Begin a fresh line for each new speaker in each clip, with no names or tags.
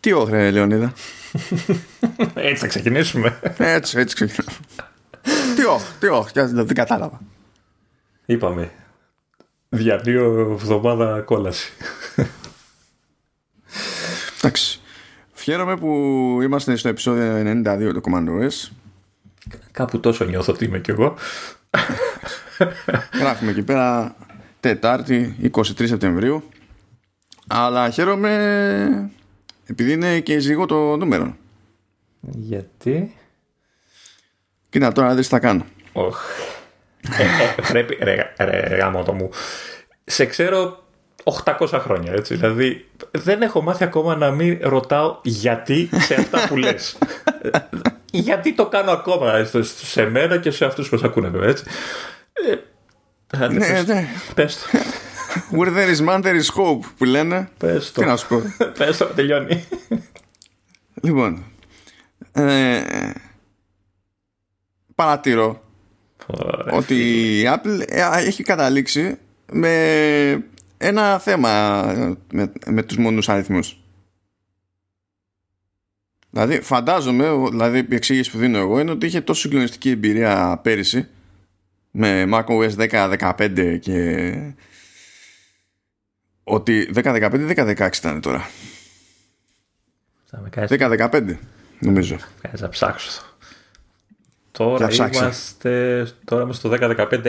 Τι όχρε, Λεωνίδα.
Έτσι θα ξεκινήσουμε.
Έτσι, έτσι ξεκινάμε. τι όχ, τι όχ, δεν κατάλαβα.
Είπαμε. Διαλύω εβδομάδα κόλαση.
Εντάξει. Χαίρομαι που είμαστε στο επεισόδιο 92 του Commando S.
Κάπου τόσο νιώθω ότι είμαι κι εγώ.
Γράφουμε εκεί πέρα Τετάρτη 23 Σεπτεμβρίου. Αλλά χαίρομαι επειδή είναι και ζυγό το νούμερο.
Γιατί;
Κοίτα τώρα δεις τι θα κάνω.
Oh. ε, πρέπει, ρε, ρε, γάμο το μου. Σε ξέρω 800 χρόνια, έτσι. Δηλαδή, δεν έχω μάθει ακόμα να μην ρωτάω γιατί σε αυτά που λες. γιατί το κάνω ακόμα σε μένα και σε αυτούς που σε ακούνε, βέβαια, έτσι.
Ε, ναι, ναι.
Πες το.
Where there is man, there is hope, που λένε.
Πες το.
Τι να σου πω.
Πες το, τελειώνει.
Λοιπόν, ε, παρατηρώ
Ωραία,
ότι η Apple έχει καταλήξει με ένα θέμα με, με τους μόνους αριθμούς. Δηλαδή φαντάζομαι, δηλαδή η εξήγηση που δίνω εγώ είναι ότι είχε τόσο συγκλονιστική εμπειρία πέρυσι με macOS 10-15 και ότι 10-15 10-16 ήταν τώρα. 10-15 νομίζω.
Κάτσε να ψάξω. Τώρα είμαστε, τώρα είμαστε στο 10-15-6.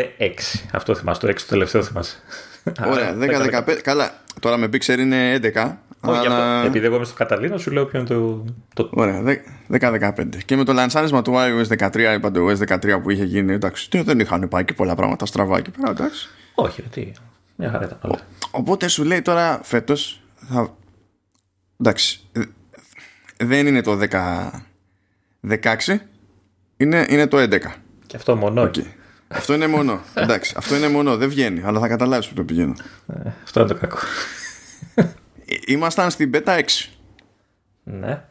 Αυτό θυμάσαι, το 6 το τελευταίο θυμάσαι.
Ωραία, 10-15. Καλά, τώρα με Pixar είναι 11.
Όχι, αλλά... επειδή εγώ είμαι στο Καταλήνα, σου λέω ποιο είναι το. το...
Ωραία, 10-15. Και με το λανσάρισμα του iOS 13, είπα το OS 13 που είχε γίνει, εντάξει, δεν είχαν πάει και πολλά πράγματα στραβά εκεί πέρα, εντάξει.
Όχι, τι. Μια χαρά ήταν όλα.
Οπότε σου λέει τώρα φέτος. Θα... Εντάξει. Δεν είναι το 10... 16, είναι, είναι το 11.
Και αυτό μόνο.
Okay. Αυτό είναι μόνο. Εντάξει, αυτό είναι μόνο. Δεν βγαίνει, αλλά θα καταλάβεις που το πηγαίνω.
Ε, αυτό είναι το κακό.
Ήμασταν στην Beta 6.
Ναι.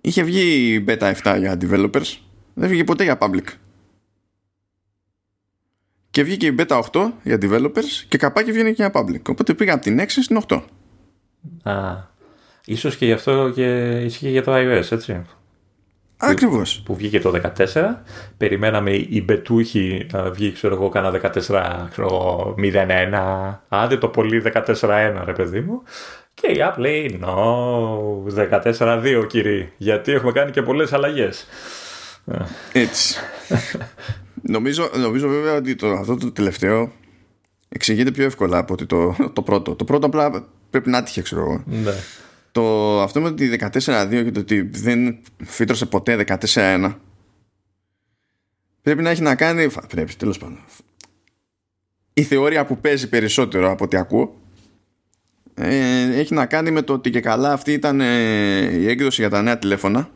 Είχε βγει η Beta 7 για developers. Δεν βγήκε ποτέ για public. Και βγήκε η Beta 8 για developers και καπάκι βγαίνει και για public. Οπότε πήγα από την 6 στην 8.
Α, ίσως και γι' αυτό και ισχύει για το iOS, έτσι.
Ακριβώς.
Που βγήκε το 14. Περιμέναμε η Μπετούχη να βγει, ξέρω εγώ, κάνα 14-0-1. Άντε το πολύ 14-1, ρε παιδί μου. Και η Apple λέει, no, 14-2 κύριε, γιατί έχουμε κάνει και πολλές αλλαγές.
Έτσι. νομίζω, νομίζω βέβαια ότι το, αυτό το τελευταίο εξηγείται πιο εύκολα από ότι το, το πρώτο. Το πρώτο απλά πρέπει να τύχε, ξέρω εγώ.
Ναι
το, αυτό με τη 14-2 και το ότι δεν φύτρωσε ποτέ 14-1 πρέπει να έχει να κάνει πρέπει τέλος πάντων. Η θεωρία που παίζει περισσότερο από ό,τι ακούω ε, έχει να κάνει με το ότι και καλά αυτή ήταν ε, η έκδοση για τα νέα τηλέφωνα.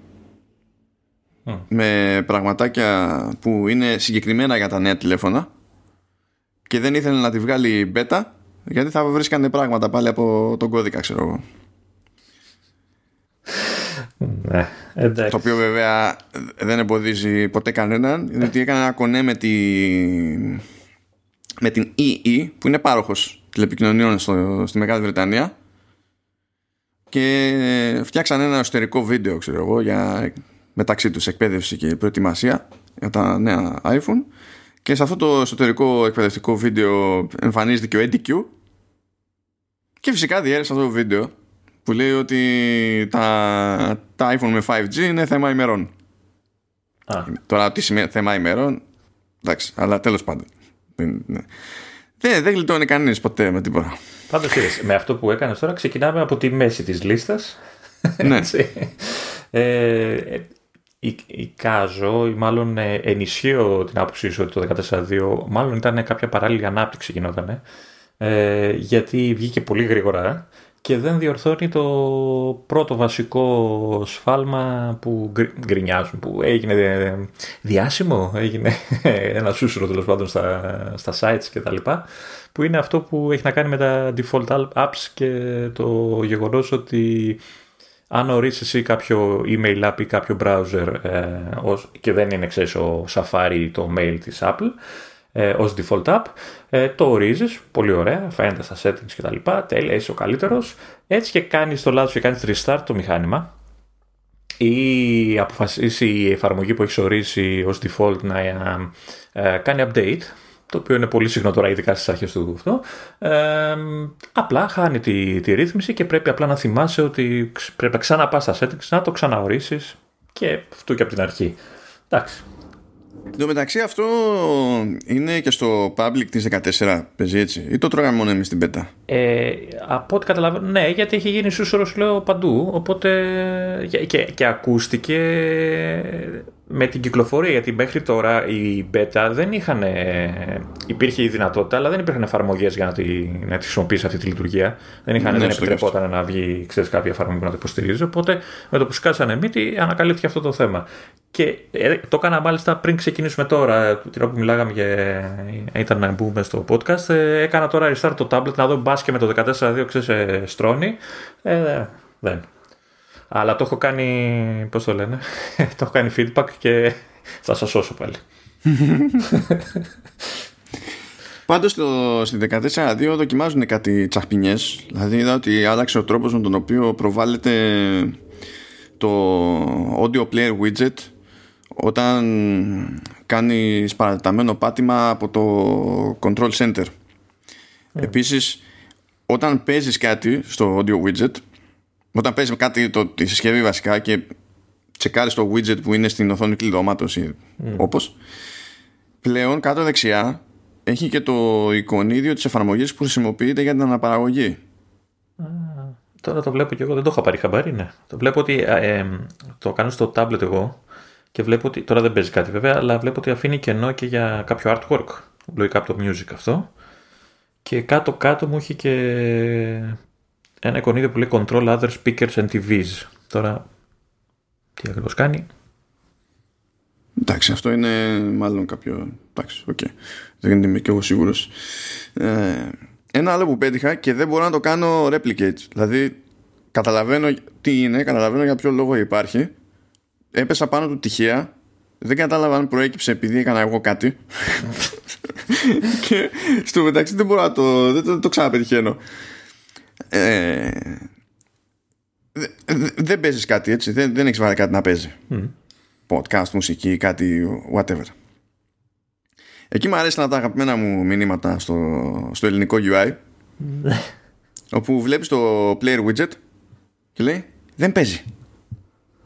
Με πραγματάκια που είναι συγκεκριμένα για τα νέα τηλέφωνα. Και δεν ήθελε να τη βγάλει beta γιατί θα βρίσκανε πράγματα πάλι από τον κώδικα ξέρω εγώ
ναι, εντάξει.
Το οποίο βέβαια δεν εμποδίζει ποτέ κανέναν, διότι έκανε ένα κονέ με, τη... με την EE, που είναι πάροχος τηλεπικοινωνιών στο... στη Μεγάλη Βρετανία. Και φτιάξαν ένα εσωτερικό βίντεο, ξέρω εγώ, για μεταξύ τους εκπαίδευση και προετοιμασία για τα νέα iPhone. Και σε αυτό το εσωτερικό εκπαιδευτικό βίντεο εμφανίζεται και ο EDQ και φυσικά διέρεσε αυτό το βίντεο που λέει ότι τα, τα iPhone με 5G είναι θέμα ημερών.
Α.
Τώρα τι σημαίνει θέμα ημερών, εντάξει, αλλά τέλος πάντων. Δεν, ναι. δεν, δεν γλιτώνει κανείς ποτέ με τίποτα.
Πάντως με αυτό που έκανες τώρα ξεκινάμε από τη μέση της λίστας.
Ναι.
ε, εικάζω ή μάλλον ε, ενισχύω την άποψή σου ότι το 14-2 μάλλον ήταν κάποια παράλληλη ανάπτυξη γινόταν ε, γιατί βγήκε πολύ γρήγορα και δεν διορθώνει το πρώτο βασικό σφάλμα που γκρινιάζουν, που έγινε διάσημο, έγινε ένα σούσουρο τέλος πάντων στα, στα sites και τα λοιπά, που είναι αυτό που έχει να κάνει με τα default apps και το γεγονός ότι αν ορίσεις εσύ κάποιο email app ή κάποιο browser ε, και δεν είναι ξέρεις ο Safari το mail της Apple, ε, ως default app, ε, το ορίζεις, πολύ ωραία, φαίνεται στα settings κτλ. Τέλεια, είσαι ο καλύτερος. Έτσι και κάνεις το λάθος και κάνεις restart το μηχάνημα ή αποφασίσει η εφαρμογή που έχεις ορίσει ως default να ε, κάνει update το οποίο είναι πολύ συχνό τώρα ειδικά στις αρχές του αυτό, ε, απλά χάνει τη, τη ρύθμιση και πρέπει απλά να θυμάσαι ότι πρέπει να ξαναπάς στα settings, να το ξαναορίσεις και αυτό και από την αρχή. Εντάξει.
Εν τω μεταξύ αυτό είναι και στο public της 14 παίζει έτσι ή το τρώγαμε μόνο εμείς στην πέτα;
Ε, από ό,τι καταλαβαίνω, ναι, γιατί έχει γίνει σούσορος λέω παντού, οπότε και, και ακούστηκε με την κυκλοφορία, γιατί μέχρι τώρα η beta δεν είχαν. Υπήρχε η δυνατότητα, αλλά δεν υπήρχαν εφαρμογές για να τη, να τη χρησιμοποιήσει αυτή τη λειτουργία. Δεν, είχαν, ναι, δεν επιτρεπόταν να βγει ξέρεις, κάποια εφαρμογή που να το υποστηρίζει. Οπότε με το που σκάσανε μύτη, ανακαλύφθηκε αυτό το θέμα. Και ε, το έκανα μάλιστα πριν ξεκινήσουμε τώρα, την ώρα που μιλάγαμε και ήταν να μπούμε στο podcast. Ε, έκανα τώρα restart το tablet να δω μπάσκετ με το 14-2 ξέρεις, στρώνει. Ε, δεν. Αλλά το έχω κάνει, πώς το λένε, το έχω κάνει feedback και θα σας σώσω πάλι.
Πάντως στην 14.2 δοκιμάζουν κάτι τσαχπινιές. Δηλαδή είδα ότι άλλαξε ο τρόπος με τον οποίο προβάλλεται το audio player widget όταν κάνεις παρατεταμένο πάτημα από το control center. Mm. Επίσης, όταν παίζεις κάτι στο audio widget όταν παίζεις κάτι το, τη συσκευή βασικά και τσεκάρεις το widget που είναι στην οθόνη κλειδώματος ή mm. όπως πλέον κάτω δεξιά έχει και το εικονίδιο της εφαρμογής που χρησιμοποιείται για την αναπαραγωγή
τώρα το βλέπω και εγώ δεν το είχα πάρει χαμπάρι ναι. το βλέπω ότι ε, το κάνω στο tablet εγώ και βλέπω ότι τώρα δεν παίζει κάτι βέβαια αλλά βλέπω ότι αφήνει κενό και για κάποιο artwork λογικά από το music αυτό και κάτω κάτω μου έχει και ένα εικονίδιο που λέει Control Other Speakers and TVs. Τώρα, τι ακριβώς κάνει.
Εντάξει, αυτό είναι μάλλον κάποιο. Εντάξει, OK. Okay. Δεν είμαι και εγώ σίγουρος. Ε, ένα άλλο που πέτυχα και δεν μπορώ να το κάνω replicate. Δηλαδή, καταλαβαίνω τι είναι, καταλαβαίνω για ποιο λόγο υπάρχει. Έπεσα πάνω του τυχαία. Δεν κατάλαβα αν προέκυψε επειδή έκανα εγώ κάτι. και στο μεταξύ δεν μπορώ να το. Δεν το, το ξαναπετυχαίνω. Ε, δεν παίζεις κάτι έτσι. Δεν, δεν έχεις βάλει κάτι να παίζει. Podcast, μουσική, κάτι, whatever. Εκεί μου αρέσει να τα αγαπημένα μου μηνύματα στο, στο ελληνικό UI. όπου βλέπεις το player widget και λέει Δεν παίζει.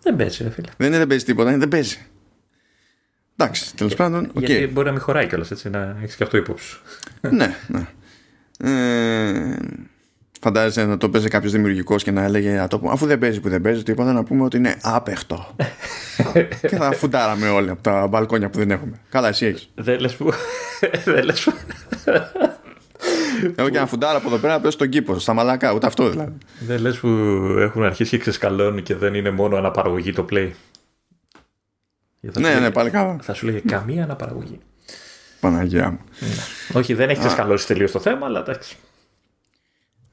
Δεν παίζει, ρε φίλε.
Δεν, δεν παίζει τίποτα, δεν παίζει. Εντάξει, τέλος πάντων.
Okay. Γιατί μπορεί να μην χωράει κιόλας έτσι, να έχεις και αυτό υπόψη.
ναι, ναι. Ε, Φαντάζεσαι να το παίζει κάποιος δημιουργικός και να έλεγε να το πούμε, αφού δεν παίζει που δεν παίζει, τίποτα να πούμε ότι είναι άπεχτο. και θα φουντάραμε όλοι από τα μπαλκόνια που δεν έχουμε. Καλά, εσύ έχεις.
Δεν λες που. Δεν λες που.
Έχω και ένα φουντάρα από εδώ πέρα πέσει στον κήπο, στα μαλακά, ούτε αυτό δηλαδή.
Δεν λες που έχουν αρχίσει και ξεσκαλώνουν και δεν είναι μόνο αναπαραγωγή το play.
Ναι, ναι, πάλι καλά.
Θα σου λέγε καμία αναπαραγωγή.
Παναγία μου.
Ναι. Όχι, δεν έχει ξεσκαλώσει τελείως το θέμα, αλλά εντάξει.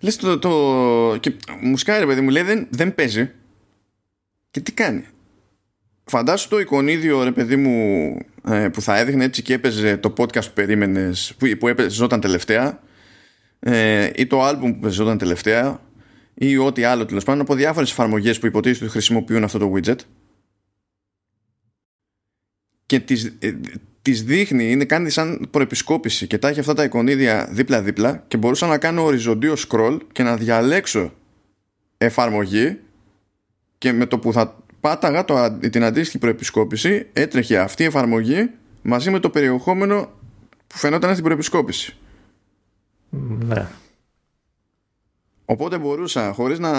Λες το, το... Και μου σκάει ρε παιδί μου λέει δεν, δεν παίζει. Και τι κάνει. Φαντάσου το εικονίδιο ρε παιδί μου ε, Που θα έδειχνε έτσι και έπαιζε Το podcast που περίμενες Που, που έπαιζε τελευταία ε, Ή το album που παίζονταν τελευταία Ή ό,τι άλλο τέλος πάντων Από διάφορες εφαρμογές που υποτίθεται ότι χρησιμοποιούν αυτό το widget. Και τις, ε, τις δείχνει, είναι κάνει σαν προεπισκόπηση και τα έχει αυτά τα εικονίδια δίπλα-δίπλα και μπορούσα να κάνω οριζοντίο scroll και να διαλέξω εφαρμογή και με το που θα πάταγα το, την αντίστοιχη προεπισκόπηση έτρεχε αυτή η εφαρμογή μαζί με το περιεχόμενο που φαινόταν στην προεπισκόπηση.
Ναι.
Οπότε μπορούσα χωρίς να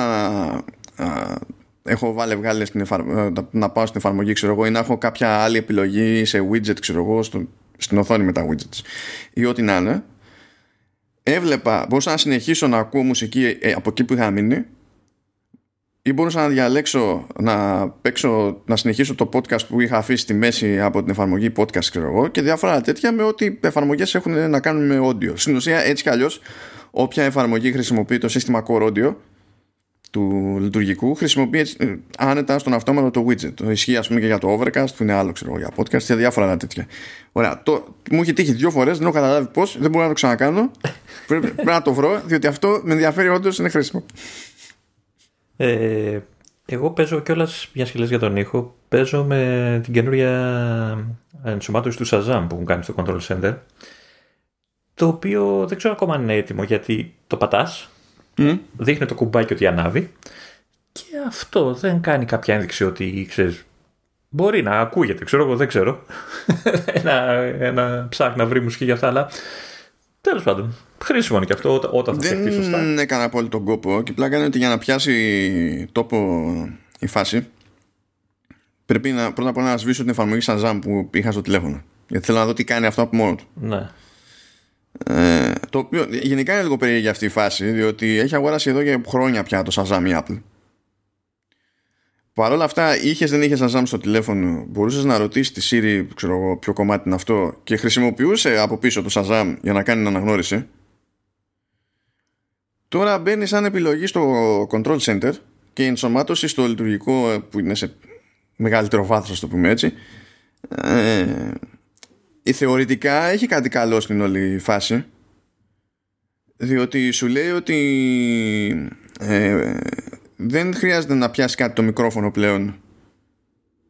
έχω βάλει βγάλει στην ε, να πάω στην εφαρμογή ξέρω εγώ, ή να έχω κάποια άλλη επιλογή σε widget ξέρω εγώ, στο... στην οθόνη με τα widgets ή ό,τι να είναι έβλεπα, μπορούσα να συνεχίσω να ακούω μουσική ε, από εκεί που είχα μείνει ή μπορούσα να διαλέξω να παίξω, να συνεχίσω το podcast που είχα αφήσει στη μέση από την εφαρμογή podcast ξέρω εγώ και διάφορα τέτοια με ό,τι εφαρμογές έχουν να κάνουν με audio. Στην ουσία έτσι κι αλλιώς όποια εφαρμογή χρησιμοποιεί το σύστημα Core Audio του λειτουργικού χρησιμοποιεί ε, άνετα στον αυτόματο το widget. Το ισχύει ας πούμε και για το Overcast που είναι άλλο ξέρω για podcast και διάφορα άλλα τέτοια. Ωραία. Το, μου έχει τύχει δύο φορές, δεν έχω καταλάβει πώς, δεν μπορώ να το ξανακάνω. πρέπει, πρέπει να το βρω, διότι αυτό με ενδιαφέρει όντως είναι χρήσιμο.
Ε, εγώ παίζω κιόλας μια σχελέ για τον ήχο. Παίζω με την καινούρια ενσωμάτωση του Shazam που έχουν κάνει στο Control Center. Το οποίο δεν ξέρω ακόμα αν είναι έτοιμο γιατί το πατάς, mm. δείχνει το κουμπάκι ότι ανάβει και αυτό δεν κάνει κάποια ένδειξη ότι ξέρεις, μπορεί να ακούγεται, ξέρω εγώ, δεν ξέρω. ένα, ένα ψάχνει να βρει μουσική για αυτά, αλλά τέλος πάντων. Χρήσιμο είναι και αυτό όταν θα
φτιαχτεί
σωστά.
Δεν έκανα πολύ τον κόπο και πλάκα είναι ότι για να πιάσει τόπο η φάση πρέπει να, πρώτα απ' όλα να σβήσω την εφαρμογή Shazam που είχα στο τηλέφωνο. Γιατί θέλω να δω τι κάνει αυτό από μόνο του.
Ναι.
Ε, το οποίο γενικά είναι λίγο περίεργη αυτή η φάση, διότι έχει αγοράσει εδώ και χρόνια πια το Shazam η Apple. Παρ' όλα αυτά, είχες δεν είχες Shazam στο τηλέφωνο, μπορούσες να ρωτήσεις τη Siri, ξέρω εγώ, ποιο κομμάτι είναι αυτό, και χρησιμοποιούσε από πίσω το Shazam για να κάνει την αναγνώριση. Τώρα μπαίνει σαν επιλογή στο Control Center και η ενσωμάτωση στο λειτουργικό που είναι σε μεγαλύτερο βάθος, το πούμε έτσι, ε, η θεωρητικά έχει κάτι καλό στην όλη φάση. Διότι σου λέει ότι ε, δεν χρειάζεται να πιάσει κάτι το μικρόφωνο πλέον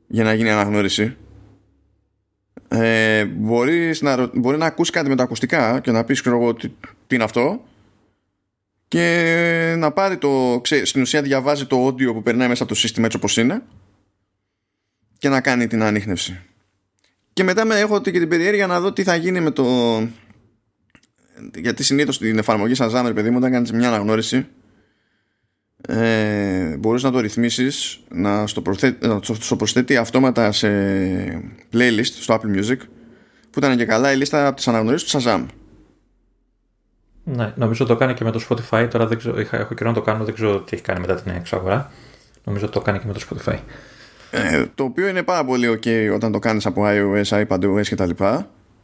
για να γίνει αναγνώριση. Ε, μπορείς να, μπορεί να ακούσεις κάτι με τα ακουστικά και να πεις ξέρω εγώ τι, τι είναι αυτό. Και να πάρει το ξέ, στην ουσία διαβάζει το audio που περνάει μέσα από το σύστημα έτσι όπως είναι και να κάνει την ανείχνευση και μετά με έχω και την περιέργεια να δω τι θα γίνει με το. Γιατί συνήθως στην εφαρμογή σαν ζάμερ, παιδί μου, όταν κάνεις μια αναγνώριση, ε, μπορείς να το ρυθμίσεις να στο, στο προσθέτει αυτόματα σε playlist στο Apple Music που ήταν και καλά η λίστα από τις αναγνωρίσεις του Shazam
Ναι, νομίζω το κάνει και με το Spotify. Τώρα δεν ξέρω, είχα, έχω καιρό να το κάνω δεν ξέρω τι έχει κάνει μετά την εξαγορά. Νομίζω το κάνει και με το Spotify
ε, το οποίο είναι πάρα πολύ ok όταν το κάνεις από iOS, iPadOS κτλ.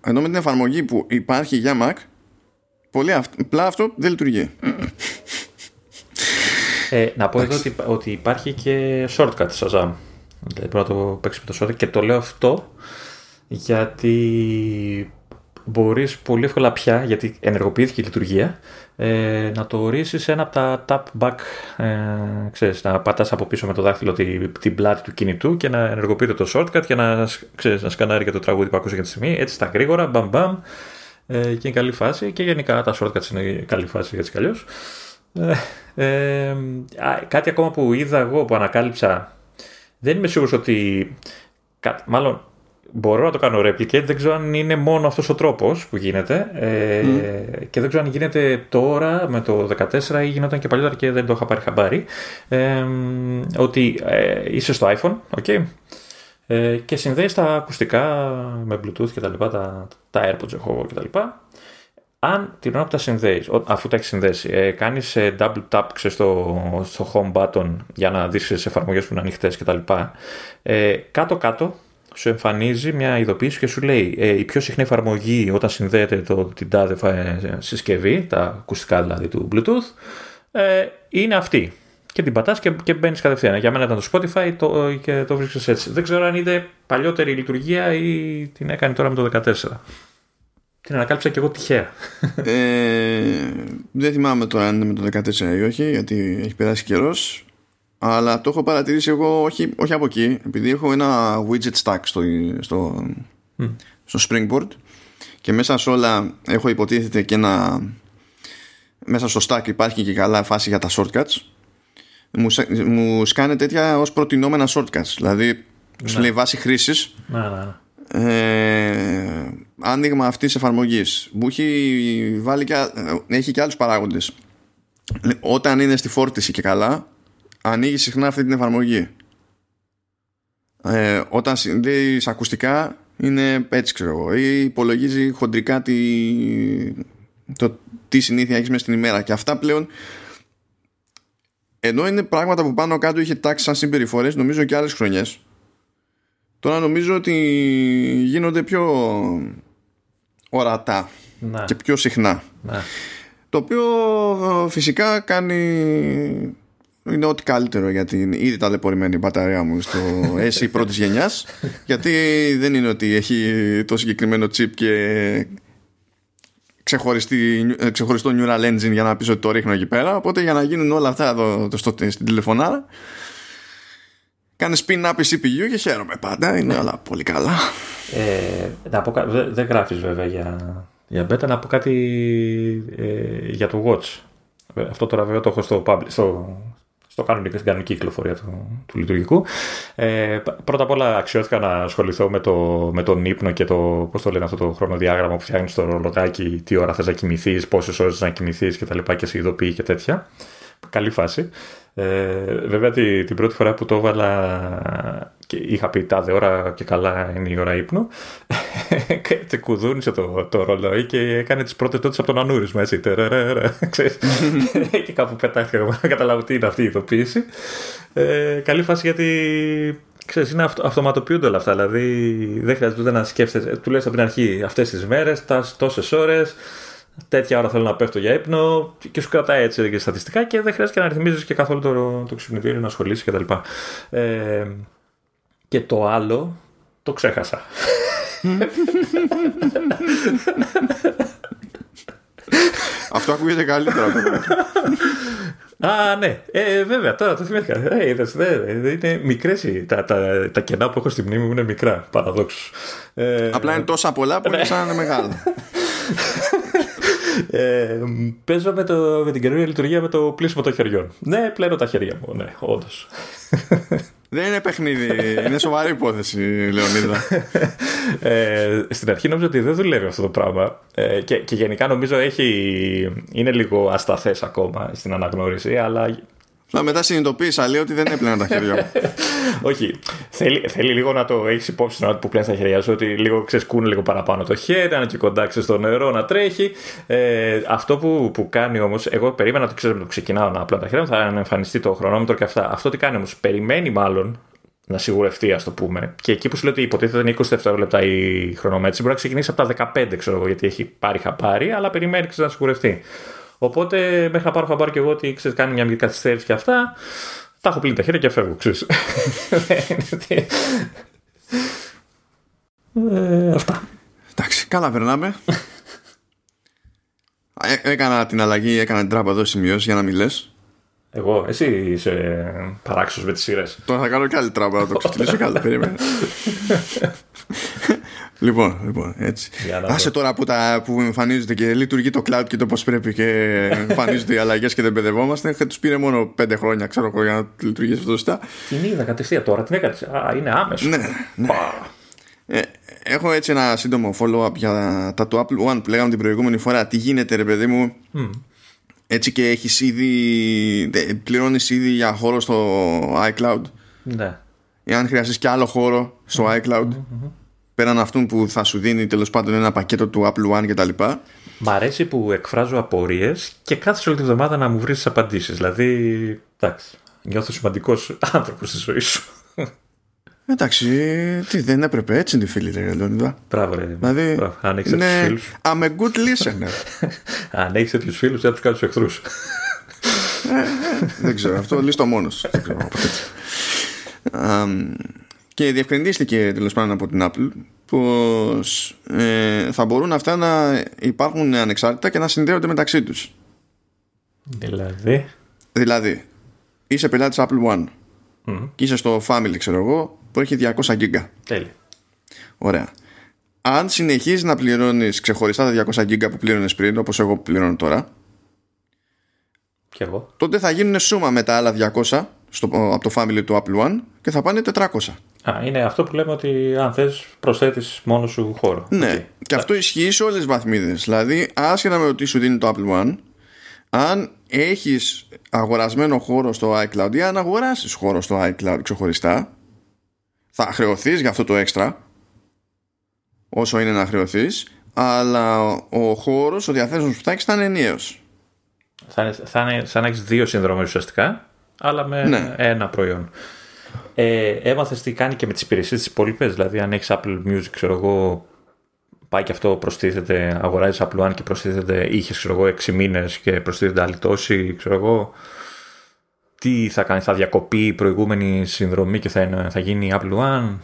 Ενώ με την εφαρμογή που υπάρχει για Mac, πολύ απλά αυτό δεν λειτουργεί.
Ε, να πω εδώ ότι, ότι υπάρχει και shortcut Shazam. Δηλαδή πρέπει να το παίξει με το shortcut και το λέω αυτό γιατί μπορείς πολύ εύκολα πια, γιατί ενεργοποιήθηκε η λειτουργία, ε, να το ορίσεις ένα από τα tap back, ε, ξέρεις, να πατάς από πίσω με το δάχτυλο την, την πλάτη του κινητού και να ενεργοποιείται το shortcut και να, ξέρεις, να σκανάρει και το τραγούδι που ακούσες για τη στιγμή, έτσι στα γρήγορα, μπαμ μπαμ, ε, και είναι καλή φάση και γενικά τα shortcuts είναι καλή φάση έτσι κι αλλιώς. Ε, ε, κάτι ακόμα που είδα εγώ που ανακάλυψα, δεν είμαι σίγουρος ότι, μάλλον μπορώ να το κάνω replicate, δεν ξέρω αν είναι μόνο αυτός ο τρόπος που γίνεται. Ε, και δεν ξέρω αν γίνεται τώρα με το 14 ή γινόταν και παλιότερα και δεν το είχα πάρει χαμπάρι. Ε, ότι ε, είσαι στο iPhone okay, ε, και συνδέεις τα ακουστικά με bluetooth και τα λοιπά, τα, τα airpods έχω και τα λοιπά. Αν την ώρα που τα συνδέεις, αφού τα έχεις συνδέσει, ε, κάνεις double tap στο, στο home button για να δεις τις εφαρμογές που είναι ανοιχτές και τα λοιπά, ε, κάτω-κάτω σου εμφανίζει μια ειδοποίηση και σου λέει ε, η πιο συχνή εφαρμογή όταν συνδέεται το, την τάδε ε, συσκευή, τα ακουστικά δηλαδή του Bluetooth, ε, είναι αυτή. Και την πατάς και, και μπαίνεις κατευθείαν. Για μένα ήταν το Spotify το, και το βρίσκεις έτσι. Δεν ξέρω αν είναι παλιότερη λειτουργία ή την έκανε τώρα με το 14. Την ανακάλυψα και εγώ τυχαία.
Ε, δεν θυμάμαι τώρα αν είναι με το 14 ή όχι, γιατί έχει περάσει καιρός αλλά το έχω παρατηρήσει εγώ όχι, όχι από εκεί επειδή έχω ένα widget stack στο, στο, στο Springboard και μέσα σε όλα έχω υποτίθεται και ένα μέσα στο stack υπάρχει και καλά φάση για τα shortcuts μου, μου σκάνε τέτοια ως προτινόμενα shortcuts δηλαδή ναι. σου λέει βάση χρήσης
ναι, ναι.
Ε, άνοιγμα αυτής της εφαρμογής μου έχει βάλει και, έχει και άλλους παράγοντες όταν είναι στη φόρτιση και καλά ανοίγει συχνά αυτή την εφαρμογή. Ε, όταν συνδέει ακουστικά είναι έτσι ξέρω εγώ ή υπολογίζει χοντρικά τι, το τι συνήθεια έχεις μέσα στην ημέρα και αυτά πλέον ενώ είναι πράγματα που πάνω κάτω είχε τάξει σαν συμπεριφορές νομίζω και άλλες χρονιές τώρα νομίζω ότι γίνονται πιο ορατά
ναι.
και πιο συχνά
ναι.
το οποίο φυσικά κάνει είναι ό,τι καλύτερο για την ήδη ταλαιπωρημένη μπαταρία μου στο SE πρώτης γενιάς γιατί δεν είναι ότι έχει το συγκεκριμένο chip και ξεχωριστό neural engine για να πεις ότι το ρίχνω εκεί πέρα. Οπότε για να γίνουν όλα αυτά εδώ, το, στο, στην τηλεφωνάρα κάνει spin up η CPU και χαίρομαι πάντα είναι όλα πολύ καλά.
Ε, δεν δε γράφεις βέβαια για, για beta να πω κάτι ε, για το watch. Αυτό τώρα βέβαια το έχω στο, στο, στο κανονική, στην κανονική κυκλοφορία του, του λειτουργικού. Ε, πρώτα απ' όλα αξιώθηκα να ασχοληθώ με, το, με τον ύπνο και το, πώς το λένε αυτό το χρονοδιάγραμμα που φτιάχνεις στο ρολογάκι, τι ώρα θες να κοιμηθείς, πόσες ώρες να κοιμηθείς και τα λοιπά και σε ειδοποιεί και τέτοια. Καλή φάση. Ε, βέβαια την, την πρώτη φορά που το έβαλα και είχα πει τάδε ώρα και καλά είναι η ώρα ύπνου και κουδούνισε το, το ρολόι και έκανε τις πρώτες τότε από τον ανούρισμα έτσι και κάπου πετάχτηκα να καταλάβω τι είναι αυτή η ειδοποίηση ε, καλή φάση γιατί ξέρεις, είναι αυτο, αυτοματοποιούνται όλα αυτά δηλαδή δεν χρειάζεται να σκέφτεσαι του λες από την αρχή αυτές τις μέρες, τόσες ώρες τέτοια ώρα θέλω να πέφτω για ύπνο και σου κρατάει έτσι και στατιστικά και δεν χρειάζεται να ρυθμίζεις και καθόλου το, το ξυπνητήριο να ασχολήσει κτλ. Ε, και το άλλο το ξέχασα.
Αυτό ακούγεται καλύτερα.
Α, ναι. Ε, βέβαια, τώρα το θυμήθηκα. Ε, είδες, είναι μικρές τα, τα, τα κενά που έχω στη μνήμη μου είναι μικρά, παραδόξως.
Ε, Απλά είναι τόσα πολλά που είναι σαν να είναι μεγάλα.
Ε, παίζω με, το, με την καινούργια λειτουργία με το πλήσιμο των χεριών. Ναι, πλένω τα χέρια μου, ναι, όντως.
Δεν είναι παιχνίδι, είναι σοβαρή υπόθεση, Λεωνίδα.
ε, στην αρχή νόμιζα ότι δεν δουλεύει αυτό το πράγμα ε, και, και γενικά νομίζω έχει, είναι λίγο ασταθές ακόμα στην αναγνώριση, αλλά
να μετά συνειδητοποίησα λέει ότι δεν έπλαινα τα χέρια μου.
Όχι. Θέλει, θέλει λίγο να το έχεις υπόψη να που πλένεις τα χέρια σου, ότι λίγο ξεσκούνε λίγο παραπάνω το χέρι, να είναι και κοντά στο νερό να τρέχει. Ε, αυτό που, που κάνει όμως, εγώ περίμενα το ξέρω, το ξεκινάω να απλώνω τα χέρια μου, θα εμφανιστεί το χρονόμετρο και αυτά. Αυτό τι κάνει όμως, περιμένει μάλλον να σιγουρευτεί, ας το πούμε. Και εκεί που σου λέει ότι υποτίθεται είναι 20 δευτερόλεπτα η χρονομέτρηση, μπορεί να ξεκινήσει από τα 15, ξέρω εγώ, γιατί έχει πάρει χαπάρι, αλλά περιμένει να σιγουρευτεί. Οπότε μέχρι να πάρω χαμπάρι και εγώ ότι ξέρεις, κάνει μια μικρή καθυστέρηση και αυτά, τα έχω πλύνει τα χέρια και φεύγω, ξέρεις. ε, αυτά.
Εντάξει, καλά περνάμε. Ε, έκανα την αλλαγή, έκανα την τράπα εδώ σημειώσεις για να μην λες.
Εγώ, εσύ είσαι παράξενος με τις σειρές.
Τώρα θα κάνω και άλλη τράπα να το ξεφτυλίσω κάτι. Περίμενε. Λοιπόν, λοιπόν, έτσι. Άσε τώρα που, τα, που εμφανίζεται και λειτουργεί το cloud και το πώς πρέπει και εμφανίζονται οι αλλαγές και δεν παιδευόμαστε. Και τους πήρε μόνο πέντε χρόνια, ξέρω εγώ, για να λειτουργήσει αυτό σωστά.
Την είδα κατευθείαν τώρα, την έκανε. Α, είναι άμεσο.
Ναι, ναι. Ε, έχω έτσι ένα σύντομο follow-up για τα του Apple One που λέγαμε την προηγούμενη φορά. Τι γίνεται, ρε παιδί μου. Mm. Έτσι και έχεις ήδη. Πληρώνεις ήδη για χώρο στο iCloud.
Ναι.
Εάν χρειαστείς και άλλο χώρο στο iCloud. Mm-hmm πέραν αυτού που θα σου δίνει τέλος πάντων ένα πακέτο του Apple One κτλ.
Μ' αρέσει που εκφράζω απορίες και κάθε όλη τη βδομάδα να μου βρεις τι απαντήσεις. Δηλαδή, εντάξει, νιώθω σημαντικός άνθρωπος στη ζωή σου.
Εντάξει, τι δεν έπρεπε έτσι είναι τη φίλη, ρε Λεωνίδα.
Μπράβο, ρε.
Δηλαδή,
Μπράβο. Αν έχεις τέτοιους φίλους.
I'm a good listener.
Αν έχεις τέτοιους φίλους, δεν τους κάνεις τους εχθρούς.
δεν ξέρω, αυτό λύστο μόνος. Δεν ξέρω και διευκρινίστηκε τέλος πάντων από την Apple πως ε, θα μπορούν αυτά να υπάρχουν ανεξάρτητα και να συνδέονται μεταξύ τους.
Δηλαδή;
Δηλαδή είσαι πελάτης Apple One και είσαι στο Family ξέρω εγώ που έχει 200 GB
τέλεια.
Ωραία. Αν συνεχίζεις να πληρώνεις ξεχωριστά τα 200 GB που πλήρωνες πριν όπως εγώ πληρώνω τώρα
και εγώ.
τότε θα γίνουν σούμα με τα άλλα 200 στο, από το Family του Apple One και θα πάνε 400
Α, είναι αυτό που λέμε ότι αν θες προσθέτεις μόνος σου χώρο.
Ναι, okay. και αυτό ισχύει σε όλες τις βαθμίδες. Δηλαδή, άσχετα με το τι σου δίνει το Apple One, αν έχεις αγορασμένο χώρο στο iCloud ή αν αγοράσεις χώρο στο iCloud ξεχωριστά, θα χρεωθείς για αυτό το έξτρα, όσο είναι να χρεωθείς, αλλά ο χώρος, ο διαθέσιμος που θα έχεις θα είναι ενιαίος.
Θα είναι, θα είναι σαν να έχεις δύο συνδρομές ουσιαστικά, αλλά με ναι. ένα προϊόν. Ε, Έμαθες τι κάνει και με τις υπηρεσίες της υπόλοιπες. Δηλαδή, αν έχεις Apple Music, ξέρω εγώ, πάει και αυτό προστίθεται, αγοράζεις Apple One και προστίθεται, είχες ξέρω εγώ 6 μήνες και προστίθεται άλλη τόση, ξέρω εγώ. τι θα κάνεις, θα διακοπεί η προηγούμενη συνδρομή και θα, θα γίνει Apple One;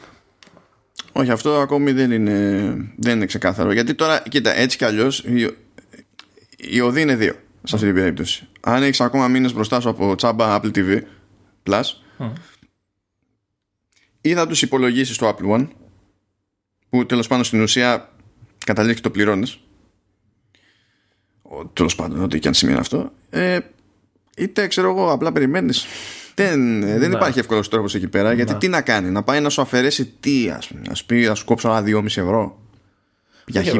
Όχι, αυτό ακόμη δεν είναι, δεν είναι ξεκάθαρο. Γιατί τώρα, κοίτα, έτσι κι αλλιώς η, η οδή είναι δύο σε αυτή την περίπτωση. Αν έχεις ακόμα μήνες μπροστά σου από τσάμπα Apple TV Plus, mm. Ή θα τους υπολογίσεις το Apple One, που τέλος πάντων στην ουσία καταλήξει το πληρώνεις. Τέλος πάντων, ό,τι και αν σημαίνει αυτό. Ε, είτε ξέρω εγώ, απλά περιμένεις. Δεν, δεν ναι. υπάρχει εύκολος τρόπος εκεί πέρα. Γιατί ναι. τι να κάνει, να πάει να σου αφαιρέσει τι, ας πούμε. Α πει, να σου κόψω ένα 2,5 ευρώ. Για χι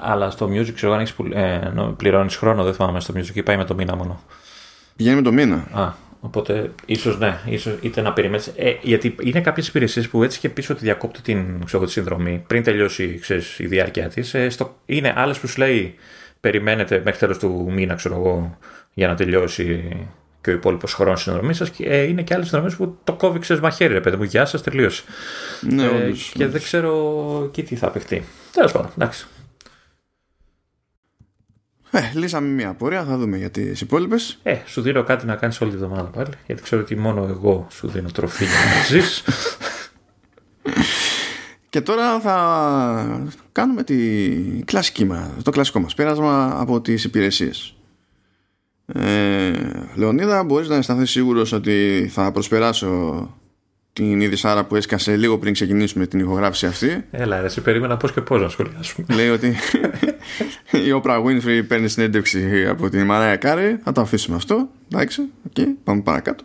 Αλλά στο music, ξέρω αν έχεις ε, πληρώνεις χρόνο, δεν θυμάμαι στο music ή πάει με το μήνα μόνο.
Πηγαίνει με το μήνα.
Α, οπότε ίσως ναι, ίσως, είτε να περιμένει. Ε, γιατί είναι κάποιες υπηρεσίες που έτσι και πει ότι διακόπτει την, ξέρω, τη συνδρομή πριν τελειώσει ξέρεις, η διάρκεια της. Ε, είναι άλλες που σου λέει περιμένετε μέχρι τέλος του μήνα, ξέρω εγώ, για να τελειώσει και ο υπόλοιπος χρόνος συνδρομής σας. Ε, είναι και άλλες συνδρομές που το κόβει ξέρεις μαχαίρι, ρε παιδί μου. Γεια σας, τελείωσε.
Ναι, ε, όντως,
και δεν ξέρω εκεί τι θα απεχτεί. Τέλος πάντων, εντάξει.
Ε, λύσαμε μια απορία, θα δούμε για τις υπόλοιπες.
Ε, σου δίνω κάτι να κάνεις όλη τη βδομάδα πάλι. Γιατί ξέρω ότι μόνο εγώ σου δίνω τροφή για να ζεις.
Και τώρα θα κάνουμε τη κλασική το κλασικό μας πέρασμα από τις υπηρεσίες. Ε, Λεωνίδα, μπορείς να αισθανθείς σίγουρος ότι θα προσπεράσω την είδη που έσκασε λίγο πριν ξεκινήσουμε την ηχογράφηση αυτή.
Έλα, ρε, σε περίμενα πώς και πώς να σχολιάσουμε.
Λέει ότι η Oprah Winfrey παίρνει συνέντευξη από την Μαράια Κάρη. Θα το αφήσουμε αυτό. Εντάξει, okay, πάμε παρακάτω.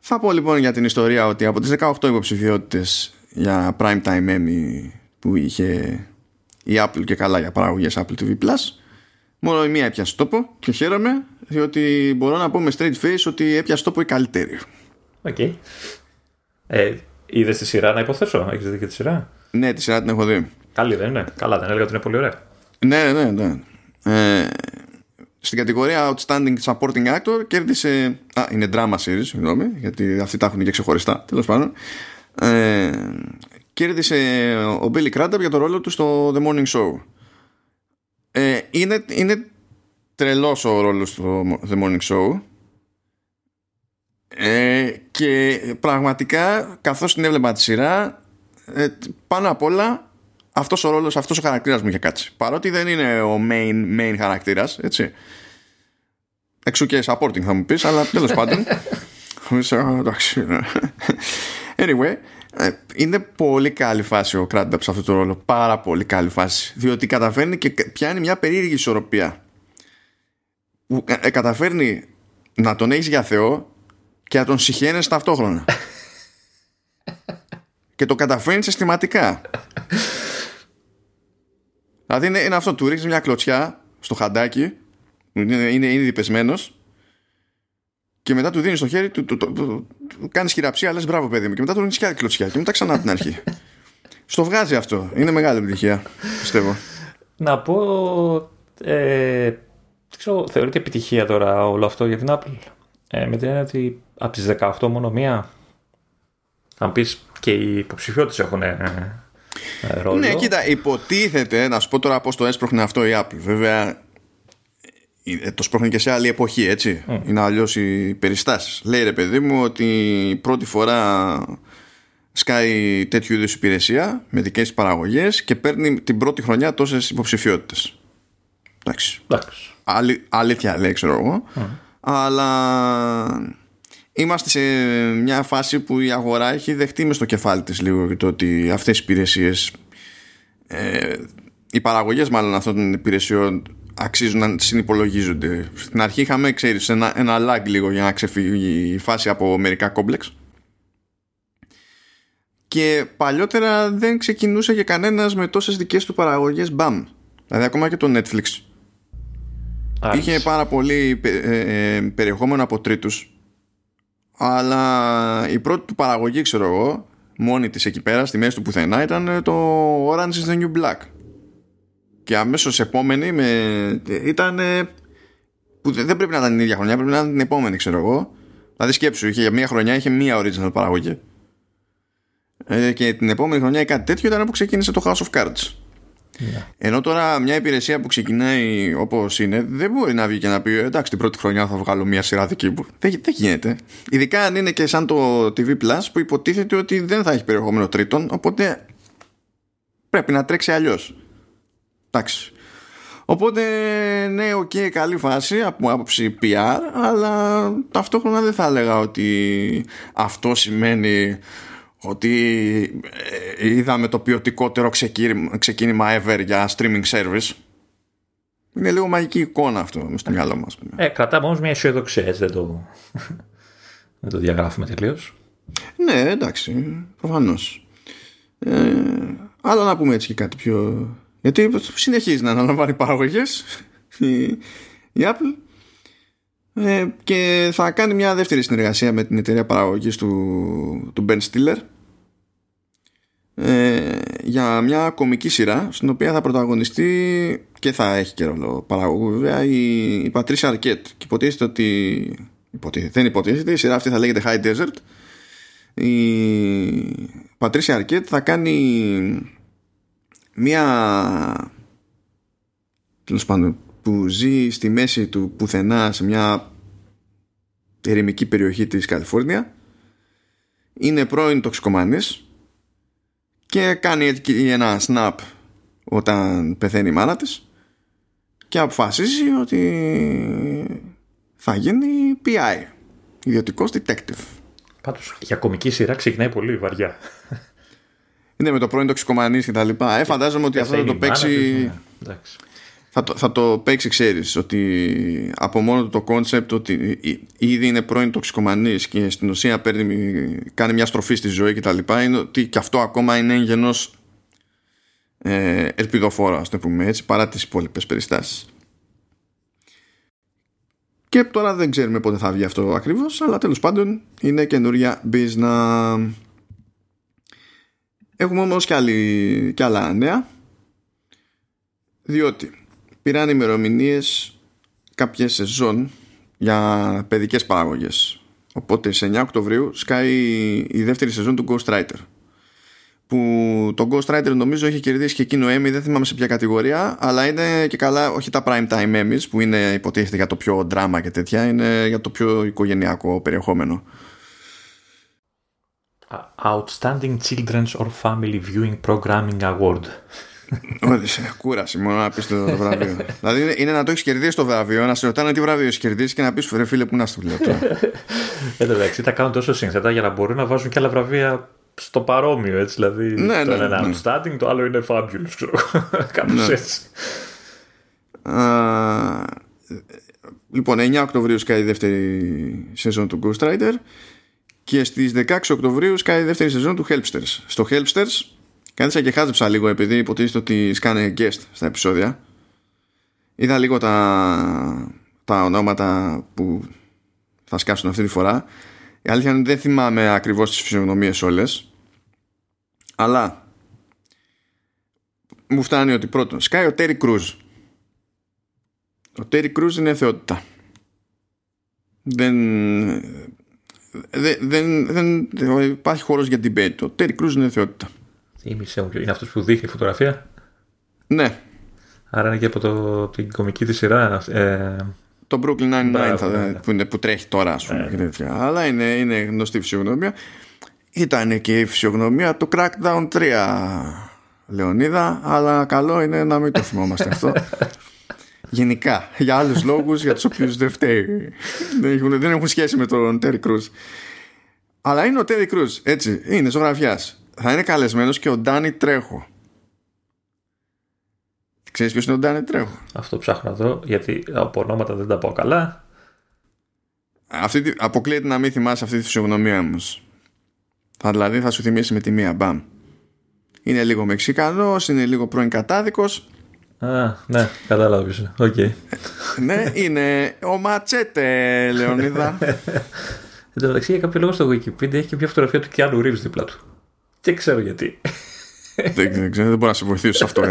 Θα πω λοιπόν για την ιστορία ότι από τις 18 υποψηφιότητες για prime time Emmy που είχε η Apple και καλά για παραγωγές Apple TV Plus μόνο η μία έπιασε τόπο και χαίρομαι διότι μπορώ να πω με straight face ότι έπιασε τόπο η καλύτερη.
OK. Okay. Ε, Είδες τη σειρά να υποθέσω, έχεις δει και τη σειρά;
Ναι, τη σειρά την έχω δει.
Καλή δεν είναι; Καλά, δεν έλεγα ότι είναι πολύ ωραία.
Ναι, ναι, ναι. Ε, στην κατηγορία Outstanding Supporting Actor κέρδισε. Α, είναι drama series, συγγνώμη, γιατί αυτοί τα έχουν και ξεχωριστά, τέλος πάντων. Ε, κέρδισε ο Billy Crudup για το ρόλο του στο The Morning Show. Ε, είναι, είναι τρελός ο ρόλος στο The Morning Show ε, και πραγματικά καθώς την έβλεπα τη σειρά ε, πάνω απ' όλα αυτός ο ρόλος, αυτός ο χαρακτήρας μου είχε κάτσει παρότι δεν είναι ο main, main χαρακτήρας έτσι εξού και supporting θα μου πεις αλλά τέλος πάντων anyway ε, είναι πολύ καλή φάση ο Κράνταπ σε αυτό το ρόλο. Πάρα πολύ καλή φάση. Διότι καταφέρνει και πιάνει μια περίεργη ισορροπία. Που ε, καταφέρνει να τον έχεις για Θεό και να τον συχαίνεσαι ταυτόχρονα. και το καταφέρνεις συστηματικά. δηλαδή είναι, είναι αυτό, του ρίχνεις μια κλωτσιά στο χαντάκι, είναι, είναι ήδη πεσμένος και μετά του δίνεις το χέρι, του, του, του, του, του κάνεις χειραψία, λες μπράβο παιδί μου. Και μετά του ρίχνεις και άλλη κλωτσιά. Και μετά ξανά την αρχή. Στο βγάζει αυτό. Είναι μεγάλη επιτυχία, πιστεύω.
Να πω. Ε, ξέρω, θεωρείται επιτυχία τώρα όλο αυτό για την Apple. Ε, με την έννοια ότι από τις 18 μόνο μία. Αν πεις και οι υποψηφιότητες έχουν ε, ε, ρόλο.
Ναι, κοίτα, υποτίθεται, να σου πω τώρα πώς το έσπροχνε αυτό η Apple. Βέβαια, ε, το σπρώχνει και σε άλλη εποχή, έτσι. Mm. Είναι αλλιώς οι περιστάσεις. Λέει ρε παιδί μου ότι πρώτη φορά σκάει τέτοιου είδους υπηρεσία με δικές παραγωγές και παίρνει την πρώτη χρονιά τόσες υποψηφιότητες. Εντάξει. Άλλη, αλήθεια λέει, ξέρω εγώ. Αλλά είμαστε σε μια φάση που η αγορά έχει δεχτεί μες στο κεφάλι της λίγο το ότι αυτές οι υπηρεσίες ε, οι παραγωγές μάλλον αυτών των υπηρεσιών αξίζουν να συνυπολογίζονται. Στην αρχή είχαμε, ξέρεις, ένα, ένα lag λίγο για να ξεφύγει η φάση από μερικά κόμπλεξ. Και παλιότερα δεν ξεκινούσε για κανένας με τόσες δικές του παραγωγές μπαμ. Δηλαδή ακόμα και το Netflix. Είχε πάρα πολύ ε, ε, περιεχόμενο από τρίτους αλλά η πρώτη του παραγωγή ξέρω εγώ μόνη της εκεί πέρα στη μέση του πουθενά ήταν το Orange is the New Black. Και αμέσως επόμενη με, ήταν που δεν πρέπει να ήταν την ίδια χρονιά πρέπει να ήταν την επόμενη ξέρω εγώ. Δηλαδή σκέψου είχε, για μία χρονιά είχε μία original παραγωγή. Ε, και την επόμενη χρονιά ή κάτι τέτοιο ήταν που ξεκίνησε το House of Cards Ναι. Ενώ τώρα μια υπηρεσία που ξεκινάει όπως είναι, δεν μπορεί να βγει και να πει εντάξει, την πρώτη χρονιά θα βγάλω μια σειρά δική μου. Δεν, δεν γίνεται. Ειδικά αν είναι και σαν το TV Plus που υποτίθεται ότι δεν θα έχει περιεχόμενο τρίτον, οπότε πρέπει να τρέξει αλλιώς. Εντάξει. Οπότε, ναι, OK, okay, καλή φάση από άποψη PR, αλλά ταυτόχρονα δεν θα έλεγα ότι αυτό σημαίνει ότι ε, είδαμε το ποιοτικότερο ξεκίνημα ever για streaming service. Είναι λίγο μαγική εικόνα αυτό μες στο μυαλό μας.
Ε, κρατάμε όμως μια αισιοδοξία, έτσι δεν το, δεν το διαγράφουμε τελείως.
Ναι, εντάξει, προφανώς. Ε, αλλά να πούμε έτσι και κάτι πιο... Γιατί συνεχίζει να αναλαμβάνει παραγωγές η, η Apple ε, και θα κάνει μια δεύτερη συνεργασία με την εταιρεία παραγωγής του, του Ben Stiller ε, για μια κομική σειρά στην οποία θα πρωταγωνιστεί και θα έχει και ρόλο παραγωγού βέβαια η, η Πατρίσια Αρκέτ. Και υποτίθεται ότι υποτίθεται, δεν υποτίθεται η σειρά αυτή θα λέγεται High Desert. Η Πατρίσια Αρκέτ θα κάνει μια τέλος πάντων που ζει στη μέση του πουθενά σε μια ερημική περιοχή της Καλιφόρνια είναι πρώην τοξικομανής και κάνει ένα snap όταν πεθαίνει η μάνα της και αποφασίζει ότι θα γίνει PI ιδιωτικός detective.
Πάντως για κομική σειρά ξεκινάει πολύ βαριά.
Είναι με το πρώην τοξικομανής και τα λοιπά. Ε, φαντάζομαι ότι αυτό θα το παίξει ναι. Θα το, θα το παίξει ξέρεις ότι από μόνο το κόνσεπτ ότι ήδη είναι πρώην τοξικομανής και στην ουσία παίρνει, κάνει μια στροφή στη ζωή και τα λοιπά είναι ότι και αυτό ακόμα είναι εγγενώς ε, ελπιδοφόρο ας το πούμε έτσι παρά τις υπόλοιπες περιστάσεις. Και τώρα δεν ξέρουμε πότε θα βγει αυτό ακριβώς αλλά τέλος πάντων είναι καινούρια business. Έχουμε όμως και, άλλη, και άλλα νέα διότι πήραν ημερομηνίες κάποιες σεζόν για παιδικές παράγωγες. Οπότε σε 9 Οκτωβρίου σκάει η δεύτερη σεζόν του Ghost Rider. Που το Ghost Rider νομίζω έχει κερδίσει και εκείνο Emmy, δεν θυμάμαι σε ποια κατηγορία, αλλά είναι και καλά όχι τα prime time Emmys που είναι υποτίθεται για το πιο δράμα και τέτοια, είναι για το πιο οικογενειακό περιεχόμενο.
Outstanding Children's or Family Viewing Programming Award.
Όχι, κούραση μόνο να πεις το βραβείο. δηλαδή είναι να το έχεις κερδίσει το βραβείο, να σε ρωτάνε τι βραβείο έχεις κερδίσει και να πεις ρε φίλε που να στο λέω
Εντάξει, τα κάνουν τόσο σύνθετα για να μπορούν να βάζουν και άλλα βραβεία στο παρόμοιο έτσι. Δηλαδή ναι, το ναι, ένα είναι ναι. outstanding, το άλλο είναι fabulous, ξέρω Κάπως ναι. έτσι.
λοιπόν, 9 Οκτωβρίου σκάει η δεύτερη σεζόν του Ghost Rider και στις 16 Οκτωβρίου σκάει η δεύτερη σεζόν του Helpsters. Στο Helpsters Κάθισα και χάζεψα λίγο επειδή υποτίθεται ότι σκάνε guest στα επεισόδια. Είδα λίγο τα, τα ονόματα που θα σκάσουν αυτή τη φορά. Η αλήθεια είναι δεν θυμάμαι ακριβώς τις φυσιογνωμίες όλες. Αλλά μου φτάνει ότι πρώτον σκάει ο Τέρι Κρούζ. Ο Τέρι Κρούζ είναι θεότητα. Δεν, δεν, δεν, δεν υπάρχει χώρος για debate. Ο Τέρι Κρούζ είναι θεότητα.
Είναι αυτός που δείχνει η φωτογραφία;
Ναι.
Άρα είναι και από το, την κομική της σειρά. Ε...
Το Brooklyn Nine-Nine θα, ναι. που, είναι, που τρέχει τώρα, ας πούμε. Ε. Αλλά είναι, είναι γνωστή φυσιογνωμία. Ήταν και η φυσιογνωμία του Crackdown 3, Λεωνίδα. Αλλά καλό είναι να μην το θυμόμαστε αυτό. Γενικά, για άλλους λόγους για τους οποίους δεν φταίει. δεν, έχουν, δεν έχουν σχέση με τον Terry Cruz. Αλλά είναι ο Terry Cruz, έτσι. Είναι ζωγραφιάς θα είναι καλεσμένος και ο Ντάνι Τρέχο. Ξέρεις ποιος είναι ο Ντάνι Τρέχο;
Αυτό ψάχνω να δω, γιατί από ονόματα δεν τα πω καλά.
Αυτή, αποκλείεται να μην θυμάσαι αυτή τη φυσιογνωμία όμως. Θα, δηλαδή θα σου θυμίσει με τη μία μπαμ. Είναι λίγο Μεξικανός, είναι λίγο πρώην κατάδικος.
Α, ναι, κατάλαβα ποιος είναι. Okay.
ναι, είναι ο Ματσέτε, Λεωνίδα.
Εν τω μεταξύ, για κάποιο λόγο στο Wikipedia έχει και μια φωτογραφία του Κιάνου Ρίβς δίπλα του. Και ξέρω γιατί.
δεν, δεν, ξέρω, δεν μπορώ να σε βοηθήσω σε αυτό.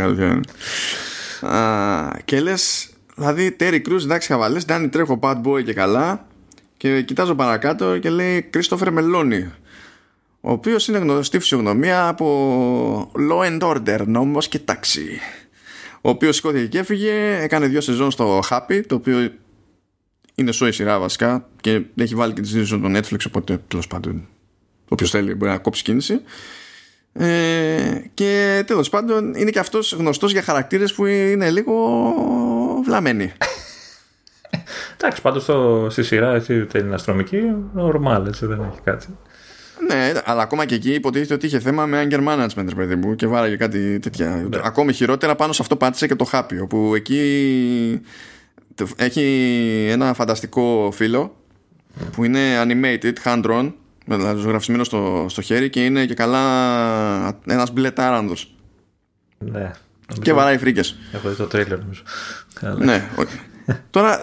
και λες, δηλαδή Terry Cruz, εντάξει, χαβαλές, Ντάνι τρέχω bad boy και καλά. Και κοιτάζω παρακάτω και λέει Κρίστοφερ Μελώνη. Ο οποίος είναι γνωστή φυσιογνωμία από Law and Order, νόμος και τάξη. ο οποίος σηκώθηκε και έφυγε, έκανε δύο σεζόν στο Happy, το οποίο είναι σοϊ σειρά βασικά και έχει βάλει και τη δύο στο Netflix, οπότε τέλος πάντων όποιος θέλει μπορεί να κόψει κίνηση. Ε, και τέλος πάντων είναι και αυτός γνωστός για χαρακτήρες που είναι λίγο βλαμμένοι.
Εντάξει, πάντως στο, στη σειρά έτσι, την αστρομική, normal, έτσι δεν έχει κάτι.
Ναι, αλλά ακόμα και εκεί υποτίθεται ότι είχε θέμα με anger management, ρε παιδί μου, και βάραγε κάτι τέτοια. Ναι. Ακόμη χειρότερα πάνω σε αυτό πάτησε και το χάπι, όπου εκεί έχει ένα φανταστικό φίλο που είναι animated, hand drawn, δηλαδή ζωγραφισμένο στο, στο χέρι και είναι και καλά ένας μπλε τάρανδος.
Ναι.
Και βαράει φρίκες.
Έχω δει το τρέιλερ νομίζω.
Ναι. Τώρα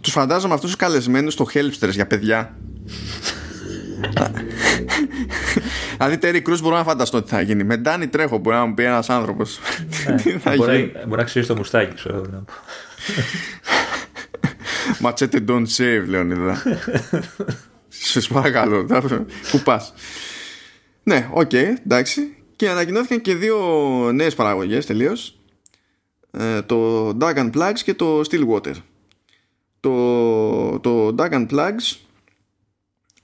τους φαντάζομαι αυτούς τους καλεσμένους στο Helpsters για παιδιά. Δηλαδή, Τέρι Κρούς μπορώ να φανταστώ τι θα γίνει. Με Ντάνι Τρέχο μπορεί να μου πει ένας άνθρωπος.
Ναι, μπορεί, να ξύσει το μουστάκι, ξέρω.
Machete don't shave, Λεωνίδα. Σε παρακαλώ. Πού πας. Ναι, οκ, εντάξει. Και ανακοινώθηκαν και δύο νέες παραγωγές τελείως. Ε, το Dagon Plugs και το Stillwater. Το, το Dagon Plugs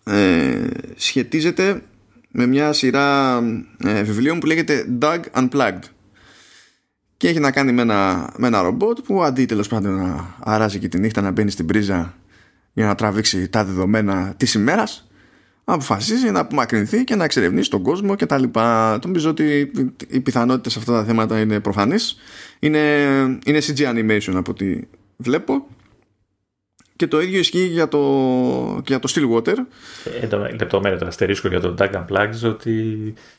ε, σχετίζεται με μια σειρά ε, βιβλίων που λέγεται Doug Unplugged και έχει να κάνει με ένα, με ένα ρομπότ που αντί τέλος πάντων να αράζει και τη νύχτα να μπαίνει στην πρίζα για να τραβήξει τα δεδομένα της ημέρας αποφασίζει να απομακρυνθεί και να εξερευνήσει τον κόσμο και τα λοιπά. Νομίζω ότι οι πιθανότητες σε αυτά τα θέματα είναι προφανείς. Είναι, είναι CG animation από ό,τι βλέπω και το ίδιο ισχύει για το, και για το Stillwater.
Ε, το λεπτομέρεια το αστερίσκο για τον Dagan Plugs ότι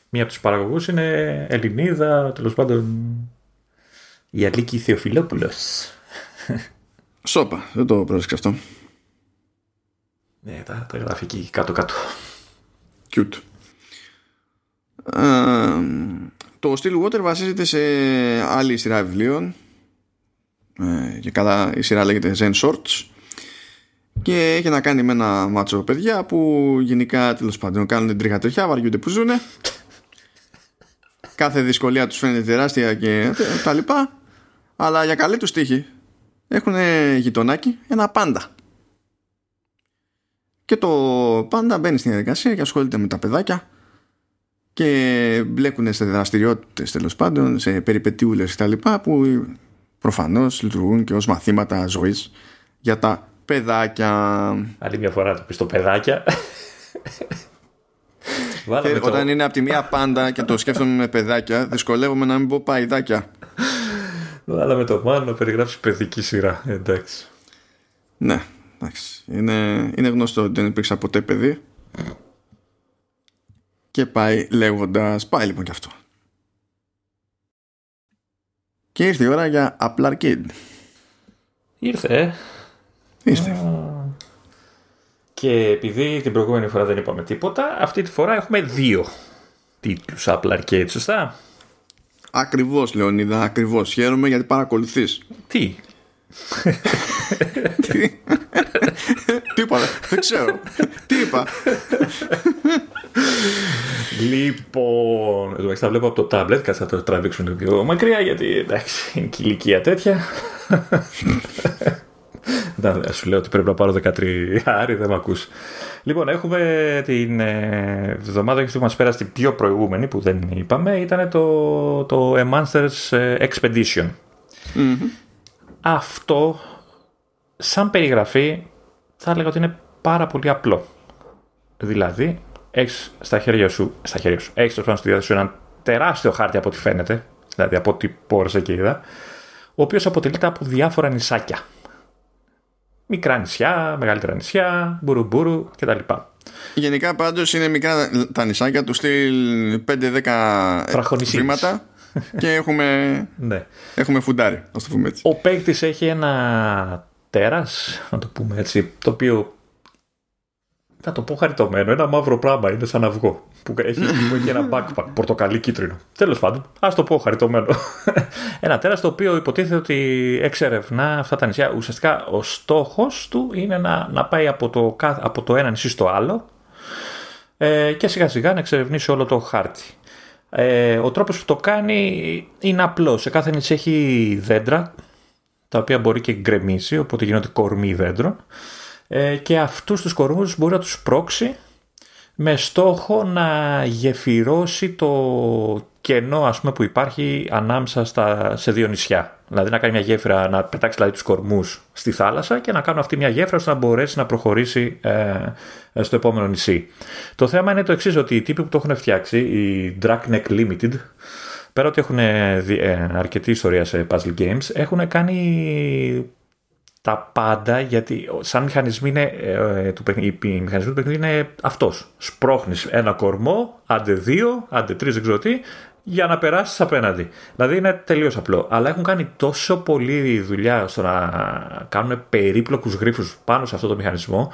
μία από τους παραγωγούς είναι Ελληνίδα, τέλος πάντων η Αλίκη Θεοφιλόπουλος.
Σόπα, δεν το πρόσεξα αυτό.
Ναι, τα, τα γράφει εκεί κάτω-κάτω.
Cute. Ε, το Stillwater βασίζεται σε άλλη σειρά βιβλίων ε, και καλά η σειρά λέγεται Zen Shorts και έχει να κάνει με ένα μάτσο παιδιά που γενικά τέλος πάντων κάνουν τρίχα τριχιά, βαριούνται που ζουνε. Κάθε δυσκολία τους φαίνεται τεράστια και τα λοιπά. Αλλά για καλή τους τύχη έχουν γειτονάκι ένα πάντα. Και το πάντα μπαίνει στην διαδικασία και ασχολείται με τα παιδάκια και μπλέκουν σε δραστηριότητες τέλος πάντων, σε περιπετιούλες κτλ. που προφανώς λειτουργούν και ως μαθήματα ζωής για τα παιδάκια.
Άλλη μια φορά το πεις το παιδάκια.
Ε, όταν είναι από τη μία πάντα και το σκέφτομαι με παιδάκια, δυσκολεύομαι να μην πω παϊδάκια.
Βάλαμε το μάλλον να περιγράψεις παιδική σειρά. Εντάξει.
Ναι, εντάξει. Είναι, είναι γνωστό ότι δεν υπήρξα ποτέ παιδί. Και πάει λέγοντας. Πάει λοιπόν κι αυτό. Και ήρθε η ώρα για απλά arcade.
Ήρθε, ε.
Είστε.
Και επειδή την προηγούμενη φορά δεν είπαμε τίποτα, αυτή τη φορά έχουμε δύο τίτλους Apple Arcade, σωστά;
Ακριβώς, Λεωνίδα, ακριβώς. Χαίρομαι γιατί παρακολουθείς.
Τι;
Τι; Τι είπα, δεν ξέρω. Τι είπα.
Λοιπόν, εδώ τα βλέπω από το tablet, κάτσε να το τραβήξουν πιο μακριά γιατί εντάξει, είναι και ηλικία τέτοια. Να, σου λέω ότι πρέπει να πάρω 13 άρι, δεν με ακούς. Λοιπόν, έχουμε την ε, εβδομάδα που μας πέρασε την πιο προηγούμενη που δεν είπαμε, ήταν το, το A Monsters ε, Expedition. Αυτό, σαν περιγραφή, θα έλεγα ότι είναι πάρα πολύ απλό. Δηλαδή, έχεις στα χέρια σου, στα χέρια σου, έχεις στο στη διάθεση σου ένα τεράστιο χάρτη από ό,τι φαίνεται, δηλαδή από ό,τι πόρασα και είδα, ο οποίος αποτελείται από διάφορα νησάκια μικρά νησιά, μεγαλύτερα νησιά, μπουρουμπουρου κτλ.
Γενικά πάντως είναι μικρά τα νησάκια τους στυλ 5-10 βήματα και έχουμε, ναι. έχουμε φουντάρι, ας το πούμε έτσι.
Ο παίκτης έχει ένα τέρας, να το πούμε έτσι, το οποίο θα το πω χαριτωμένο, ένα μαύρο πράγμα, είναι σαν αυγό που έχει, που έχει ένα backpack πορτοκαλί κίτρινο. Τέλος πάντων, ας το πω χαριτωμένο. ένα τέρας το οποίο υποτίθεται ότι εξερευνά αυτά τα νησιά. Ουσιαστικά ο στόχος του είναι να, να πάει από το, από το ένα νησί στο άλλο ε, και σιγά σιγά να εξερευνήσει όλο το χάρτη. Ε, ο τρόπος που το κάνει είναι απλός. Σε κάθε νησί έχει δέντρα, τα οποία μπορεί και γκρεμίσει, οπότε γίνονται κορμοί δέντρων. Ε, και αυτούς τους κορμούς μπορεί να τους πρόξει με στόχο να γεφυρώσει το κενό ας πούμε, που υπάρχει ανάμεσα στα, σε δύο νησιά. Δηλαδή να κάνει μια γέφυρα, να πετάξει δηλαδή, τους κορμούς στη θάλασσα και να κάνουν αυτή μια γέφυρα ώστε να μπορέσει να προχωρήσει ε, στο επόμενο νησί. Το θέμα είναι το εξής ότι οι τύποι που το έχουν φτιάξει, οι Neck Limited, πέρα ότι έχουν ε, αρκετή ιστορία σε puzzle games, έχουν κάνει τα πάντα γιατί σαν μηχανισμοί είναι, ε, του, οι μηχανισμοί του παιχνίδι είναι αυτός. Σπρώχνεις ένα κορμό, άντε δύο, άντε τρεις, δεν ξέρω τι, για να περάσεις απέναντι. Δηλαδή είναι τελείως απλό. Αλλά έχουν κάνει τόσο πολύ δουλειά στο να κάνουν περίπλοκους γρίφους πάνω σε αυτό το μηχανισμό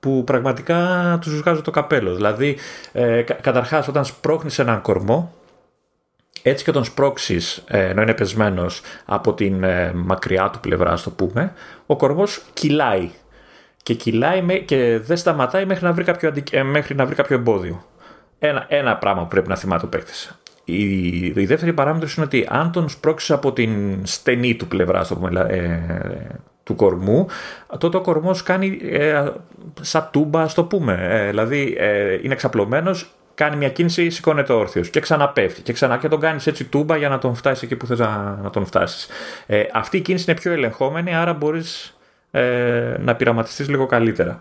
που πραγματικά τους βγάζω το καπέλο. Δηλαδή, ε, καταρχάς όταν σπρώχνεις έναν κορμό έτσι και τον σπρώξεις ε, ενώ είναι πεσμένος από την ε, μακριά του πλευρά, το πούμε, ο κορμός κυλάει. Και κυλάει και δεν σταματάει μέχρι να βρει κάποιο, ε, μέχρι να βρει κάποιο εμπόδιο. Ένα, ένα πράγμα που πρέπει να θυμάται ο παίκτης. Η, η δεύτερη παράμετρος είναι ότι αν τον σπρώξεις από την στενή του πλευρά, το πούμε, του κορμού, τότε ο κορμός κάνει ε, σαν τούμπα, το πούμε. δηλαδή είναι εξαπλωμένο κάνει μια κίνηση, σηκώνεται όρθιο και ξαναπέφτει και ξανά και τον κάνεις έτσι τούμπα για να τον φτάσεις εκεί που θες να, να τον φτάσεις. Ε, αυτή η κίνηση είναι πιο ελεγχόμενη, άρα μπορείς ε, να πειραματιστείς λίγο καλύτερα.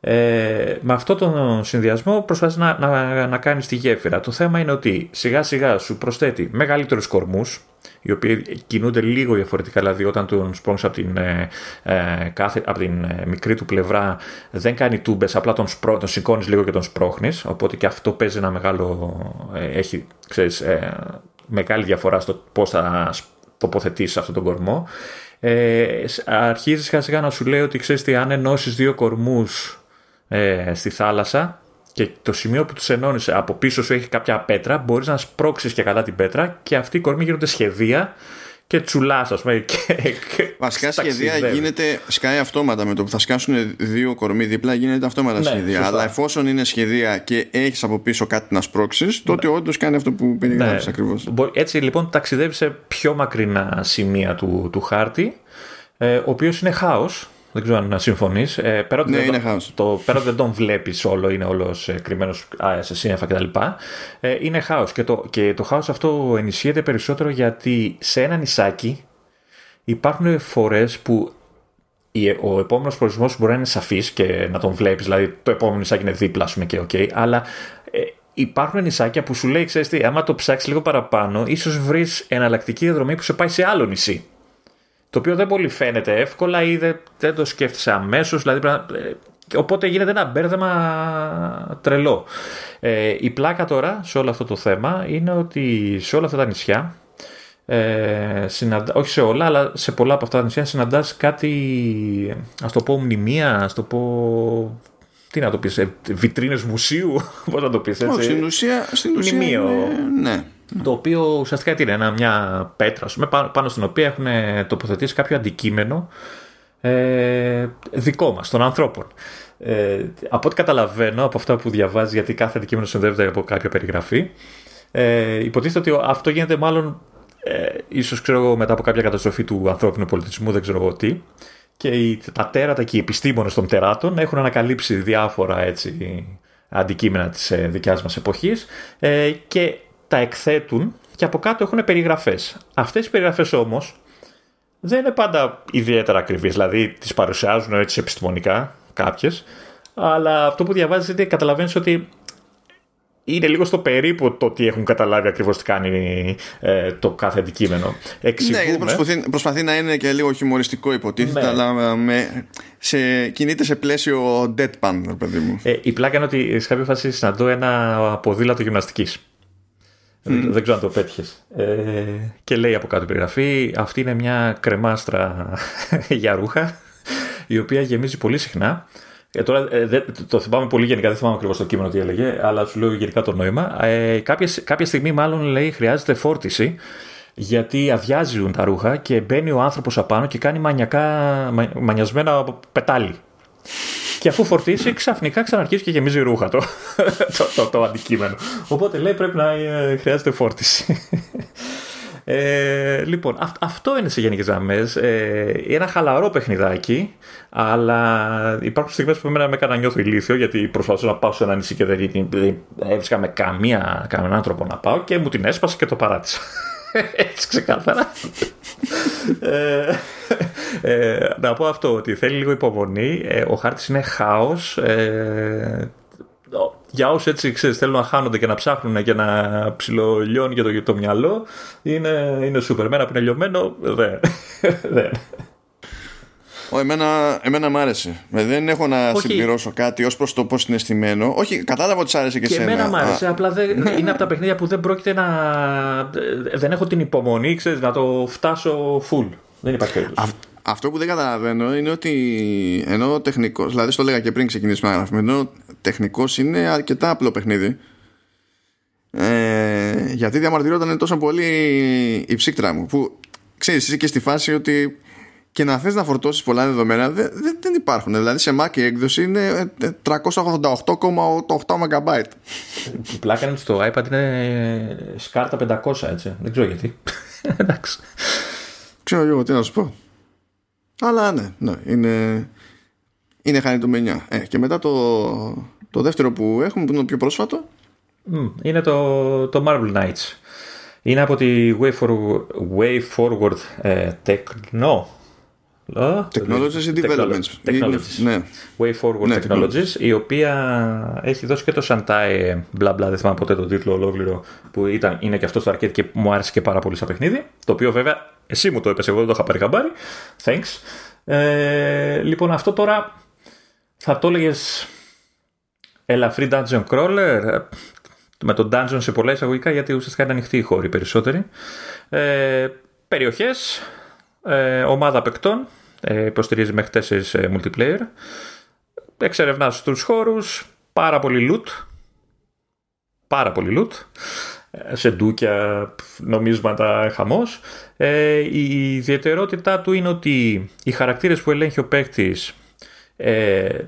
Ε, με αυτόν τον συνδυασμό προσπαθείς να, να, να κάνεις τη γέφυρα. Το θέμα είναι ότι σιγά σιγά σου προσθέτει μεγαλύτερους κορμούς, οι οποίοι κινούνται λίγο διαφορετικά, δηλαδή όταν τον σπρώχνει από την, ε, ε, κάθε, από την ε, μικρή του πλευρά δεν κάνει τούμπες, απλά τον, σπρώ, τον σηκώνεις λίγο και τον σπρώχνεις. Οπότε και αυτό παίζει ένα μεγάλο. Ε, έχει ξέρεις, ε, μεγάλη διαφορά στο πώς θα τοποθετήσεις αυτόν τον κορμό. Ε, αρχίζει σιγά σιγά να σου λέει ότι ξέρεις τι, αν ενώσεις δύο κορμούς ε, στη θάλασσα και το σημείο που τους ενώνει από πίσω σου έχει κάποια πέτρα, μπορείς να σπρώξεις και κατά την πέτρα και αυτοί οι κορμοί γίνονται σχεδία και τσουλάς, ας πούμε. Και,
Βασικά σχεδία γίνεται, σκάει αυτόματα με το που θα σκάσουν δύο κορμοί δίπλα, γίνεται αυτόματα ναι, σχεδία. Αλλά εφόσον είναι σχεδία και έχεις από πίσω κάτι να σπρώξεις, τότε ναι. όντως κάνει αυτό που περιγράφεις ναι. ακριβώς.
Έτσι λοιπόν ταξιδεύει σε πιο μακρινά σημεία του, του χάρτη, ε, ο οποίος είναι χάος δεν ξέρω αν συμφωνείς. Ε, πέρα
ναι,
δεν, το, πέρα δεν τον βλέπεις όλο, είναι όλος ε, κρυμμένος σε σύννεφα κτλ. Ε, είναι χάος. Και το, και το χάος αυτό ενισχύεται περισσότερο γιατί σε ένα νησάκι υπάρχουν φορές που ο επόμενος προορισμός μπορεί να είναι σαφής και να τον βλέπεις, δηλαδή το επόμενο νησάκι είναι δίπλα, ας πούμε και OK, αλλά ε, υπάρχουν νησάκια που σου λέει, ξέρεις τι, άμα το ψάξεις λίγο παραπάνω, ίσως βρεις εναλλακτική διαδρομή που σε πάει σε άλλο νησί το οποίο δεν πολύ φαίνεται εύκολα ή δεν, δεν το σκέφτεσαι αμέσως. Δηλαδή, ε, οπότε γίνεται ένα μπέρδεμα τρελό. Ε, η πλάκα τώρα σε όλο αυτό το θέμα είναι ότι σε όλα αυτά τα νησιά ε, συναντα... όχι σε όλα, αλλά σε πολλά από αυτά τα νησιά συναντάς κάτι, ας το πω μνημεία, ας το πω τι να το πεις, ε, βιτρίνες μουσείου, πώς να το πεις έτσι.
στην ουσία, στην ουσία ναι.
Το οποίο ουσιαστικά είναι ένα, μια πέτρα πάνω, πάνω στην οποία έχουν τοποθετήσει κάποιο αντικείμενο ε, δικό μας, των ανθρώπων. Ε, από ό,τι καταλαβαίνω από αυτά που διαβάζει, γιατί κάθε αντικείμενο συνδέεται από κάποια περιγραφή, ε, υποτίθεται ότι αυτό γίνεται μάλλον ε, ίσως ξέρω εγώ μετά από κάποια καταστροφή του ανθρώπινου πολιτισμού, δεν ξέρω εγώ τι, και οι, τα τέρατα και οι επιστήμονες των τεράτων έχουν ανακαλύψει διάφορα έτσι, αντικείμενα της ε, δικιάς μας εποχής ε, και τα εκθέτουν και από κάτω έχουν περιγραφές. Αυτές οι περιγραφές όμως δεν είναι πάντα ιδιαίτερα ακριβείς, δηλαδή τις παρουσιάζουν έτσι επιστημονικά κάποιες, αλλά αυτό που διαβάζεις είναι καταλαβαίνεις ότι είναι λίγο στο περίπου το τι έχουν καταλάβει ακριβώς τι κάνει ε, το κάθε αντικείμενο.
Εξηγούμε... Ναι, γιατί προσπαθεί, προσπαθεί, να είναι και λίγο χιουμοριστικό υποτίθεται, ναι. αλλά με, σε, κινείται σε πλαίσιο deadpan, παιδί μου.
Ε, η πλάκα είναι ότι σε κάποια φάση συναντώ ένα ποδήλατο γυμναστικής. Δεν, ξέρω αν το πέτυχες. Ε, και λέει από κάτω περιγραφή, αυτή είναι μια κρεμάστρα για ρούχα, η οποία γεμίζει πολύ συχνά. Ε, τώρα ε, το θυμάμαι πολύ γενικά, δεν θυμάμαι ακριβώς το κείμενο τι έλεγε, αλλά σου λέω γενικά το νόημα. Ε, κάποια, κάποια στιγμή, μάλλον λέει, χρειάζεται φόρτιση, γιατί αδειάζουν τα ρούχα και μπαίνει ο άνθρωπος απάνω και κάνει μανιακά, μανιασμένα πετάλι. Και αφού φορτίσει, ξαφνικά ξαναρχίζει και γεμίζει ρούχα το, το, το, το αντικείμενο. Οπότε λέει πρέπει να ε, χρειάζεται φόρτιση. Ε, λοιπόν, αυτό είναι σε γενικές γραμμές. Ε, ένα χαλαρό παιχνιδάκι, αλλά υπάρχουν στιγμές που εμένα με έκανα νιώθω ηλίθιο γιατί προσπαθούσα να πάω σε ένα νησί και δεν, δεν έβρισκα με καμία, κανέναν τρόπο να πάω και μου την έσπασε και το παράτησα. Έτσι ξεκάθαρα. ε, ε, να πω αυτό ότι θέλει λίγο υπομονή. Ε, ο χάρτης είναι χάος. Ε, για όσους έτσι ξέρεις, θέλουν να χάνονται και να ψάχνουν και να ψιλολιώνει και το, το μυαλό, είναι, είναι σούπερ. Εμένα που είναι λιωμένο, δεν. δεν.
Εμένα, εμένα μ' άρεσε. Δεν έχω να Όχι. συμπληρώσω κάτι ως προς το πώς είναι στημένο. Όχι, κατάλαβα ότι σ' άρεσε και,
και
εσένα.
Εμένα μ' άρεσε. Απλά δεν, είναι από τα παιχνίδια που δεν πρόκειται να. Δεν έχω την υπομονή, ξέρεις, να το φτάσω full. Δεν υπάρχει περίπτωση.
Αυτό που δεν καταλαβαίνω είναι ότι ενώ τεχνικό, δηλαδή στο λέγα και πριν ξεκινήσουμε να γράφουμε, ενώ τεχνικός είναι αρκετά απλό παιχνίδι. Ε, γιατί διαμαρτυρόταν τόσο πολύ η ψύκτρα μου. Που ξέρεις, είσαι και στη φάση ότι και να θες να φορτώσεις πολλά δεδομένα δεν, δεν, δεν υπάρχουν. Δηλαδή σε Mac η έκδοση είναι 388,8 MB.
Η πλάκα είναι στο iPad είναι σκάρτα 500 έτσι. Δεν ξέρω γιατί. Εντάξει.
Ξέρω εγώ τι να σου πω. Αλλά ναι, ναι είναι, είναι χαριτωμένια. Ε, και μετά το, το δεύτερο που έχουμε, που είναι το πιο πρόσφατο.
είναι το, το Marble Knights. Είναι από τη Way, for, way Forward ε, Techno.
Technologies and Developments.
Technologies. Ναι. Way Forward ναι, Technologies, η οποία έχει δώσει και το Shantae, μπλα μπλα, δεν θυμάμαι ποτέ τον τίτλο ολόκληρο, που ήταν, είναι και αυτός στο arcade και μου άρεσε και πάρα πολύ σαν παιχνίδι. Το οποίο βέβαια εσύ μου το είπες, εγώ δεν το είχα πάρει χαμπάρι. Thanks. Ε, λοιπόν, αυτό τώρα θα το έλεγες ελαφρύ dungeon crawler με το dungeon σε πολλά εισαγωγικά γιατί ουσιαστικά είναι ανοιχτή η χώρη περισσότερη. Ε, περιοχές, ε, ομάδα παικτών, ε, υποστηρίζει μέχρι 4 ε, multiplayer. Εξερευνάς τους χώρους, πάρα πολύ loot. Πάρα πολύ loot σε ντούκια, νομίσματα, χαμός. Ε, η ιδιαιτερότητά του είναι ότι οι χαρακτήρες που ελέγχει ο παίκτης. ε,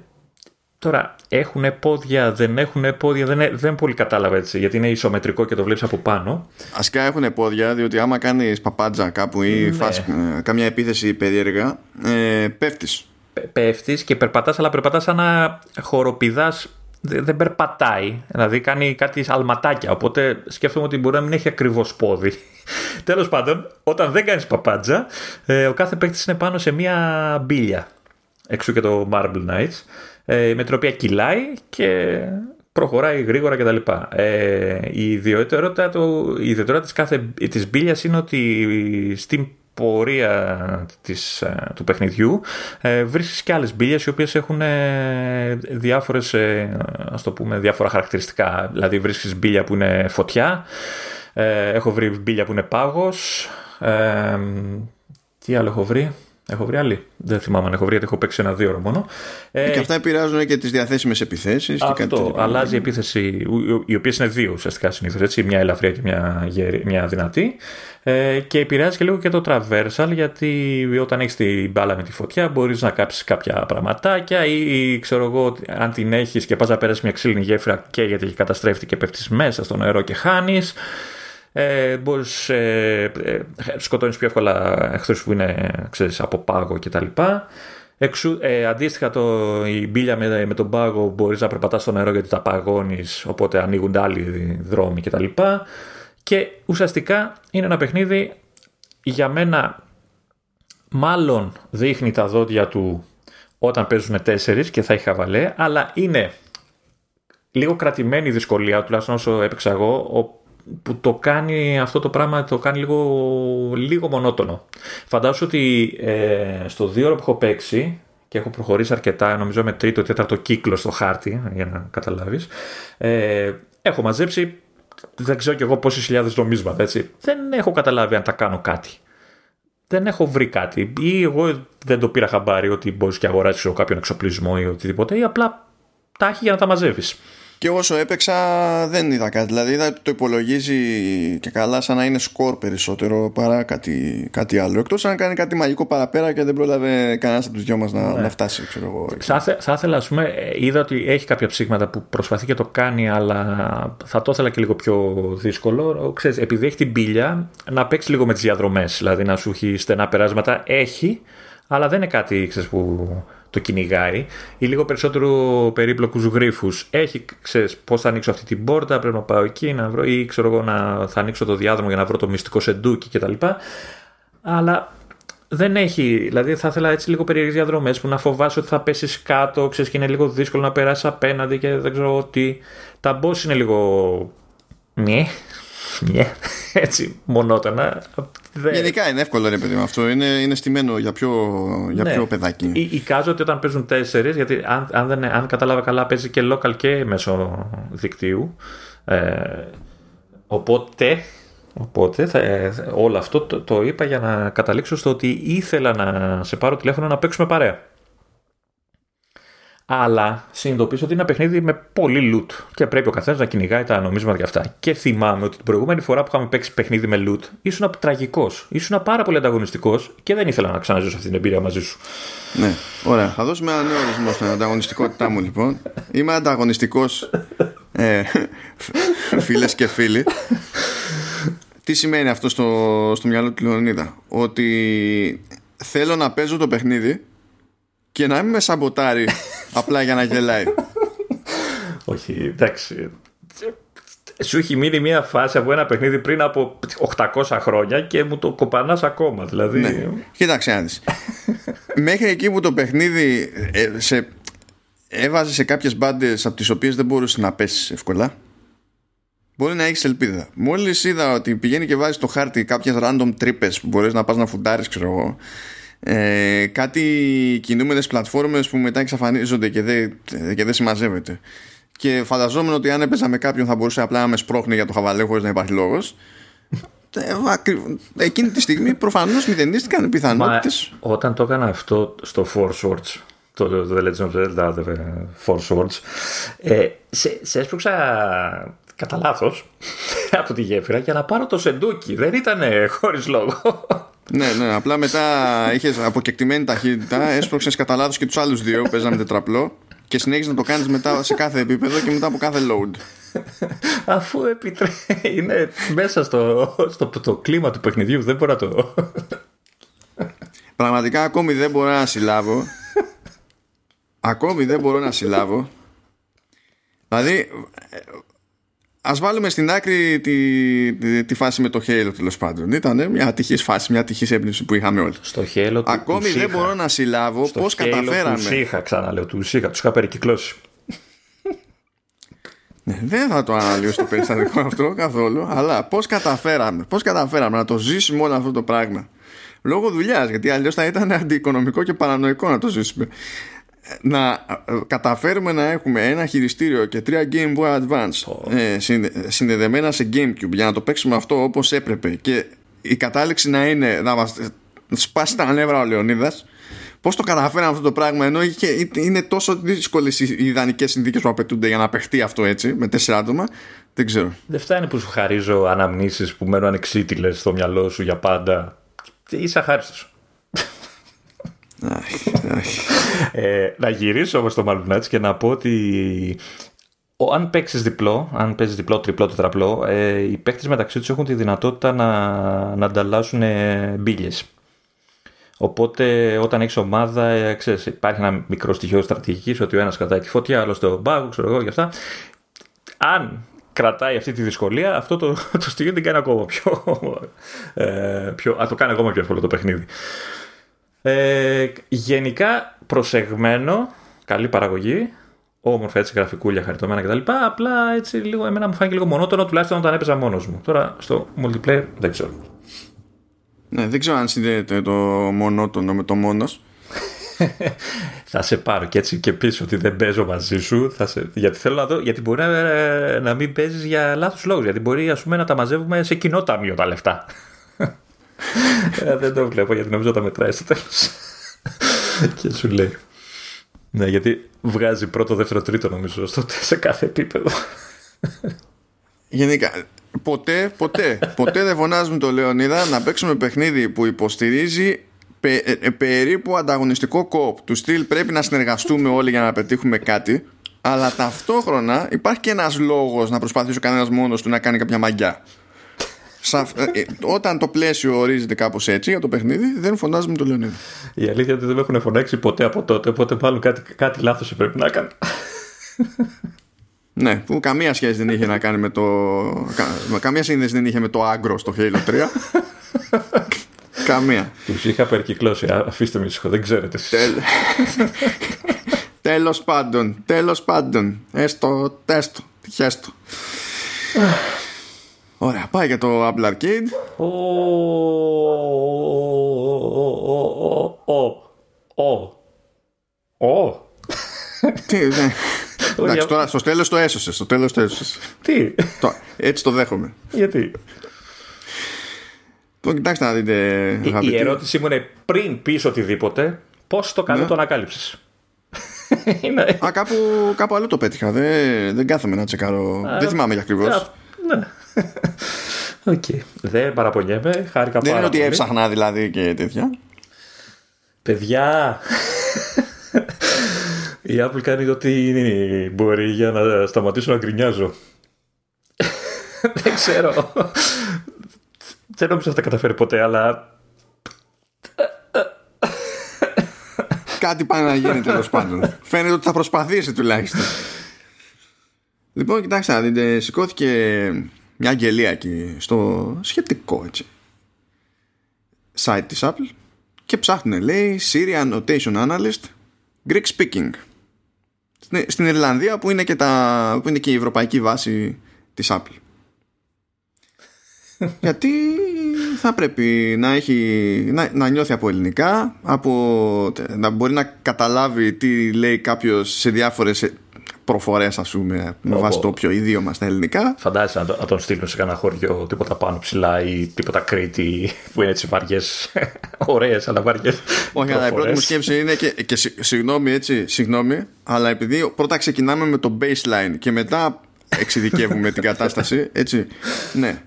τώρα έχουν πόδια, δεν έχουν πόδια, δεν, δεν πολύ κατάλαβα έτσι, γιατί είναι ισομετρικό και το βλέπεις από πάνω.
Ασκά έχουν πόδια, διότι άμα κάνεις παπάντζα κάπου ή ναι. φας ε, καμιά επίθεση περίεργα, ε, πέφτεις.
Πέφτεις και περπατάς, αλλά περπατάς σαν να χοροπηδάς δεν περπατάει, δηλαδή κάνει κάτι αλματάκια. Οπότε σκέφτομαι ότι μπορεί να μην έχει ακριβώς πόδι. Τέλος πάντων, όταν δεν κάνεις παπάντζα, ε, ο κάθε παίκτης είναι πάνω σε μία μπίλια. Εξού και το Marble Knights, ε, με την οποία κυλάει και προχωράει γρήγορα κτλ. Ε, η ιδιαιτερότητα, η ιδιαιτερότητα της κάθε της μπίλιας είναι ότι στην πορεία της, ε, του παιχνιδιού ε, βρίσκεις και άλλες μπίλιες οι οποίες έχουν ε, διάφορες, ε, ας το πούμε, διάφορα χαρακτηριστικά. Δηλαδή βρίσκεις μπίλια που είναι φωτιά, ε, έχω βρει μπίλια που είναι πάγος, τι άλλο έχω βρει, Έχω βρει άλλη. Δεν θυμάμαι αν έχω βρει, γιατί έχω παίξει ένα δύο ώρο μόνο.
Ε, και αυτά επηρεάζουν και τις διαθέσιμες επιθέσεις.
Αυτό. αλλάζει η επίθεση, οι οποίες είναι δύο ουσιαστικά συνήθως. Μια ελαφριά και μια, μια δυνατή. Ε, και επηρεάζει και λίγο και το traversal, γιατί όταν έχεις την μπάλα με τη φωτιά, μπορείς να κάψεις κάποια πραγματάκια ή ξέρω εγώ, αν την έχεις και πας να πέρασε μια ξύλινη γέφυρα και γιατί έχει καταστρέφει και πέφτεις μέσα στο νερό και χάνεις ε, μπορείς ε, ε, σκοτώνεις πιο εύκολα εχθρούς που είναι ξέρεις, από πάγο κτλ. Εξου, ε, αντίστοιχα το, η μπίλια με, με τον πάγο μπορείς να περπατάς στο νερό γιατί τα παγώνεις οπότε ανοίγουν άλλοι δρόμοι κτλ. Και, και ουσιαστικά είναι ένα παιχνίδι για μένα μάλλον δείχνει τα δόντια του όταν παίζουν τέσσερις και θα έχει χαβαλέ αλλά είναι λίγο κρατημένη η δυσκολία τουλάχιστον όσο έπαιξα εγώ που το κάνει αυτό το πράγμα το κάνει λίγο, λίγο μονότονο. Φαντάζομαι ότι ε, στο δύο ώρο που έχω παίξει και έχω προχωρήσει αρκετά, νομίζω με τρίτο, τέταρτο κύκλο στο χάρτη, για να καταλάβεις, ε, έχω μαζέψει δεν ξέρω κι εγώ πόσες χιλιάδες νομίσματα, έτσι. Δεν έχω καταλάβει αν τα κάνω κάτι. Δεν έχω βρει κάτι. Ή εγώ δεν το πήρα χαμπάρι ότι μπορείς και αγοράσει κάποιον εξοπλισμό ή οτιδήποτε, ή απλά τα έχει για να τα μαζεύεις.
Και όσο έπαιξα δεν είδα κάτι. Δηλαδή είδα το υπολογίζει και καλά σαν να είναι σκορ περισσότερο παρά κάτι, κάτι άλλο. Εκτός αν κάνει κάτι μαγικό παραπέρα και δεν πρόλαβε κανένας από τους δυο μας να, ναι. να φτάσει. Ξέρω εγώ,
θα, θα ήθελα, ας πούμε, είδα ότι έχει κάποια ψήγματα που προσπαθεί και το κάνει, αλλά θα το ήθελα και λίγο πιο δύσκολο. Ξέρεις, επειδή έχει την πύλια, να παίξει λίγο με τις διαδρομές. Δηλαδή να σου έχει στενά περάσματα. Έχει, αλλά δεν είναι κάτι ξέρεις, που το κυνηγάει ή λίγο περισσότερο περίπλοκους γρίφους. Έχει, ξέρεις, πώς θα ανοίξω αυτή την πόρτα, πρέπει να πάω εκεί να βρω ή ξέρω εγώ να θα ανοίξω το διάδρομο για να βρω το μυστικό σεντούκι κτλ. Αλλά δεν έχει, δηλαδή θα ήθελα έτσι λίγο περίεργες διαδρομές που να φοβάσαι ότι θα πέσεις κάτω, ξέρεις και είναι λίγο δύσκολο να περάσεις απέναντι και δεν ξέρω τι. Τα boss είναι λίγο... Μιε, μιε, έτσι μονότανα.
Γενικά είναι εύκολο ρε παιδί αυτό. Είναι, είναι στημένο για πιο, για ναι. πιο παιδάκι.
Εικάζω ότι όταν παίζουν τέσσερις, γιατί αν, αν, δεν, αν κατάλαβα καλά παίζει και local και μέσω δικτύου. Ε, οπότε Οπότε θα, όλο αυτό το, το, είπα για να καταλήξω στο ότι ήθελα να σε πάρω τηλέφωνο να παίξουμε παρέα. Αλλά συνειδητοποίησα ότι είναι ένα παιχνίδι με πολύ loot και πρέπει ο καθένας να κυνηγάει τα νομίσματα και αυτά. Και θυμάμαι ότι την προηγούμενη φορά που είχαμε παίξει παιχνίδι με loot ήσουν τραγικός. Ήσουν πάρα πολύ ανταγωνιστικός και δεν ήθελα να ξαναζήσω αυτή την εμπειρία μαζί σου.
Ναι, ωραία. Θα δώσουμε ένα νέο ορισμό στην ανταγωνιστικότητά μου λοιπόν. Είμαι ανταγωνιστικός. Ε, Φίλες και φίλοι. Τι σημαίνει αυτό στο, στο μυαλό του Λεωνίδα; Ότι θέλω να παίζω το παιχνίδι και να μην με σαμποτάρει απλά για να γελάει.
Όχι, εντάξει. Σου έχει μείνει μια φάση από ένα παιχνίδι πριν από 800 χρόνια και μου το κοπανάς ακόμα. Δηλαδή... Ναι.
Κοίταξε να Μέχρι εκεί που το παιχνίδι ε, σε, έβαζε σε κάποιες μπάντες από τις οποίες δεν μπορούσες να πέσεις εύκολα μπορεί να έχεις ελπίδα. Μόλις είδα ότι πηγαίνει και βάζει στο χάρτη κάποιες random τρύπες που μπορείς να πας να φουντάρεις, ξέρω εγώ, ε, κάτι κινούμενες πλατφόρμες που μετά εξαφανίζονται και δεν, και δεν συμμαζεύεται. Και φανταζόμουν ότι αν έπαιζα με κάποιον θα μπορούσε απλά να με σπρώχνει για το χαβαλέ χωρίς να υπάρχει λόγος. Ε, εκείνη τη στιγμή προφανώς μηδενίστηκαν οι πιθανότητες.
Όταν το έκανα αυτό στο Four Swords το, The Legend of Zelda The Four Swords ε, σε, σε έσπρωξα κατά λάθος από τη γέφυρα για να πάρω το σεντούκι δεν ήταν χωρίς λόγο
ναι, ναι, απλά μετά είχες αποκεκτημένη ταχύτητα, έσπρωξες κατά λάθος και τους άλλους δύο που παίζαμε τετραπλό και συνέχισε να το κάνεις μετά σε κάθε επίπεδο και μετά από κάθε load.
Αφού επιτρέπει, είναι μέσα στο, στο το κλίμα του παιχνιδιού, δεν μπορώ να το.
Πραγματικά ακόμη δεν μπορώ να συλλάβω. ακόμη δεν μπορώ να συλλάβω. Δηλαδή, Ας βάλουμε στην άκρη τη, τη, τη φάση με το Halo τέλος πάντων. Ήταν μια ατυχής φάση, μια ατυχής έμπνευση που είχαμε όλοι.
Στο Halo
Ακόμη δεν μπορώ να συλλάβω πώς καταφέραμε.
Του είχα, ξαναλέω, του είχα, τους είχα περικυκλώσει.
Ναι, δεν θα το αναλύσω το περιστατικό αυτό καθόλου, αλλά πώς καταφέραμε, πώς καταφέραμε να το ζήσουμε όλο αυτό το πράγμα. Λόγω δουλειάς, γιατί αλλιώς θα ήταν αντιοικονομικό και παρανοϊκό να το ζήσουμε να ε, καταφέρουμε να έχουμε ένα χειριστήριο και τρία Game Boy Advance ε, συνδεδεμένα σε Gamecube για να το παίξουμε αυτό όπως έπρεπε και η κατάληξη να είναι να μας σπάσει τα νεύρα ο Λεωνίδας Πώς το καταφέραμε αυτό το πράγμα ενώ είχε, είναι τόσο δύσκολες οι ιδανικές συνθήκες που απαιτούνται για να παιχτεί αυτό έτσι με τέσσερα άτομα. Δεν ξέρω.
Δεν φτάνει που σου χαρίζω αναμνήσεις που μένουν ανεξίτηλες στο μυαλό σου για πάντα. Είσαι αχάριστος ε, να γυρίσω όμως το Malvin και να πω ότι ο, αν παίξεις διπλό, αν παίζεις διπλό, τριπλό, τετραπλό, ε, οι παίκτες μεταξύ τους έχουν τη δυνατότητα να, να ανταλλάσσουν ε, μπύλε. Οπότε όταν έχεις ομάδα, ε, ξέρεις, υπάρχει ένα μικρό στοιχείο στρατηγικής ότι ο ένας κρατάει τη φωτιά, άλλος τον πάγο, ξέρω εγώ γι' αυτά. Αν κρατάει αυτή τη δυσκολία, αυτό το, το στοιχείο την κάνει ακόμα πιο, ε, πιο. Α, το κάνει ακόμα πιο εύκολο το παιχνίδι. Ε, γενικά προσεγμένο, καλή παραγωγή, όμορφα έτσι γραφικούλια, χαριτωμένα κτλ. Απλά έτσι λίγο εμένα μου φάνηκε λίγο μονότονο, τουλάχιστον όταν έπαιζα μόνος μου. Τώρα στο multiplayer δεν ξέρω.
Ναι, δεν ξέρω αν συνδέεται το μονότονο με το μόνος.
θα σε πάρω και έτσι και πίσω ότι δεν παίζω μαζί σου. Θα σε... Γιατί θέλω να δω, γιατί μπορεί να, να μην παίζεις για λάθος λόγους. Γιατί μπορεί ας πούμε, να τα μαζεύουμε σε κοινό ταμείο τα λεφτά. Ε, δεν το βλέπω γιατί νομίζω τα μετράει στο τέλος. και σου λέει. Ναι, γιατί βγάζει πρώτο, δεύτερο, τρίτο νομίζω σε κάθε επίπεδο.
Γενικά, ποτέ, ποτέ, ποτέ δεν φωνάζουμε το Λεωνίδα να παίξουμε παιχνίδι που υποστηρίζει πε, ε, ε, περίπου ανταγωνιστικό κόπ. Του στυλ πρέπει να συνεργαστούμε όλοι για να πετύχουμε κάτι, αλλά ταυτόχρονα υπάρχει και ένας λόγος να προσπαθήσει ο κανένας μόνος του να κάνει κάποια μαγιά. Ε, ε, όταν το πλαίσιο ορίζεται κάπως έτσι για το παιχνίδι, δεν φωνάζουμε το Λεωνίδη.
Η αλήθεια είναι ότι δεν με έχουν φωνάξει ποτέ από τότε, οπότε μάλλον κάτι, κάτι λάθος πρέπει να κάνω.
Ναι, που καμία σχέση δεν είχε να κάνει με το. Καμία σύνδεση δεν είχε με το άγκρο στο Halo 3. καμία.
Τους είχα περικυκλώσει. Αφήστε με ήσυχο, δεν ξέρετε εσείς.
Τέλος πάντων, τέλος πάντων. Έστω, τέστο, τυχέστο. Ωραία, πάει για το Apple Arcade.
Ο. Ο. Ο.
Τι, ναι. Εντάξει, τώρα στο τέλος το έσωσες. Στο τέλος το έσωσες.
Τι;
Έτσι το δέχομαι.
Γιατί;
Το κοιτάξτε να δείτε.
Η, ερώτησή μου είναι πριν πεις οτιδήποτε, πώς το καλό ναι. το ανακάλυψες;
Α, κάπου, κάπου αλλού το πέτυχα. Δεν, δεν κάθομαι να τσεκάρω. δεν θυμάμαι για ακριβώς.
Ναι. OK. Okay. Δεν παραπονιέμαι. Χάρηκα
Δεν είναι ότι έψαχνα δηλαδή και τέτοια.
Παιδιά. Η Apple κάνει ό,τι μπορεί για να σταματήσω να γκρινιάζω. Δεν ξέρω. Δεν νομίζω ότι θα καταφέρει ποτέ, αλλά.
Κάτι πάει να γίνει τέλος πάντων. Φαίνεται ότι θα προσπαθήσει τουλάχιστον. Λοιπόν, κοιτάξτε να δείτε, σηκώθηκε μια αγγελία εκεί στο σχετικό έτσι. Site της Apple και ψάχνουν λέει Siri Annotation Analyst Greek Speaking. Στην Ιρλανδία που είναι και, τα, που είναι και η ευρωπαϊκή βάση της Apple. Γιατί θα πρέπει να, έχει, να, να νιώθει από ελληνικά από, να μπορεί να καταλάβει τι λέει κάποιος σε διάφορες προφορές, ας πούμε, με βάση το όποιο ιδίωμα στα ελληνικά.
Φαντάζεσαι να, να τον στείλουν σε κανένα χωριό τίποτα πάνω ψηλά ή τίποτα Κρήτη που είναι έτσι βαριές. Ωραίες, αλλά βαριές.
Όχι, αλλά η πρώτη μου σκέψη είναι και, και συγγνώμη, έτσι, συγγνώμη, αλλά επειδή πρώτα ξεκινάμε με το baseline και μετά εξειδικεύουμε την κατάσταση, έτσι. Ναι.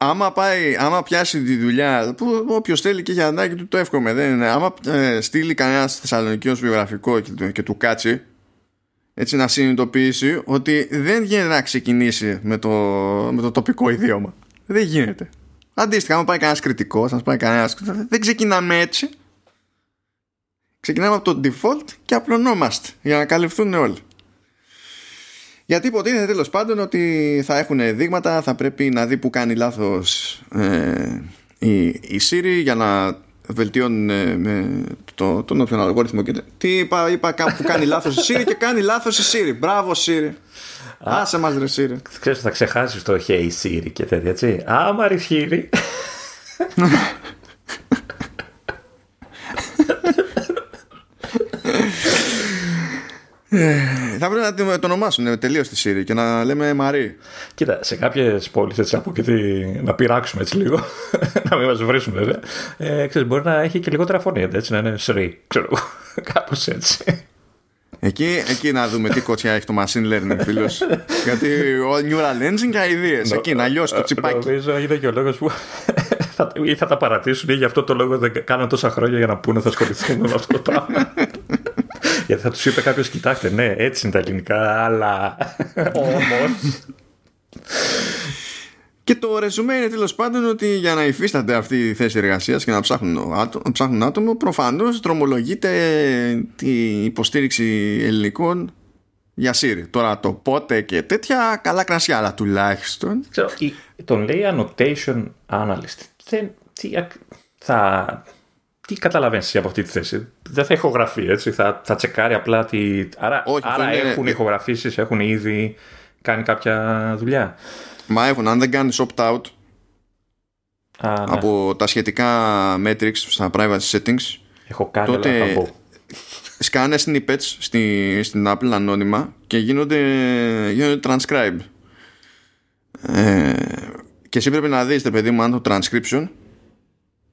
Άμα, πάει, άμα πιάσει τη δουλειά, που όποιος θέλει και για ανάγκη του το εύχομαι, δεν είναι. Άμα ε, στείλει κανένας Θεσσαλονικιός βιογραφικό και, και του κάτσει, έτσι να συνειδητοποιήσει ότι δεν γίνεται να ξεκινήσει με το, με το τοπικό ιδίωμα. Δεν γίνεται. Αντίστοιχα, αν πάει κανένας κριτικός, αν πάει κανένας. Δεν ξεκινάμε έτσι. Ξεκινάμε από το default και απλωνόμαστε για να καλυφθούν όλοι. Γιατί υποτίθεται τέλος πάντων ότι θα έχουν δείγματα, θα πρέπει να δει που κάνει λάθος ε, η, η Siri για να βελτιώνουν ε, με το, τον όποιον αλγόριθμο και τι είπα, είπα κάπου κάνει λάθος η Siri και κάνει λάθος η Siri. Μπράβο Siri. Άσε μας ρε Siri.
Ξέρεις θα ξεχάσεις το hey Siri και τέτοια έτσι. Άμα ρε Siri
θα πρέπει να το ονομάσουν τελείως τη Siri και να λέμε Μαρή.
Κοίτα, σε κάποιες πόλεις έτσι από και να πειράξουμε έτσι λίγο, να μην μας βρίσουν βέβαια. Ε, ξέρεις, μπορεί να έχει και λιγότερα φωνή, έτσι να είναι Σρι, ξέρω εγώ. Κάπως έτσι.
Εκεί, εκεί να δούμε τι κότσια έχει το machine learning, φίλος. Γιατί ο neural engine και ιδέε. Εκεί να λιώσει το τσιπάκι.
Νομίζω είναι και ο λόγος που θα, ή θα τα παρατήσουν ή γι' αυτό το λόγο δεν κάναν τόσα χρόνια για να πούνε θα ασχοληθούν με αυτό το πράγμα. Γιατί θα τους είπε κάποιος, κοιτάξτε, ναι, έτσι είναι τα ελληνικά, αλλά όμως.
Και το ρεζουμέ είναι τέλος πάντων ότι για να υφίσταται αυτή η θέση εργασίας και να ψάχνουν, άτομο, ψάχνουν άτομο, προφανώς δρομολογείται η υποστήριξη ελληνικών για Siri. Τώρα το πότε και τέτοια, καλά κρασιά, αλλά τουλάχιστον.
Ξέρω, τον λέει annotation analyst. Δεν, τι, θα, τι καταλαβαίνεις από αυτή τη θέση; Δεν θα ηχογραφεί, έτσι. Θα, θα τσεκάρει απλά τη. Άρα, Όχι, άρα έχουν είναι... ηχογραφήσεις, έχουν ήδη κάνει κάποια δουλειά.
Μα έχουν, αν δεν κάνεις opt-out Α, ναι. από τα σχετικά metrics στα privacy settings.
Έχω κάνει, τότε αλλά θα
σκάνες snippets στη, στην Apple ανώνυμα και γίνονται, γίνονται transcribe. Ε, και εσύ πρέπει να δεις, παιδί μου, αν το transcription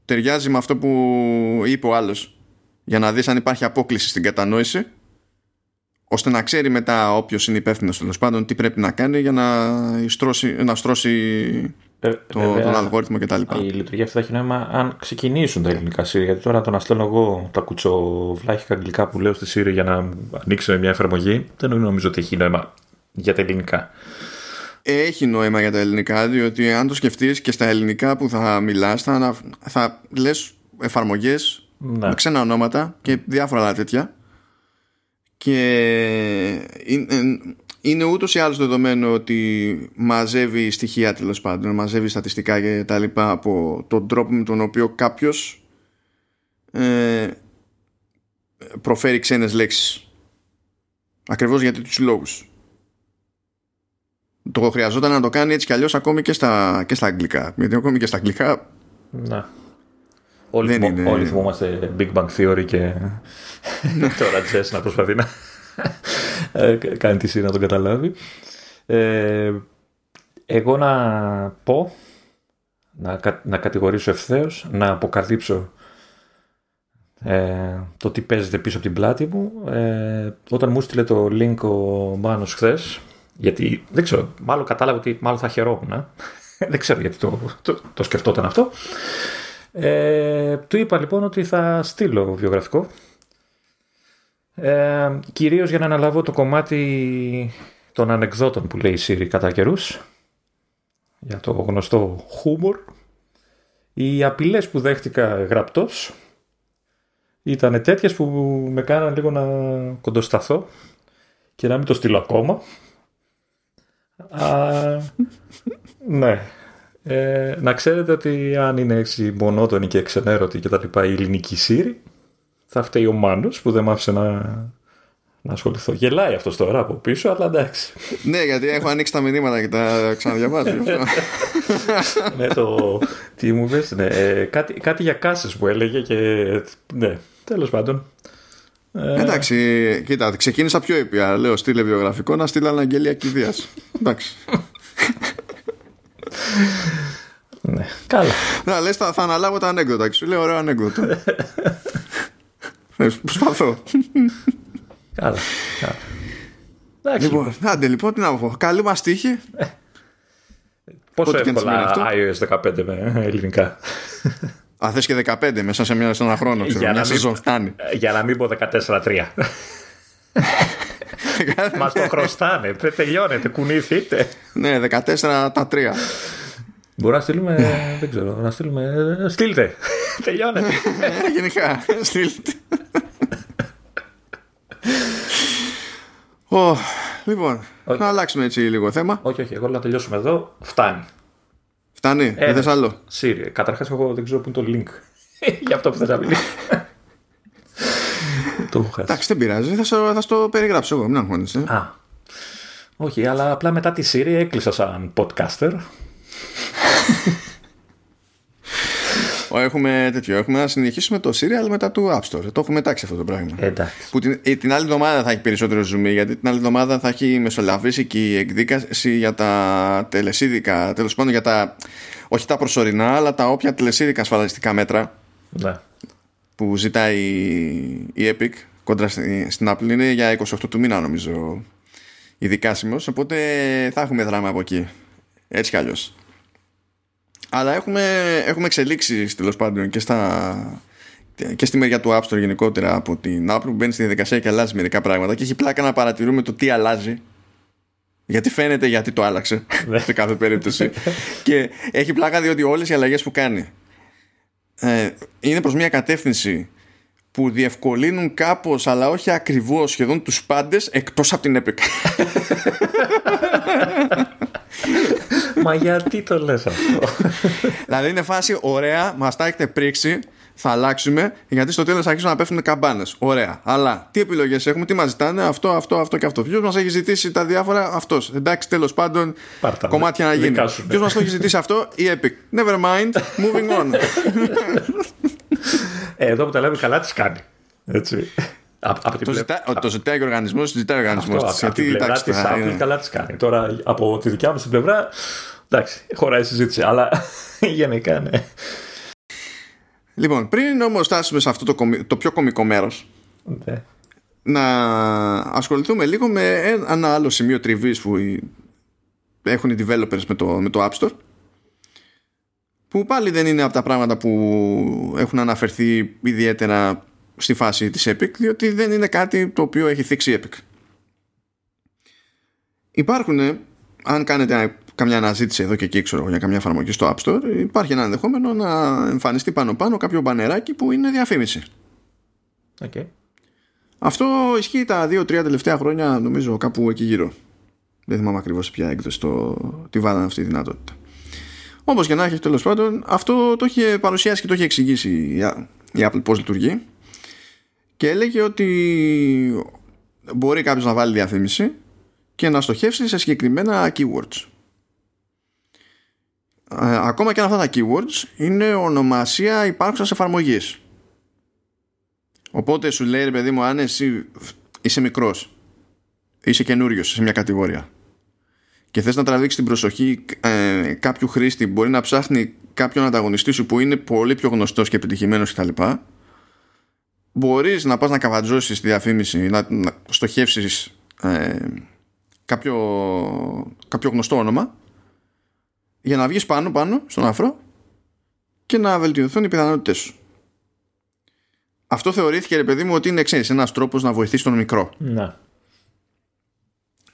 ταιριάζει με αυτό που είπε ο άλλος για να δεις αν υπάρχει απόκληση στην κατανόηση ώστε να ξέρει μετά όποιος είναι υπεύθυνος τέλος πάντων τι πρέπει να κάνει για να στρώσει, να στρώσει ε, το, τον αλγόριθμο κτλ.
Η λειτουργία αυτή θα έχει νόημα αν ξεκινήσουν τα ελληνικά Siri. Γιατί τώρα το να στέλνω εγώ τα κουτσοβλάχικα αγγλικά που λέω στη Siri για να ανοίξει μια εφαρμογή, δεν νομίζω ότι έχει νόημα για τα ελληνικά.
Έχει νόημα για τα ελληνικά, διότι αν το σκεφτείς και στα ελληνικά που θα μιλάς, θα, θα λες εφαρμογές ναι. με ξένα ονόματα και διάφορα άλλα τέτοια. Και είναι ούτως ή άλλως δεδομένο ότι μαζεύει στοιχεία τέλος πάντων, μαζεύει στατιστικά και τα λοιπά από τον τρόπο με τον οποίο κάποιος ε, προφέρει ξένες λέξεις. Ακριβώς γιατί τους λόγους. Το χρειαζόταν να το κάνει έτσι κι αλλιώς ακόμη και στα, και στα αγγλικά. Γιατί ακόμη και στα αγγλικά...
Να. Όλοι, θυμό, είναι... όλοι θυμόμαστε Big Bang Theory και τώρα Jess να προσπαθεί να ε, κάνει τη σειρά να τον καταλάβει. Ε, εγώ να πω, να, να κατηγορήσω ευθέως, να αποκαλύψω ε, το τι παίζεται πίσω από την πλάτη μου. Ε, όταν μου στείλε το link ο Μάνος χθες, γιατί δεν ξέρω, μάλλον κατάλαβα ότι μάλλον θα χαιρόμουν. Ε. δεν ξέρω γιατί το, το, το σκεφτόταν αυτό. Ε, του είπα λοιπόν ότι θα στείλω βιογραφικό ε, κυρίως για να αναλάβω το κομμάτι των ανεκδότων που λέει η Siri κατά καιρούς. για το γνωστό χούμορ. Οι απειλές που δέχτηκα γραπτός ήταν τέτοιες που με κάναν λίγο να κοντοσταθώ και να μην το στείλω ακόμα. Α, ναι. Ε, να ξέρετε ότι αν είναι έτσι μονότονη και εξενέρωτη και τα λοιπά η ελληνική Siri θα φταίει ο Μάνος που δεν μ' άφησε να, να ασχοληθώ. Γελάει αυτός τώρα από πίσω, αλλά εντάξει.
ναι, γιατί έχω ανοίξει τα μηνύματα και τα ξαναδιαβάζω.
ναι, το. Τι μου πες, ναι, ε, κάτι, κάτι για κάσες που έλεγε και. Ναι, τέλος πάντων.
Ε... Εντάξει, κοίτα, ξεκίνησα πιο ήπια. Λέω στείλε βιογραφικό να στείλω αναγγελία κηδείας. Εντάξει.
ναι, καλά.
Να λες θα, θα αναλάβω τα ανέκδοτα και σου λέω ωραίο ανέκδοτο. Ε, προσπαθώ.
Καλά.
Λοιπόν, άντε λοιπόν, τι να πω. Καλή μας τύχη.
Πόσο εύκολα iOS 15 με ελληνικά.
Α, θες και 15 μέσα σε, μια, σε ένα χρόνο, ξέρω, για μια σεζόν φτάνει.
Για να μην πω 14-3. Μας το χρωστάνε. Τελειώνεται, κουνήθείτε.
Ναι, 14 τα 3.
Μπορεί να στείλουμε. δεν ξέρω, να στείλουμε. Στείλτε. Τελειώνεται.
Γενικά, στείλτε. Oh, λοιπόν, okay. να αλλάξουμε έτσι λίγο θέμα.
Όχι, όχι, εγώ να τελειώσουμε εδώ. Φτάνει.
Φτάνει, ε, δεν θες άλλο;
Σύρι. Καταρχάς εγώ δεν ξέρω πού είναι το link. Για αυτό που θες να μιλήσεις. το έχω χάσει.
Εντάξει, δεν πειράζει. Θα, στο, θα στο περιγράψω εγώ, μην αγχώνεσαι.
Α. Όχι, αλλά απλά μετά τη Siri έκλεισα σαν podcaster.
έχουμε τέτοιο. Έχουμε να συνεχίσουμε το serial μετά του App Store. Το έχουμε τάξει αυτό το πράγμα.
Εντάξει.
Που την, ε, την άλλη εβδομάδα θα έχει περισσότερο zoom, γιατί την άλλη εβδομάδα θα έχει μεσολαβήσει και η εκδίκαση για τα τελεσίδικα. Τέλος πάντων για τα. Όχι τα προσωρινά, αλλά τα όποια τελεσίδικα ασφαλιστικά μέτρα.
Ναι.
Που ζητάει η Epic κόντρα στην Apple είναι για 28 του μήνα νομίζω η δικάσιμος οπότε θα έχουμε δράμα από εκεί έτσι κι αλλιώς αλλά έχουμε, έχουμε εξελίξει τέλος πάντων και, στα, και στη μεριά του App Store γενικότερα από την Apple που μπαίνει στη διαδικασία και αλλάζει μερικά πράγματα και έχει πλάκα να παρατηρούμε το τι αλλάζει. Γιατί φαίνεται γιατί το άλλαξε ναι. σε κάθε περίπτωση. Και έχει πλάκα διότι όλες οι αλλαγές που κάνει ε, είναι προς μια κατεύθυνση που διευκολύνουν κάπως αλλά όχι ακριβώς σχεδόν τους πάντες εκτός από την Epic
Μα γιατί το λες αυτό;
δηλαδή είναι φάση ωραία, μας τα έχετε πρίξει, θα αλλάξουμε, γιατί στο τέλος θα αρχίσουν να πέφτουν καμπάνες. Ωραία. Αλλά τι επιλογές έχουμε, τι μας ζητάνε, αυτό, αυτό, αυτό και αυτό. Ποιος μας έχει ζητήσει τα διάφορα, αυτός. Εντάξει, τέλος πάντων,
Πάρτα,
κομμάτια να γίνει. Ποιος μας το έχει ζητήσει αυτό, η Epic. Never mind, moving on.
Ε, εδώ που τα λέμε καλά, τις κάνει. Έτσι.
Από το, ζητά, το ζητάει ο οργανισμός, ζητάει ο οργανισμός
τη. Από την πλευρά της Apple καλά τις κάνει. Τώρα από τη δικιά μου την πλευρά, εντάξει, χωράει συζήτηση. Αλλά γενικά ναι.
Λοιπόν, πριν όμως φτάσουμε σε αυτό το, το πιο κομικό μέρος.
Ναι.
να ασχοληθούμε λίγο με ένα άλλο σημείο τριβής που έχουν οι developers με το, με το App Store που πάλι δεν είναι από τα πράγματα που έχουν αναφερθεί ιδιαίτερα στη φάση της Epic διότι δεν είναι κάτι το οποίο έχει θίξει Epic. Υπάρχουν, αν κάνετε καμιά αναζήτηση εδώ και εκεί ξέρω, για καμιά εφαρμογή στο App Store υπάρχει ένα ενδεχόμενο να εμφανιστεί πάνω πάνω κάποιο μπανεράκι που είναι διαφήμιση.
Okay.
Αυτό ισχύει τα 2-3 τελευταία χρόνια νομίζω κάπου εκεί γύρω. Δεν θυμάμαι ακριβώς ποια έκδοση το, τη βάλανε αυτή τη δυνατότητα. Όπως και να έχει τέλος πάντων, αυτό το είχε παρουσιάσει και το είχε εξηγήσει η Apple πώς λειτουργεί. Και έλεγε ότι μπορεί κάποιος να βάλει διαφήμιση και να στοχεύσει σε συγκεκριμένα keywords. Ε, ακόμα και αν αυτά τα keywords είναι ονομασία υπάρχουσας εφαρμογής. Οπότε σου λέει ρε παιδί μου αν εσύ είσαι μικρός είσαι καινούριος σε μια κατηγορία και θες να τραβήξεις την προσοχή ε, κάποιου χρήστη μπορεί να ψάχνει κάποιον ανταγωνιστή σου που είναι πολύ πιο γνωστός και επιτυχημένος κτλ μπορείς να πας να καβατζώσεις τη διαφήμιση να, να στοχεύσεις ε, κάποιο, κάποιο γνωστό όνομα για να βγεις πάνω πάνω στον αφρό και να βελτιωθούν οι πιθανότητες σου. Αυτό θεωρήθηκε ρε παιδί μου ότι είναι ξέρεις, ένας τρόπος να βοηθήσει τον μικρό.
Να.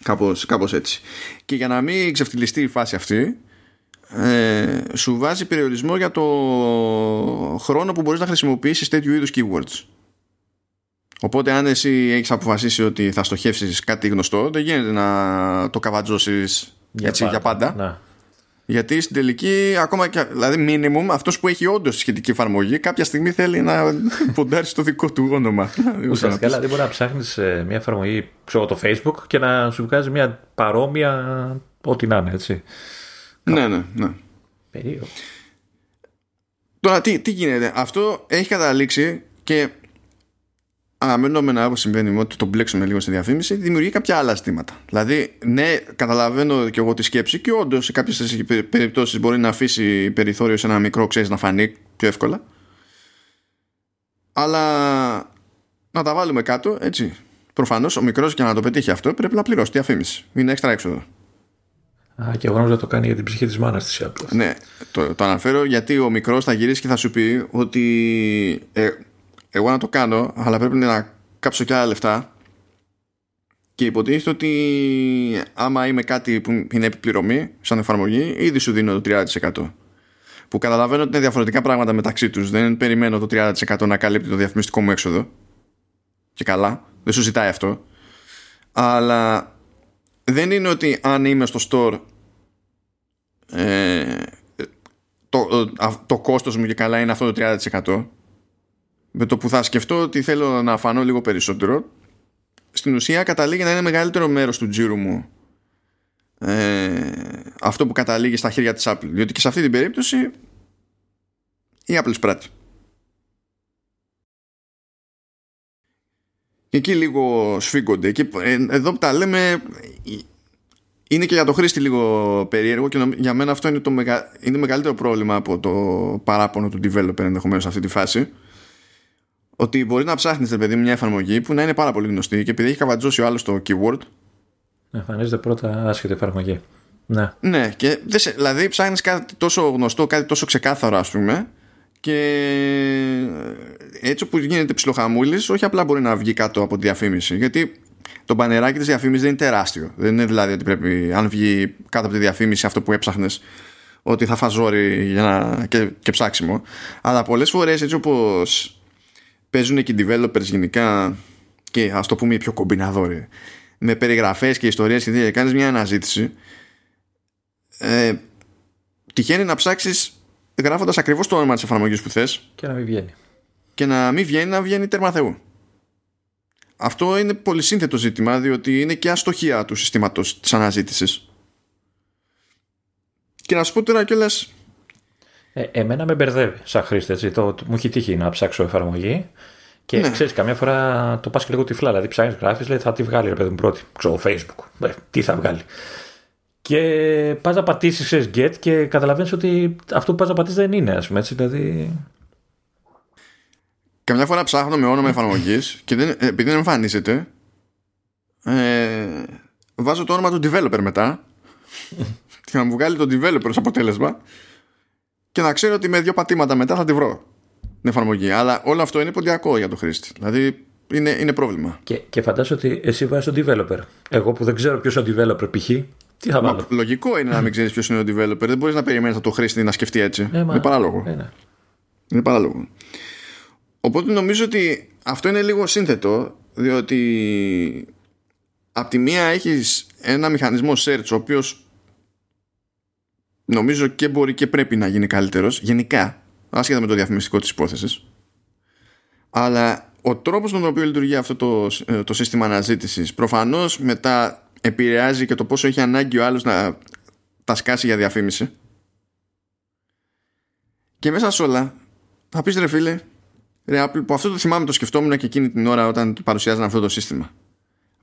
Κάπως, κάπως έτσι. Και για να μην ξεφτυλιστεί η φάση αυτή ε, σου βάζει περιορισμό για το χρόνο που μπορείς να χρησιμοποιήσεις τέτοιου είδους keywords. Οπότε αν εσύ έχεις αποφασίσει ότι θα στοχεύσεις κάτι γνωστό δεν γίνεται να το καβατζώσεις για έτσι, πάντα. για πάντα.
Να.
Γιατί στην τελική, ακόμα και. Δηλαδή, minimum, αυτός που έχει όντως σχετική εφαρμογή, κάποια στιγμή θέλει να ποντάρει το δικό του όνομα.
Ουσιαστικά, δηλαδή, μπορεί να ψάχνεις ε, μια εφαρμογή, ξέρω το Facebook και να σου βγάζει μια παρόμοια. Ό,τι να είναι, έτσι.
Ναι, ναι, ναι.
Περίεργο.
Τώρα, τι, τι γίνεται; Αυτό έχει καταλήξει και αναμενόμενα όπω συμβαίνει ότι το μπλέξουμε λίγο στη διαφήμιση, δημιουργεί κάποια άλλα ζητήματα. Δηλαδή, ναι, καταλαβαίνω και εγώ τη σκέψη και όντως σε κάποιες περιπτώσεις μπορεί να αφήσει περιθώριο σε ένα μικρό, ξέρεις, να φανεί πιο εύκολα. Αλλά να τα βάλουμε κάτω, έτσι. Προφανώς ο μικρός για να το πετύχει αυτό πρέπει να πληρώσει διαφήμιση. Είναι έξτρα έξοδο.
Α, και εγώ νόμιζα το κάνει για την ψυχή της μάνας της Apple.
Ναι, το, το αναφέρω γιατί ο μικρός θα γυρίσει και θα σου πει ότι ε, εγώ να το κάνω, αλλά πρέπει να κάψω και άλλα λεφτά. Και υποτίθεται ότι άμα είμαι κάτι που είναι επιπληρωμή, σαν εφαρμογή, ήδη σου δίνω το 30%. Που καταλαβαίνω ότι είναι διαφορετικά πράγματα μεταξύ τους. Δεν περιμένω το 30% να καλύπτει το διαφημιστικό μου έξοδο. Και καλά, δεν σου ζητάει αυτό. Αλλά δεν είναι ότι αν είμαι στο store ε, το, το κόστος μου και καλά είναι αυτό το 30% με το που θα σκεφτώ ότι θέλω να φανώ λίγο περισσότερο στην ουσία καταλήγει να είναι μεγαλύτερο μέρος του τζίρου μου ε, αυτό που καταλήγει στα χέρια της Apple. Διότι και σε αυτή την περίπτωση η Apple σπράττει. Και εκεί λίγο σφίγγονται. Και ε, εδώ που τα λέμε είναι και για το χρήστη λίγο περίεργο και για μένα αυτό είναι το μεγα... είναι μεγαλύτερο πρόβλημα από το παράπονο του developer ενδεχομένως σε αυτή τη φάση ότι μπορεί να ψάχνεις, παιδί μια εφαρμογή που να είναι πάρα πολύ γνωστή και επειδή έχει καβατζώσει ο άλλος το keyword.
Εμφανίζεται πρώτα άσχετη εφαρμογή. Ναι.
Ναι, και δηλαδή ψάχνεις κάτι τόσο γνωστό, κάτι τόσο ξεκάθαρο, ας πούμε, και έτσι όπου γίνεται ψιλοχαμούλης, όχι απλά μπορεί να βγει κάτω από τη διαφήμιση. Γιατί το μπανεράκι της διαφήμισης δεν είναι τεράστιο. Δεν είναι δηλαδή ότι πρέπει, αν βγει κάτω από τη διαφήμιση αυτό που έψαχνες, ότι θα φαζόρει για να... και, και ψάξιμο. Αλλά πολλές φορές έτσι όπως παίζουν και οι developers γενικά και ας το πούμε οι πιο κομπιναδόροι με περιγραφές και ιστορίες και κάνεις μια αναζήτηση. Ε, τυχαίνει να ψάξεις γράφοντας ακριβώς το όνομα της εφαρμογής που θες
και να μην βγαίνει.
και να μην βγαίνει να βγαίνει τέρμα θεού. Αυτό είναι πολύ σύνθετο ζήτημα διότι είναι και αστοχία του συστήματος της αναζήτησης. Και να σου πω τώρα κιόλας
ε, εμένα με μπερδεύει σαν χρήστη. Έτσι. Το, μου έχει τύχει να ψάξω εφαρμογή και ναι. ξέρεις, καμιά φορά το πας και λίγο τυφλά. Δηλαδή ψάχνεις, γράφεις, λέει θα τη βγάλει ρε παιδί μου πρώτη. Ξέρω, Facebook. Ε, τι θα βγάλει. Και πας να πατήσεις get και καταλαβαίνεις ότι αυτό που πας να πατήσεις δεν είναι, ας πούμε έτσι. Δηλαδή.
καμιά φορά ψάχνω με όνομα εφαρμογής και δεν, επειδή δεν εμφανίζεται, ε, βάζω το όνομα του developer μετά και να μου βγάλει το developer ως αποτέλεσμα και να ξέρω ότι με δύο πατήματα μετά θα τη βρω την εφαρμογή. Αλλά όλο αυτό είναι ποντιακό για το χρήστη. Δηλαδή είναι, είναι πρόβλημα.
Και, και φαντάζομαι ότι εσύ βάζεις τον developer. Εγώ που δεν ξέρω ποιος είναι ο developer π.χ. Τι θα βάλω;
λογικό είναι να μην ξέρεις ποιος είναι ο developer. Δεν μπορείς να περιμένεις από το χρήστη να σκεφτεί έτσι. Ε, είναι παράλογο. Ε, ναι. Είναι παράλογο. Οπότε νομίζω ότι αυτό είναι λίγο σύνθετο, διότι απ' τη μία έχεις ένα μηχανισμό search ο οποίος νομίζω και μπορεί και πρέπει να γίνει καλύτερος γενικά, άσχετα με το διαφημιστικό της υπόθεσης. Αλλά ο τρόπος τον οποίο λειτουργεί αυτό το, ε, το σύστημα αναζήτησης προφανώς μετά επηρεάζει και το πόσο έχει ανάγκη ο άλλος να τα σκάσει για διαφήμιση. Και μέσα σε όλα θα πεις ρε φίλε ρε Apple που αυτό το θυμάμαι το σκεφτόμουν και εκείνη την ώρα όταν παρουσιάζαν αυτό το σύστημα.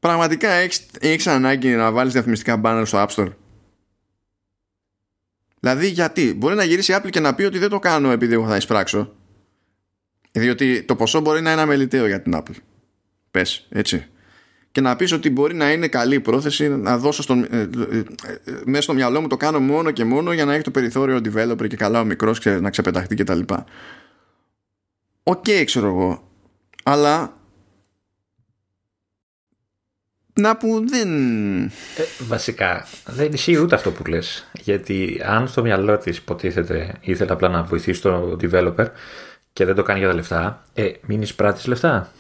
Πραγματικά έχεις, έχεις ανάγκη να βάλεις διαφημιστικά banner στο App Store; Δηλαδή γιατί; Μπορεί να γυρίσει η Apple και να πει ότι δεν το κάνω επειδή εγώ θα εισπράξω διότι το ποσό μπορεί να είναι αμεληταίο για την Apple πες έτσι και να πεις ότι μπορεί να είναι καλή πρόθεση να δώσω στον, ε, ε, ε, μέσα στο μυαλό μου το κάνω μόνο και μόνο για να έχει το περιθώριο developer και καλά ο μικρός να ξεπεταχτεί κτλ. OK, okay, ξέρω εγώ. Αλλά να που δεν...
Ε, βασικά, δεν ισχύει ούτε αυτό που λες. Γιατί αν στο μυαλό της υποτίθεται ήθελε απλά να βοηθήσει τον developer και δεν το κάνει για τα λεφτά, ε, μην εισπράττεις λεφτά.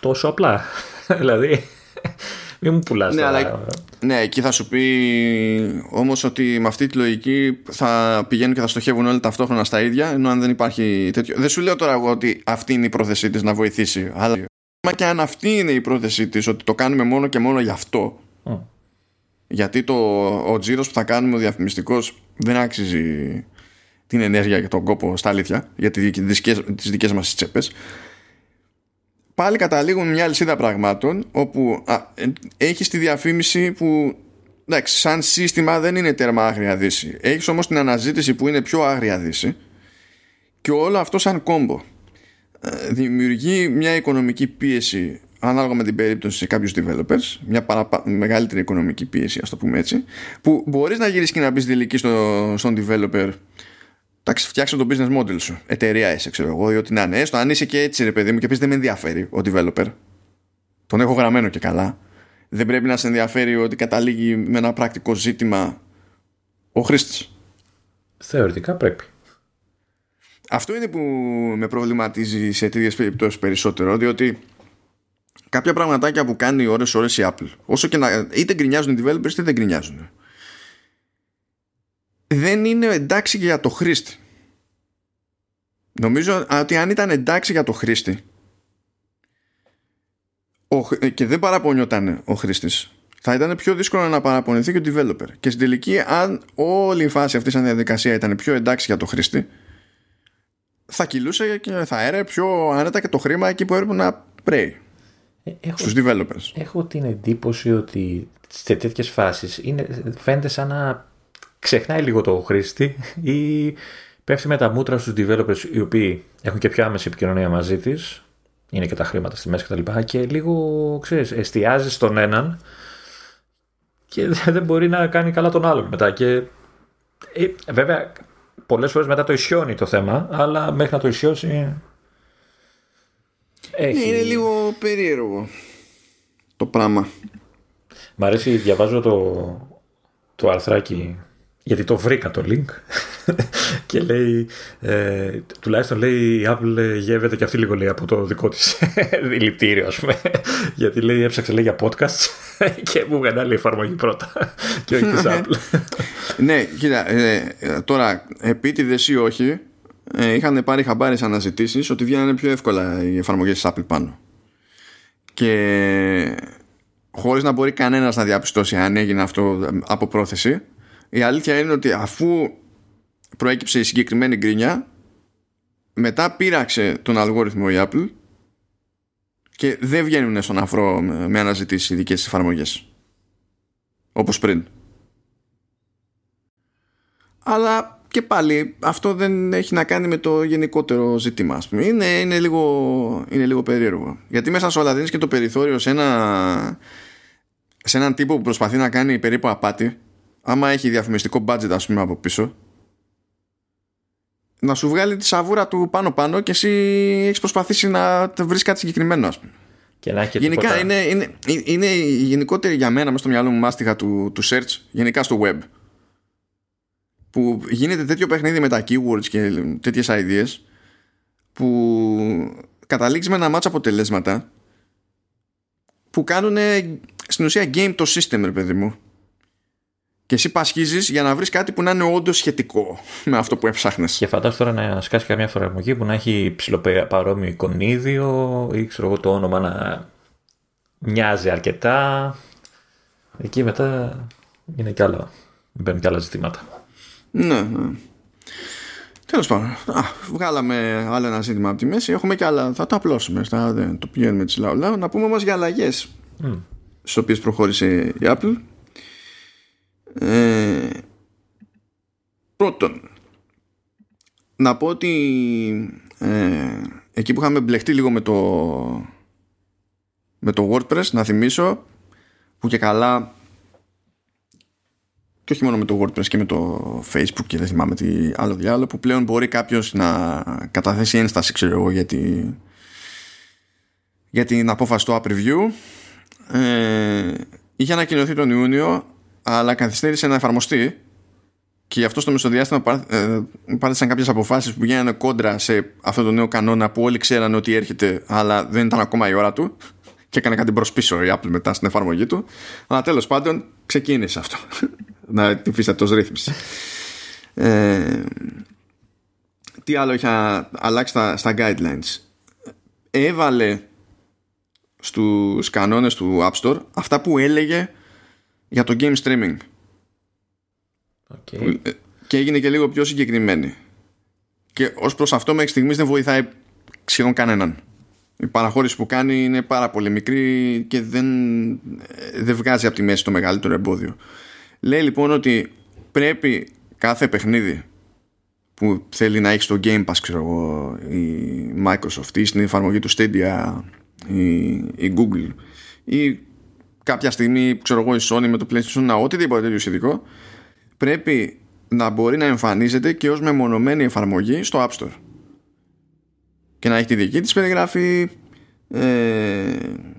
Τόσο απλά. δηλαδή, μην μου πουλάς
ναι, αλλά, ναι, εκεί θα σου πει όμως ότι με αυτή τη λογική θα πηγαίνουν και θα στοχεύουν όλοι ταυτόχρονα στα ίδια, ενώ αν δεν υπάρχει τέτοιο. Δεν σου λέω τώρα εγώ ότι αυτή είναι η πρόθεσή της να βοηθήσει, αλλά Μα και αν αυτή είναι η πρόθεσή της ότι το κάνουμε μόνο και μόνο γι' αυτό γιατί το, ο τζίρος που θα κάνουμε ο διαφημιστικός δεν άξιζει την ενέργεια και τον κόπο στα αλήθεια για τις δικές, τις δικές μας τσέπες. Πάλι καταλήγουν μια λυσίδα πραγμάτων όπου α, έχεις τη διαφήμιση που εντάξει, σαν σύστημα δεν είναι τέρμα άγρια δύση. Έχεις όμως την αναζήτηση που είναι πιο άγρια δύση και όλο αυτό σαν κόμπο δημιουργεί μια οικονομική πίεση ανάλογα με την περίπτωση σε κάποιους developers μια παραπα... μεγαλύτερη οικονομική πίεση ας το πούμε έτσι που μπορείς να γυρίσεις και να μπεις δηλική στο... στον developer Εντάξει, φτιάξε το business model σου. Εταιρεία είσαι, ξέρω εγώ, ή ό,τι να είναι. Έστω αν είσαι και έτσι, ρε παιδί μου, και πεις δεν με ενδιαφέρει ο developer. Τον έχω γραμμένο και καλά. Δεν πρέπει να σε ενδιαφέρει ότι καταλήγει με ένα πρακτικό ζήτημα ο χρήστης.
Θεωρητικά πρέπει.
Αυτό είναι που με προβληματίζει σε τέτοιες περιπτώσεις περισσότερο, διότι κάποια πραγματάκια που κάνει ώρες-ώρες η Apple, όσο και να είτε γκρινιάζουν οι developers είτε δεν γκρινιάζουν, δεν είναι εντάξει για το χρήστη. Νομίζω ότι αν ήταν εντάξει για το χρήστη και δεν παραπονιόταν ο χρήστης, θα ήταν πιο δύσκολο να παραπονηθεί και ο developer. Και στην τελική, αν όλη η φάση αυτής σαν διαδικασίας ήταν πιο εντάξει για το χρήστη, θα κυλούσε και θα έρε πιο άνετα και το χρήμα εκεί που έπρεπε να πρέει. Ε, έχω, στους developers.
Έχω την εντύπωση ότι σε τέτοιες φάσεις είναι, φαίνεται σαν να ξεχνάει λίγο το χρήστη ή πέφτει με τα μούτρα στους developers οι οποίοι έχουν και πιο άμεση επικοινωνία μαζί της είναι και τα χρήματα στη μέση κτλ. Και, και λίγο, ξέρεις, εστιάζει στον έναν και δεν μπορεί να κάνει καλά τον άλλον μετά. Και ε, βέβαια πολλές φορές μετά το ισιώνει το θέμα, αλλά μέχρι να το ισιώσει...
Έχει... Είναι λίγο περίεργο το πράγμα.
Μ' αρέσει, διαβάζω το, το αρθράκι γιατί το βρήκα το link και λέει, ε, τουλάχιστον λέει η Apple γεύεται και αυτή λίγο λέει από το δικό της δηλητήριο ας πούμε. Γιατί λέει έψαξε λέει για podcast και μου βγαίνει άλλη εφαρμογή πρώτα και όχι της Apple.
Ναι, κοίτα, ε, τώρα επίτηδες ή όχι ε, είχαν πάρει χαμπάρες αναζητήσεις ότι βγαίνανε πιο εύκολα οι εφαρμογές της Apple πάνω. Και χωρίς να μπορεί κανένας να διαπιστώσει αν έγινε αυτό από πρόθεση η αλήθεια είναι ότι αφού προέκυψε η συγκεκριμένη γκρίνια μετά πείραξε τον αλγόριθμο η Apple και δεν βγαίνουν στον αφρό με αναζητήσεις ειδικές εφαρμογές. Όπως πριν. Αλλά και πάλι αυτό δεν έχει να κάνει με το γενικότερο ζήτημα ας πούμε. Είναι, είναι, λίγο, είναι λίγο περίεργο. Γιατί μέσα σε όλα δίνεις και το περιθώριο σε, ένα, σε έναν τύπο που προσπαθεί να κάνει περίπου απάτη. Άμα έχει διαφημιστικό budget ας πούμε από πίσω να σου βγάλει τη σαβούρα του πάνω πάνω και εσύ έχεις προσπαθήσει να βρεις κάτι συγκεκριμένο ας πούμε.
Και να έχει
γενικά
τίποτα...
είναι, είναι, είναι η γενικότερη για μένα μέσα στο μυαλό μου μάστιγα του, του search γενικά στο web. Που γίνεται τέτοιο παιχνίδι με τα keywords και τέτοιες ideas που καταλήξεις με ένα μάτσα αποτελέσματα που κάνουν στην ουσία game το system ρε παιδί μου και εσύ πασχίζεις για να βρεις κάτι που να είναι όντως σχετικό με αυτό που έψαχνες.
Και φαντάζομαι τώρα να σκάσει καμιά εφαρμογή που να έχει ψηλοπαρόμοιο εικονίδιο ή ξέρω εγώ το όνομα να μοιάζει αρκετά. Εκεί μετά είναι κι άλλα. Μπαίνουν κι άλλα ζητήματα.
Ναι, ναι. Τέλος πάντων. Α, βγάλαμε άλλο ένα ζήτημα από τη μέση. Έχουμε κι άλλα. Θα τα απλώσουμε. Θα, δεν, το πηγαίνουμε τη λαού. Να πούμε όμως για αλλαγές mm. στις οποίες προχώρησε η Apple. Ε, πρώτον, να πω ότι ε, εκεί που είχαμε μπλεχτεί λίγο με το με το WordPress, να θυμίσω που και καλά και όχι μόνο με το WordPress και με το Facebook και δεν θυμάμαι τι άλλο διάλογο που πλέον μπορεί κάποιος να καταθέσει ένσταση ξέρω εγώ για, για την απόφαση του App Review. Ε, είχε ανακοινωθεί τον Ιούνιο αλλά καθυστέρησε να εφαρμοστεί και γι' αυτό στο μεσοδιάστημα πάρθησαν κάποιες αποφάσεις που γίνανε κόντρα σε αυτό το νέο κανόνα που όλοι ξέρανε ότι έρχεται αλλά δεν ήταν ακόμα η ώρα του και έκανε κάτι μπρος πίσω η Apple μετά στην εφαρμογή του. Αλλά τέλος πάντων ξεκίνησε αυτό. Να την φύσατε ως ρύθμιση. Ε, τι άλλο είχε αλλάξει στα, στα guidelines; Έβαλε στους κανόνες του App Store αυτά που έλεγε για το game streaming.
Okay.
Ε, και έγινε και λίγο πιο συγκεκριμένη. Και ως προς αυτό μέχρι στιγμής δεν βοηθάει σχεδόν κανέναν. Η παραχώρηση που κάνει είναι πάρα πολύ μικρή και δεν, δεν βγάζει από τη μέση το μεγαλύτερο εμπόδιο. Λέει λοιπόν ότι πρέπει κάθε παιχνίδι που θέλει να έχει στο Game Pass ξέρω εγώ, η Microsoft ή στην εφαρμογή του Stadia η, η Google ή κάποια στιγμή, ξέρω εγώ, η Sony με το PlayStation να οτιδήποτε τέτοιο σχετικό, πρέπει να μπορεί να εμφανίζεται και ως μεμονωμένη εφαρμογή στο App Store. Και να έχει τη δική της περιγραφή, ε,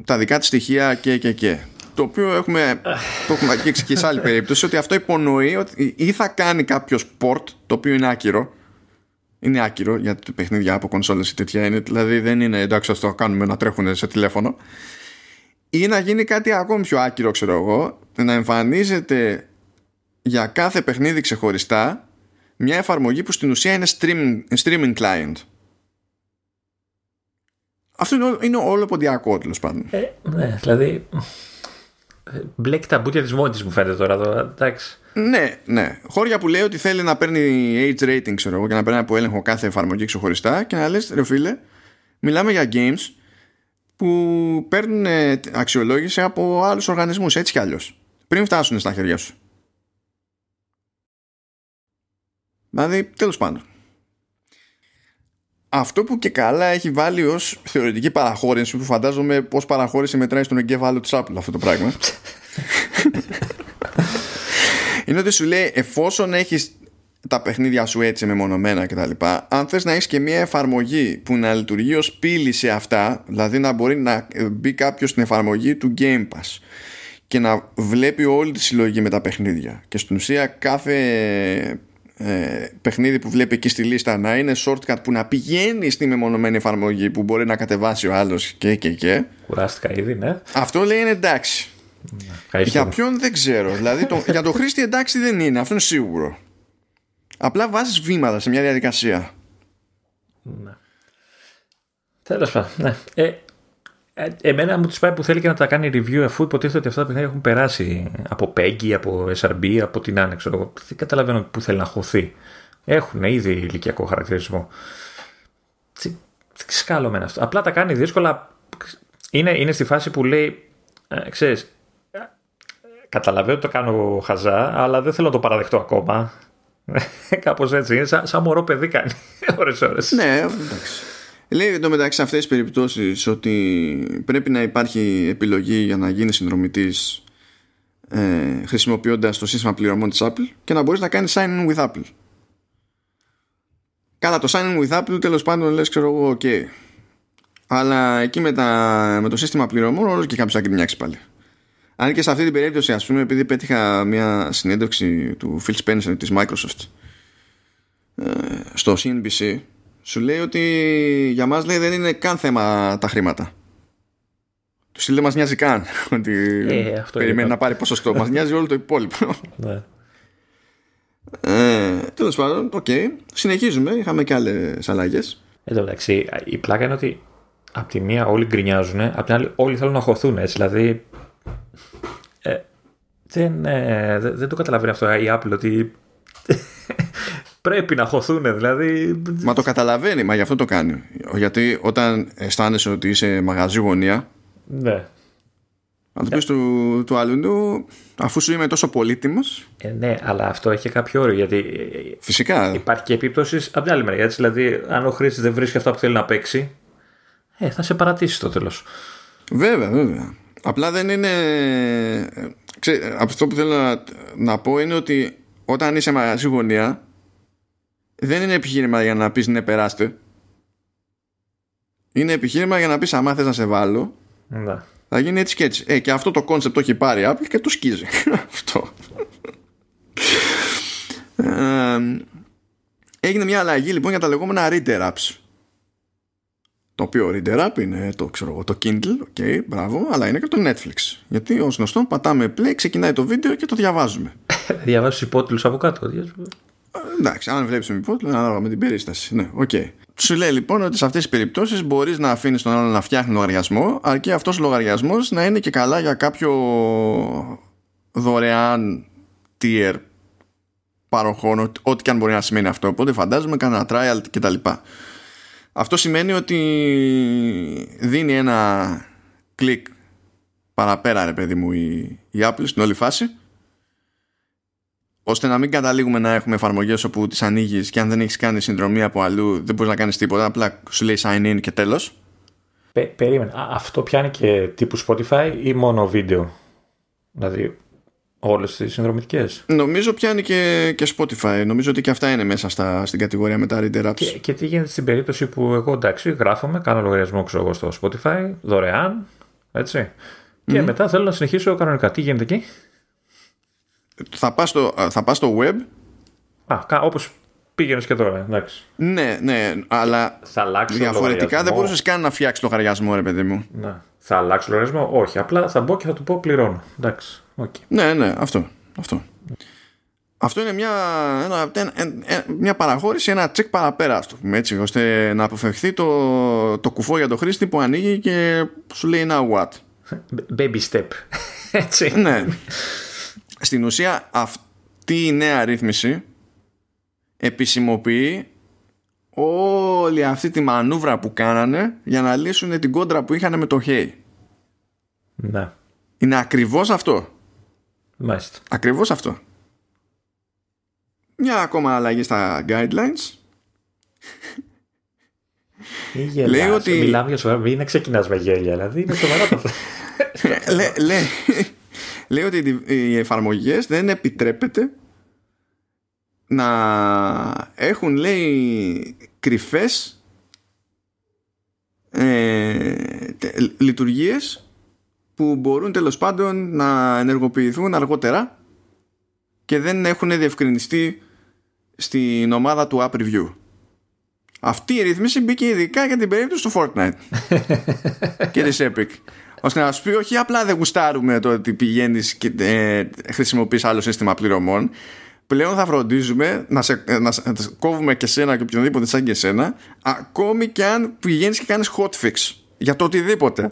τα δικά της στοιχεία και και και. Το οποίο έχουμε, το έχουμε αγγίξει και σε άλλη περίπτωση ότι αυτό υπονοεί ότι ή θα κάνει κάποιος port, το οποίο είναι άκυρο, είναι άκυρο για το παιχνίδια από κονσόλες ή τέτοια είναι, δηλαδή δεν είναι εντάξει αυτό το κάνουμε να τρέχουν σε τηλέφωνο ή να γίνει κάτι ακόμη πιο άκυρο ξέρω εγώ να εμφανίζεται για κάθε παιχνίδι ξεχωριστά μια εφαρμογή που στην ουσία είναι streaming, streaming client. Αυτό είναι, είναι όλο ποντιακό τέλος πάντων.
Ε, ναι δηλαδή μπλέκει τα μπουτια της μόνης μου φαίνεται τώρα εδώ, εντάξει.
Ναι, ναι. Χώρια που λέει ότι θέλει να παίρνει age rating, ξέρω εγώ, και να παίρνει από έλεγχο κάθε εφαρμογή ξεχωριστά και να λες, ρε φίλε, μιλάμε για games που παίρνουν αξιολόγηση από άλλους οργανισμούς έτσι κι αλλιώς. Πριν φτάσουν στα χέρια σου. Δηλαδή τέλος πάντων. Αυτό που και καλά έχει βάλει ως θεωρητική παραχώρηση που φαντάζομαι πως παραχώρηση μετράει στον εγκέφαλο της Apple αυτό το πράγμα είναι ότι σου λέει εφόσον έχεις τα παιχνίδια σου έτσι μεμονωμένα κτλ. Αν θες να έχεις και μια εφαρμογή που να λειτουργεί ως πύλη σε αυτά, δηλαδή να μπορεί να μπει κάποιος στην εφαρμογή του Game Pass και να βλέπει όλη τη συλλογή με τα παιχνίδια και στην ουσία κάθε ε, παιχνίδι που βλέπει εκεί στη λίστα να είναι shortcut που να πηγαίνει στη μεμονωμένη εφαρμογή που μπορεί να κατεβάσει ο άλλος και και και
Κουράστηκα ήδη, ναι.
Αυτό λέει είναι εντάξει. Για ποιον δεν ξέρω. δηλαδή το, για το χρήστη εντάξει δεν είναι, αυτό είναι σίγουρο. Απλά βάζεις βήματα σε μια διαδικασία.
Ναι. Τέλος πάντων, ναι. Ε, ε, εμένα μου τη πάει που θέλει και να τα κάνει review αφού υποτίθεται ότι αυτά τα παιχνίδια έχουν περάσει από PEGI, από SRB, από την Άννα, ξέρω Δεν καταλαβαίνω πού θέλει να χωθεί. Έχουν ήδη ηλικιακό χαρακτηρισμό. Τι, σκάλω με αυτό. Απλά τα κάνει δύσκολα. Είναι, είναι στη φάση που λέει, ε, ξέρεις, καταλαβαίνω ότι το κάνω χαζά, αλλά δεν θέλω να το παραδεχτώ ακόμα. Κάπως έτσι. Είναι σαν, σαν μωρό παιδί κάνει. ώρες ώρες.
Ναι, εντάξει. Λέει εντωμεταξύ σε αυτές τις περιπτώσεις ότι πρέπει να υπάρχει επιλογή για να γίνει συνδρομητής ε, χρησιμοποιώντας το σύστημα πληρωμών της Apple και να μπορείς να κάνεις sign in with Apple. Καλά το sign in with Apple τέλος πάντων λες ξέρω εγώ ok. Αλλά εκεί με, τα, με το σύστημα πληρωμών όλο και κάποιος θα γκρινιάξει πάλι. Αν και σε αυτή την περίπτωση ας πούμε επειδή πέτυχα μια συνέντευξη του Phil Spencer της Microsoft ε, στο CNBC σου λέει ότι για μας λέει δεν είναι καν θέμα τα χρήματα. Του στυλ δεν μας νοιάζει καν ότι
Ε, αυτό
περιμένει
είπα.
να πάρει ποσοστό. μας νοιάζει όλο το υπόλοιπο.
Ναι.
Ε, Τέλος πάντων, οκ. Συνεχίζουμε. Είχαμε και άλλες αλλαγές.
Εν τω μεταξύ, η πλάκα είναι ότι απ' τη μία όλοι γκρινιάζουν, απ' την άλλη όλοι θέλουν να χωθούν. Έτσι, δηλαδή. Ε, δεν, ε, δεν, δεν το καταλαβαίνει αυτό η Apple ότι πρέπει να χωθούν. Δηλαδή.
Μα το καταλαβαίνει, μα γι' αυτό το κάνει. Γιατί όταν αισθάνεσαι ότι είσαι μαγαζί γωνία,
Ναι.
να του πεις του, του αλλού, αφού σου είμαι τόσο πολύτιμος,
Ε, ναι, αλλά αυτό έχει κάποιο όριο γιατί ε,
φυσικά.
υπάρχει και επίπτωση από την άλλη μεριά. Έτσι, δηλαδή, αν ο χρήστη δεν βρίσκει αυτά που θέλει να παίξει, ε, θα σε παρατήσει στο τέλος.
Βέβαια, βέβαια. Απλά δεν είναι. Ξέ, αυτό που θέλω να, να πω είναι ότι όταν είσαι μαγαζί γωνία, δεν είναι επιχείρημα για να πεις ναι, περάστε. Είναι επιχείρημα για να πεις άμα θες να σε βάλω,
Ναι.
θα γίνει έτσι και έτσι. Ε, και αυτό το κόνσεπτ το έχει πάρει η Apple και το σκίζει. αυτό. Ε, έγινε μια αλλαγή λοιπόν για τα λεγόμενα reader apps. Το οποίο reader app είναι το, ξέρω εγώ, το Kindle, ok, μπράβο, αλλά είναι και το Netflix. Γιατί ως γνωστό πατάμε play, ξεκινάει το βίντεο και το διαβάζουμε.
Διαβάζεις τους υπότιτλους από κάτω.
Ε, Εντάξει, αν βλέπεις με υπότιτλο, ανάλογα με την περίσταση. Ναι, οκ. Σου λέει λοιπόν ότι σε αυτές τις περιπτώσεις μπορείς να αφήνεις τον άλλον να φτιάχνει λογαριασμό, αρκεί αυτός ο λογαριασμός να είναι και καλά για κάποιο δωρεάν tier παροχών, ό,τι και αν μπορεί να σημαίνει αυτό. Οπότε φαντάζομαι κανένα trial κτλ. Αυτό σημαίνει ότι δίνει ένα κλικ παραπέρα, ρε παιδί μου, η, η Apple στην όλη φάση ώστε να μην καταλήγουμε να έχουμε εφαρμογές όπου τις ανοίγεις και αν δεν έχεις κάνει συνδρομή από αλλού δεν μπορείς να κάνεις τίποτα απλά σου λέει sign in και τέλος
Πε, περίμενε. Α, αυτό πιάνει και τύπου Spotify ή μόνο βίντεο; Δηλαδή όλες τις συνδρομητικές.
νομίζω πιάνει και, και Spotify νομίζω ότι και αυτά είναι μέσα στα, στην κατηγορία με τα reader apps
Και, και τι γίνεται στην περίπτωση που εγώ εντάξει γράφομαι, κάνω λογαριασμό ξέρω εγώ στο Spotify, δωρεάν, έτσι. Και μετά θέλω να συνεχίσω κανονικά. Τι γίνεται εκεί;
θα, πας στο, θα πας στο web
Α, κα- όπως πήγαινες και τώρα, εντάξει.
ναι ναι αλλά
Θα αλλάξει
διαφορετικά δεν
λογαριασμό.
μπορούσες καν να φτιάξεις λογαριασμό ρε παιδί μου
Ναι. Θα αλλάξω λογαριασμό; Όχι, απλά θα μπω και θα του πω πληρώνω. Εντάξει. οκ.
ναι ναι αυτό, αυτό. Αυτό είναι μια, ένα, ένα- ένα- μια παραχώρηση, ένα τσικ παραπέρα, ας το πούμε έτσι, ώστε να αποφευχθεί το, το κουφό για το χρήστη που ανοίγει και σου λέει now what;
Baby step. Έτσι.
ναι. Στην ουσία αυτή η νέα ρύθμιση επισημοποιεί όλη αυτή τη μανούβρα που κάνανε για να λύσουν την κόντρα που είχαν με το Hey.
ναι.
Είναι ακριβώς αυτό.
Μάλιστα.
Ακριβώς αυτό. Μια ακόμα αλλαγή στα guidelines.
Ή γελάς.
Λέει ότι-
Μιλάμε για σοβαρά. Μην ξεκινάς με γέλια. Δηλαδή είναι σοβαρά τα
Λέ- λέει, λέει ότι οι- οι εφαρμογές δεν επιτρέπεται να έχουν λέει κρυφές ε, τε- λειτουργίες που μπορούν τέλος πάντων να ενεργοποιηθούν αργότερα και δεν έχουν διευκρινιστεί στην ομάδα του App Review. Αυτή η ρύθμιση μπήκε ειδικά για την περίπτωση του Fortnite και της Epic. Ώστε να σου πει όχι απλά δεν γουστάρουμε το ότι πηγαίνεις και ε, χρησιμοποιείς άλλο σύστημα πληρωμών πλέον θα φροντίζουμε να σε, να, σε- να σε κόβουμε και σένα και οποιονδήποτε σαν και σένα ακόμη και αν πηγαίνεις και κάνεις hotfix για το οτιδήποτε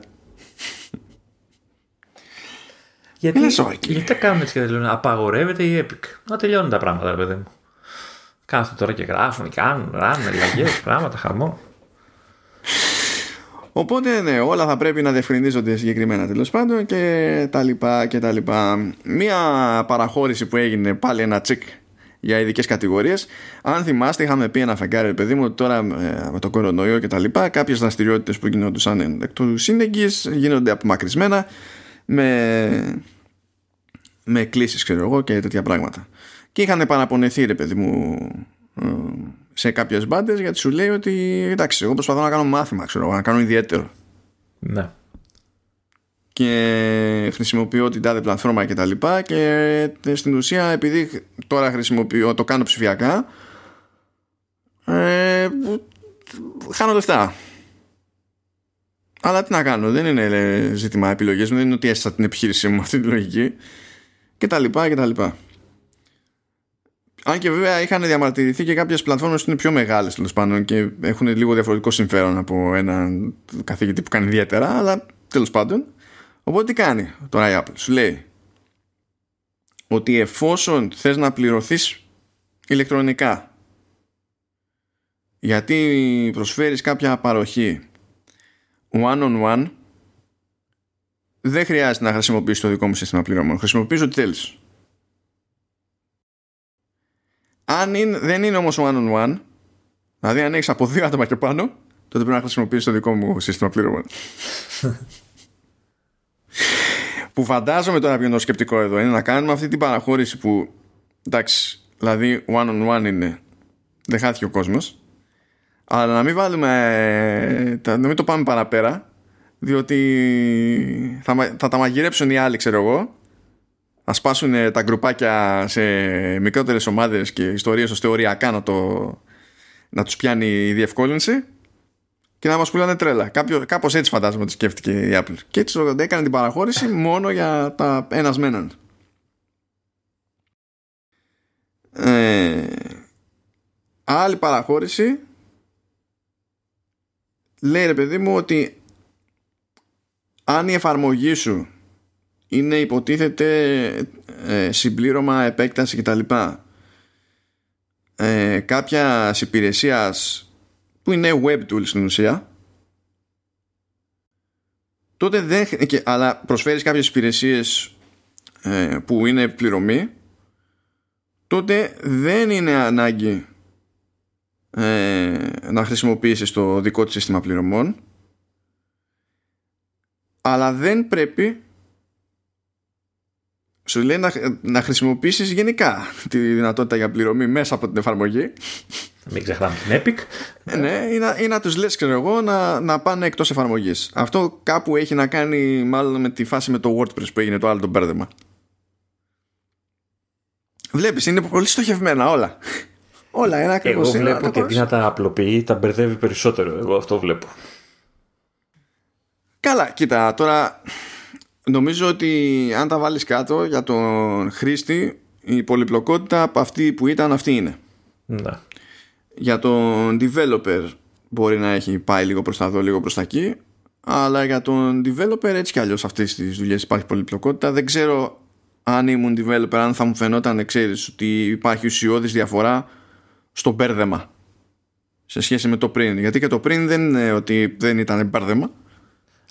Γιατί,
Είναι σόρικη.
γιατί τα κάνουν έτσι και δεν λένε απαγορεύεται η Epic. Να τελειώνουν τα πράγματα, ρε παιδί μου. Κάθονται τώρα και γράφουν, κάνουν, ράνουν, αλλαγές, πράγματα, χαμό.
Οπότε ναι, όλα θα πρέπει να διευκρινίζονται συγκεκριμένα τέλος πάντων και τα λοιπά και τα λοιπά. Μία παραχώρηση που έγινε πάλι ένα τσικ για ειδικές κατηγορίες. Αν θυμάστε, είχαμε πει ένα φεγγάρι, παιδί μου, ότι τώρα ε, με το κορονοϊό και τα λοιπά, κάποιες δραστηριότητες που γινόντουσαν εκ του σύνεγγυ γίνονται απομακρυσμένα με, με κλήσεις, ξέρω εγώ, και τέτοια πράγματα. Και είχαν παραπονεθεί, ρε παιδί μου, ε, σε κάποιες μπάντες γιατί σου λέει ότι εντάξει, εγώ προσπαθώ να κάνω μάθημα, ξέρω εγώ, να κάνω ιδιαίτερο.
Ναι.
Και χρησιμοποιώ την τάδε πλατφόρμα και τα λοιπά και στην ουσία επειδή τώρα χρησιμοποιώ, το κάνω ψηφιακά ε, χάνω λεφτά. Αλλά τι να κάνω δεν είναι ζήτημα επιλογές μου δεν είναι ότι έστησα την επιχείρησή μου αυτή τη λογική. Και τα λοιπά και τα λοιπά αν και βέβαια είχαν διαμαρτυρηθεί και κάποιες πλατφόρμες που είναι πιο μεγάλες τέλος πάντων και έχουν λίγο διαφορετικό συμφέρον από έναν καθηγητή που κάνει ιδιαίτερα αλλά τέλος πάντων Οπότε τι κάνει τώρα η Apple; Σου λέει ότι εφόσον θες να πληρωθείς ηλεκτρονικά γιατί προσφέρεις κάποια παροχή one on one δεν χρειάζεται να χρησιμοποιήσεις το δικό μου σύστημα πληρωμών. Χρησιμοποιείς ό,τι θέλεις. Αν είναι, δεν είναι όμως one on one δηλαδή αν έχεις από δύο άτομα και πάνω τότε πρέπει να χρησιμοποιήσεις το δικό μου σύστημα πληρωμών. που φαντάζομαι τώρα ποιο είναι το σκεπτικό εδώ είναι να κάνουμε αυτή την παραχώρηση που εντάξει, δηλαδή one on one είναι δεν χάθηκε ο κόσμος αλλά να μην βάλουμε να μην το πάμε παραπέρα διότι θα, θα τα μαγειρέψουν οι άλλοι ξέρω εγώ θα σπάσουν τα γκρουπάκια σε μικρότερες ομάδες και ιστορίες ώστε οριακά να, το, να τους πιάνει η διευκόλυνση και να μας πουλάνε τρέλα. Κάπως έτσι φαντάζομαι ότι σκέφτηκε η Apple. Και έτσι έκανε την παραχώρηση μόνο για τα ένας Ε, άλλη παραχώρηση λέει ρε παιδί μου ότι αν η εφαρμογή σου είναι υποτίθεται ε, συμπλήρωμα, επέκταση κτλ. Ε, κάποια υπηρεσίας που είναι web tool στην ουσία τότε δεν, και, αλλά προσφέρεις κάποιες υπηρεσίες ε, που είναι πληρωμή τότε δεν είναι ανάγκη ε, να χρησιμοποιήσεις το δικό της σύστημα πληρωμών αλλά δεν πρέπει σου λέει να, να χρησιμοποιήσεις γενικά τη δυνατότητα για πληρωμή μέσα από την εφαρμογή
μην ξεχνάμε την Epic.
Ε, ναι, ή να, ή να τους λες ξέρω εγώ να, να πάνε εκτός εφαρμογής. Αυτό κάπου έχει να κάνει μάλλον με τη φάση με το WordPress που έγινε το άλλο το μπέρδεμα. Βλέπεις, είναι πολύ στοχευμένα όλα. όλα ένα
ακριβώς. Εγώ βλέπω και τι να τα απλοποιεί, τα μπερδεύει περισσότερο. Εγώ αυτό βλέπω.
Καλά, κοίτα, τώρα νομίζω ότι αν τα βάλεις κάτω για τον χρήστη η πολυπλοκότητα από αυτή που ήταν αυτή είναι.
Ναι.
Για τον developer μπορεί να έχει πάει λίγο προς τα εδώ, λίγο προς τα εκεί αλλά για τον developer έτσι κι αλλιώς αυτές τις δουλειές υπάρχει πολυπλοκότητα. Δεν ξέρω αν ήμουν developer αν θα μου φαινόταν ξέρεις ότι υπάρχει ουσιώδης διαφορά στο μπέρδεμα σε σχέση με το πριν. Γιατί και το πριν δεν είναι ότι δεν ήταν μπέρδεμα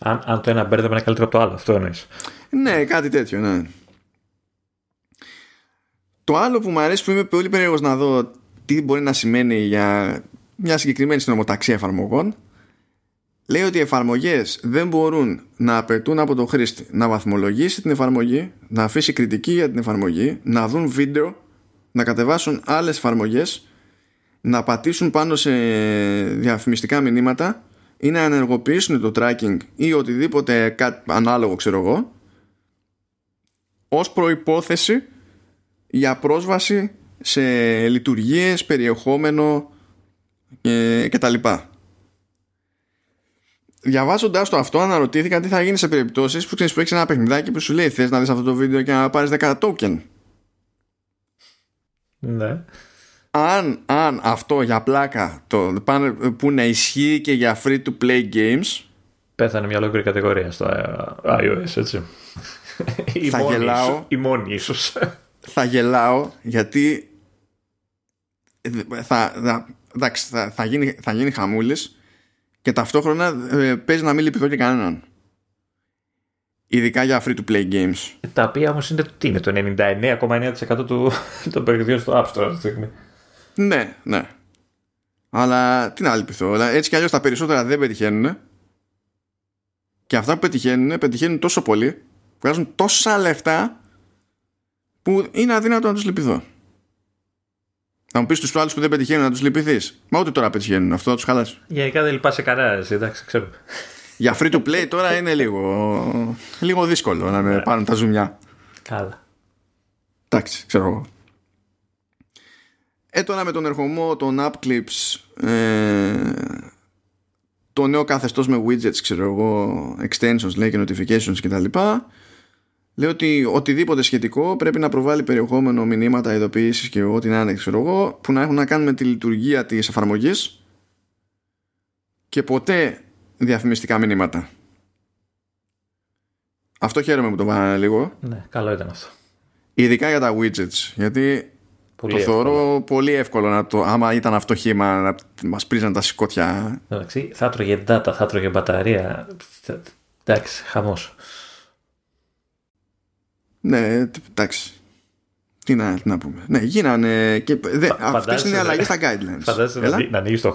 αν, αν το ένα μπέρδεμα είναι καλύτερο από το άλλο αυτό εννοείς.
Ναι κάτι τέτοιο ναι. Το άλλο που μου αρέσει που είμαι πολύ περίεργος να δω τι μπορεί να σημαίνει για μια συγκεκριμένη συνομοταξία εφαρμογών λέει ότι οι εφαρμογές δεν μπορούν να απαιτούν από τον χρήστη να βαθμολογήσει την εφαρμογή, να αφήσει κριτική για την εφαρμογή, να δουν βίντεο, να κατεβάσουν άλλες εφαρμογές, να πατήσουν πάνω σε διαφημιστικά μηνύματα ή να ενεργοποιήσουν το tracking ή οτιδήποτε κάτι ανάλογο ξέρω εγώ ως προϋπόθεση για πρόσβαση σε λειτουργίες, περιεχόμενο και, και τα λοιπά. Διαβάζοντας το αυτό αναρωτήθηκα τι θα γίνει σε περιπτώσεις που ξέρεις που έχεις ένα παιχνιδάκι που σου λέει θες να δεις αυτό το βίντεο και να πάρεις 10 token.
Ναι.
Αν, αν αυτό για πλάκα το πάνε, που να ισχύει και για free to play games
Πέθανε μια ολόκληρη κατηγορία στο iOS έτσι
θα γελάω
η μόνη ίσως
θα γελάω γιατί θα, θα, θα, θα, γίνει, θα γίνει χαμούλης και ταυτόχρονα ε, παίζει να μην λυπηθώ και κανέναν. Ειδικά για free to play games.
Τα οποία όμως είναι, τι είναι το 99,9% του, των παιχνιδιών στο App Store αυτή τη στιγμή.
Ναι, ναι. Αλλά τι να λυπηθώ. Έτσι κι αλλιώς τα περισσότερα δεν πετυχαίνουν. Και αυτά που πετυχαίνουν, πετυχαίνουν τόσο πολύ, βγάζουν τόσα λεφτά που είναι αδύνατο να τους λυπηθώ. Θα μου πεις τους άλλους που δεν πετυχαίνουν να τους λυπηθείς. Μα ούτε τώρα πετυχαίνουν. Αυτό θα τους χαλάσει.
Γενικά δεν λυπάσαι κανένας, εντάξει, ξέρω.
Για free to play τώρα είναι λίγο, λίγο δύσκολο να με πάρουν τα ζουμιά.
Καλά.
Εντάξει, ξέρω εγώ. Ε, τώρα με τον ερχομό των app clips ε, το νέο καθεστώς με widgets ξέρω εγώ extensions λέει και notifications κτλ λέει ότι οτιδήποτε σχετικό πρέπει να προβάλλει περιεχόμενο μηνύματα ειδοποιήσεις και ό,τι να είναι ξέρω εγώ που να έχουν να κάνουν με τη λειτουργία της εφαρμογής και ποτέ διαφημιστικά μηνύματα. Αυτό χαίρομαι που το βάλανε λίγο.
Ναι καλό ήταν αυτό.
Ειδικά για τα widgets γιατί Πολύ το εύκολο. θεωρώ πολύ εύκολο να το. Άμα ήταν αυτό χήμα να μας πρίζαν τα σηκώτια.
Εντάξει, θα τρώγε data, θα τρώγε μπαταρία. Εντάξει, χαμός.
Ναι, εντάξει. Τι να, τι να πούμε. Ναι, γίνανε. Και δε, αυτές είναι αλλαγές στα guidelines.
Φαντάζεσαι να, να ανοίγεις το,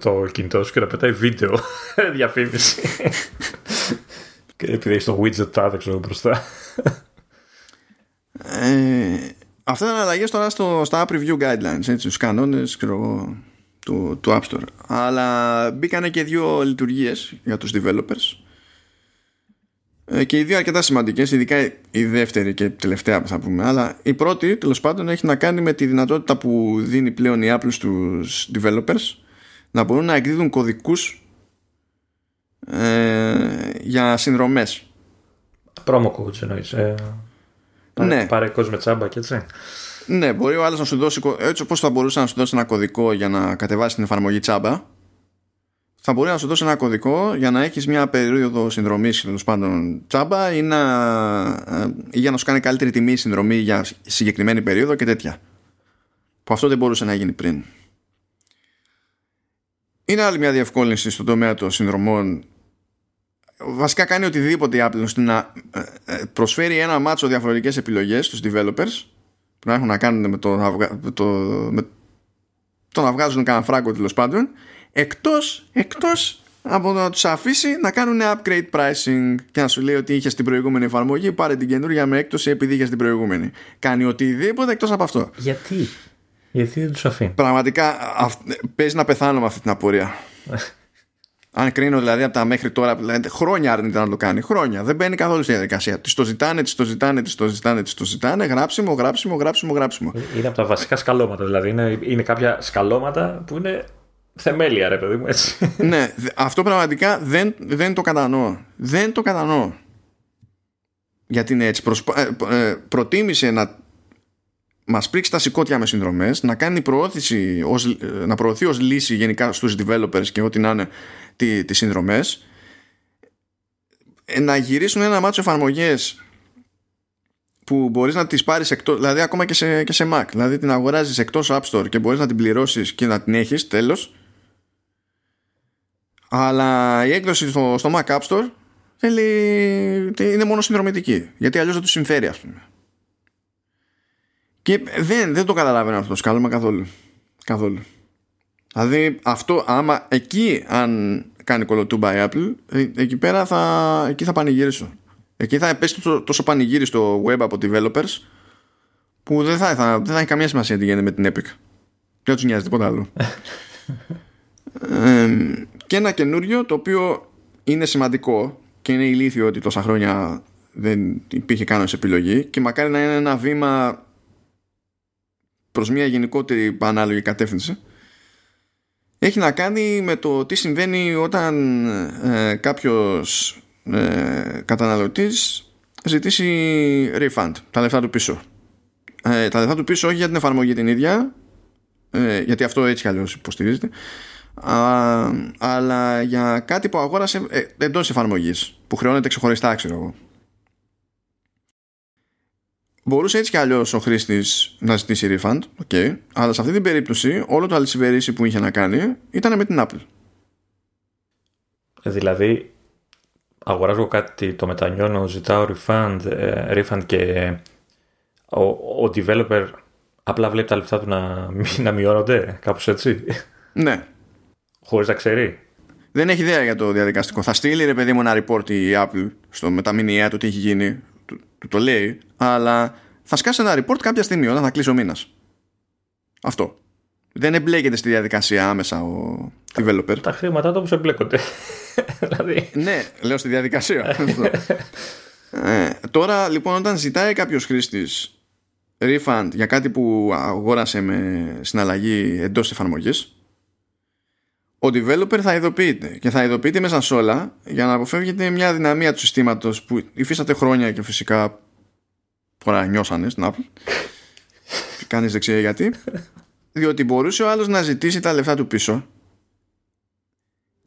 το κινητό σου και να πετάει βίντεο διαφήμιση. και επειδή έχεις το widget τάδε ξέρω μπροστά.
Ε, Αυτά ήταν αλλαγές τώρα στο, στα App Review Guidelines, έτσι, στους κανόνες του, του App Store. Αλλά μπήκανε και δύο λειτουργίες για τους developers ε, και οι δύο αρκετά σημαντικές, ειδικά η δεύτερη και η τελευταία που θα πούμε. Αλλά η πρώτη, τέλος πάντων, έχει να κάνει με τη δυνατότητα που δίνει πλέον η Apple στους developers να μπορούν να εκδίδουν κωδικούς ε, για συνδρομές.
Promo codes εννοείς. Ε... Πάρε, ναι. πάρε κόσμο τσάμπα και έτσι.
Ναι, μπορεί ο άλλος να σου δώσει. Έτσι όπως θα μπορούσε να σου δώσει ένα κωδικό για να κατεβάσεις την εφαρμογή τσάμπα, θα μπορεί να σου δώσει ένα κωδικό για να έχεις μια περίοδο συνδρομής τέλος πάντων τσάμπα ή, να, ε, ή για να σου κάνει καλύτερη τιμή συνδρομή για συγκεκριμένη περίοδο και τέτοια. Που αυτό δεν μπορούσε να γίνει πριν. Είναι άλλη μια διευκόλυνση στον τομέα των συνδρομών βασικά κάνει οτιδήποτε η Apple ώστε να ε, ε, προσφέρει ένα μάτσο διαφορετικές επιλογές στους developers που να έχουν να κάνουν με το να, το, με το να βγάζουν κανένα φράγκο τέλος πάντων εκτός, εκτός από να τους αφήσει να κάνουν upgrade pricing και να σου λέει ότι είχε την προηγούμενη εφαρμογή πάρε την καινούργια με έκπτωση επειδή είχε την προηγούμενη. Κάνει οτιδήποτε εκτός από αυτό.
Γιατί; Γιατί δεν τους αφήνει;
Πραγματικά παίζει να πεθάνω με αυτή την απορία Αν κρίνω δηλαδή από τα μέχρι τώρα, δηλαδή, χρόνια άρνηται να το κάνει. Χρόνια. Δεν μπαίνει καθόλου στη διαδικασία. Της το ζητάνε, της το ζητάνε, της το ζητάνε, της το ζητάνε. Γράψιμο, γράψιμο, γράψιμο, γράψιμο.
Είναι από τα βασικά σκαλώματα. Δηλαδή είναι, είναι κάποια σκαλώματα που είναι θεμέλια, ρε παιδί μου, έτσι.
ναι, αυτό πραγματικά δεν, δεν το κατανοώ. Δεν το κατανοώ. Γιατί είναι έτσι. Προσπα... Ε, ε, προτίμησε να μας πρίξει τα σηκώτια μες συνδρομές, να κάνει προώθηση ως, ε, να προωθεί ως λύση γενικά στους developers και ό,τι να είναι τι, τις συνδρομές ε, να γυρίσουν ένα μάτσο εφαρμογές που μπορείς να τις πάρεις εκτός, δηλαδή ακόμα και σε, και σε Mac δηλαδή την αγοράζεις εκτός App Store και μπορείς να την πληρώσεις και να την έχεις τέλος. Αλλά η έκδοση στο, στο Mac App Store θέλει, είναι μόνο συνδρομητική γιατί αλλιώς δεν τους συμφέρει ας πούμε. Και δεν, δεν το καταλαβαίνω αυτό το σκάλωμα καθόλου καθόλου Δηλαδή αυτό άμα εκεί αν κάνει κολοτούμπα η Apple ε, εκεί πέρα θα, εκεί θα πανηγυρίσω. Εκεί θα πέσει τόσο, τόσο πανηγύρι στο web από developers που δεν θα, θα, δεν θα έχει καμία σημασία τι γίνεται με την Epic. Δεν τους νοιάζει τίποτα άλλο. ε, και ένα καινούριο το οποίο είναι σημαντικό και είναι ηλίθιο ότι τόσα χρόνια δεν υπήρχε κανένα επιλογή και μακάρι να είναι ένα βήμα προς μια γενικότερη πανάλογη κατεύθυνση έχει να κάνει με το τι συμβαίνει όταν ε, κάποιος ε, καταναλωτής ζητήσει refund, τα λεφτά του πίσω. Ε, τα λεφτά του πίσω όχι για την εφαρμογή την ίδια, ε, γιατί αυτό έτσι αλλιώς υποστηρίζεται, α, αλλά για κάτι που αγόρασε ε, εντός εφαρμογής, που χρεώνεται ξεχωριστά, ξέρω εγώ. Μπορούσε έτσι κι αλλιώς ο χρήστης να ζητήσει refund, okay, αλλά σε αυτή την περίπτωση όλο το αλυσιβερίσι που είχε να κάνει ήταν με την Apple.
Ε, δηλαδή, αγοράζω κάτι, το μετανιώνω, ζητάω refund, ε, refund και ο, ο developer απλά βλέπει τα λεφτά του να, να μειώνονται, κάπως έτσι.
Ναι.
Χωρίς να ξέρει.
Δεν έχει ιδέα για το διαδικαστικό. Θα στείλει ρε παιδί μου ένα report η Apple στο, με τα μηνιαία του τι έχει γίνει. Του, του το λέει, αλλά θα σκάσει ένα report κάποια στιγμή όταν θα κλείσει ο μήνας. Αυτό. Δεν εμπλέκεται στη διαδικασία άμεσα ο developer.
Τα χρήματά του όμω εμπλέκονται. δηλαδή...
ναι, λέω στη διαδικασία. ε, τώρα λοιπόν όταν ζητάει κάποιος χρήστης refund για κάτι που αγόρασε με συναλλαγή εντός εφαρμογής ο developer θα ειδοποιείται και θα ειδοποιείται μέσα σε όλα για να αποφεύγεται μια δυναμία του συστήματος που υφίσταται χρόνια και φυσικά τώρα νιώσανε στην Apple. Κανείς δεν ξέρει γιατί. Διότι μπορούσε ο άλλος να ζητήσει τα λεφτά του πίσω.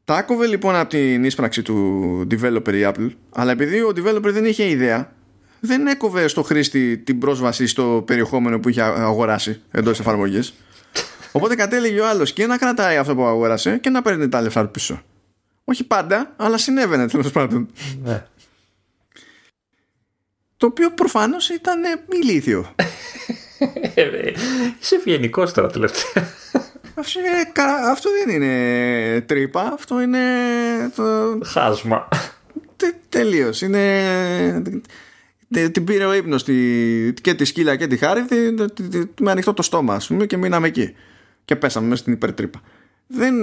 Τα άκοβε λοιπόν από την ίσπραξη του developer η Apple αλλά επειδή ο developer δεν είχε ιδέα δεν έκοβε στο χρήστη την πρόσβαση στο περιεχόμενο που είχε αγοράσει εντός εφαρμογής Οπότε κατέληγε ο άλλος και να κρατάει αυτό που αγόρασε και να παίρνει τα λεφτά του πίσω. Όχι πάντα, αλλά συνέβαινε τέλος πάντων.
Ναι.
Το οποίο προφανώς ήταν ηλίθιο.
Είσαι ευγενικός τώρα τελευταία.
Αυτό, αυτό δεν είναι τρύπα, αυτό είναι. Το...
Χάσμα.
Τε, Τελείως. Είναι. Την πήρε ο ύπνος και τη σκύλα και τη χάρη με ανοιχτό το στόμα, ας πούμε, και μείναμε εκεί και πέσαμε μέσα στην υπερτρύπα. Δεν,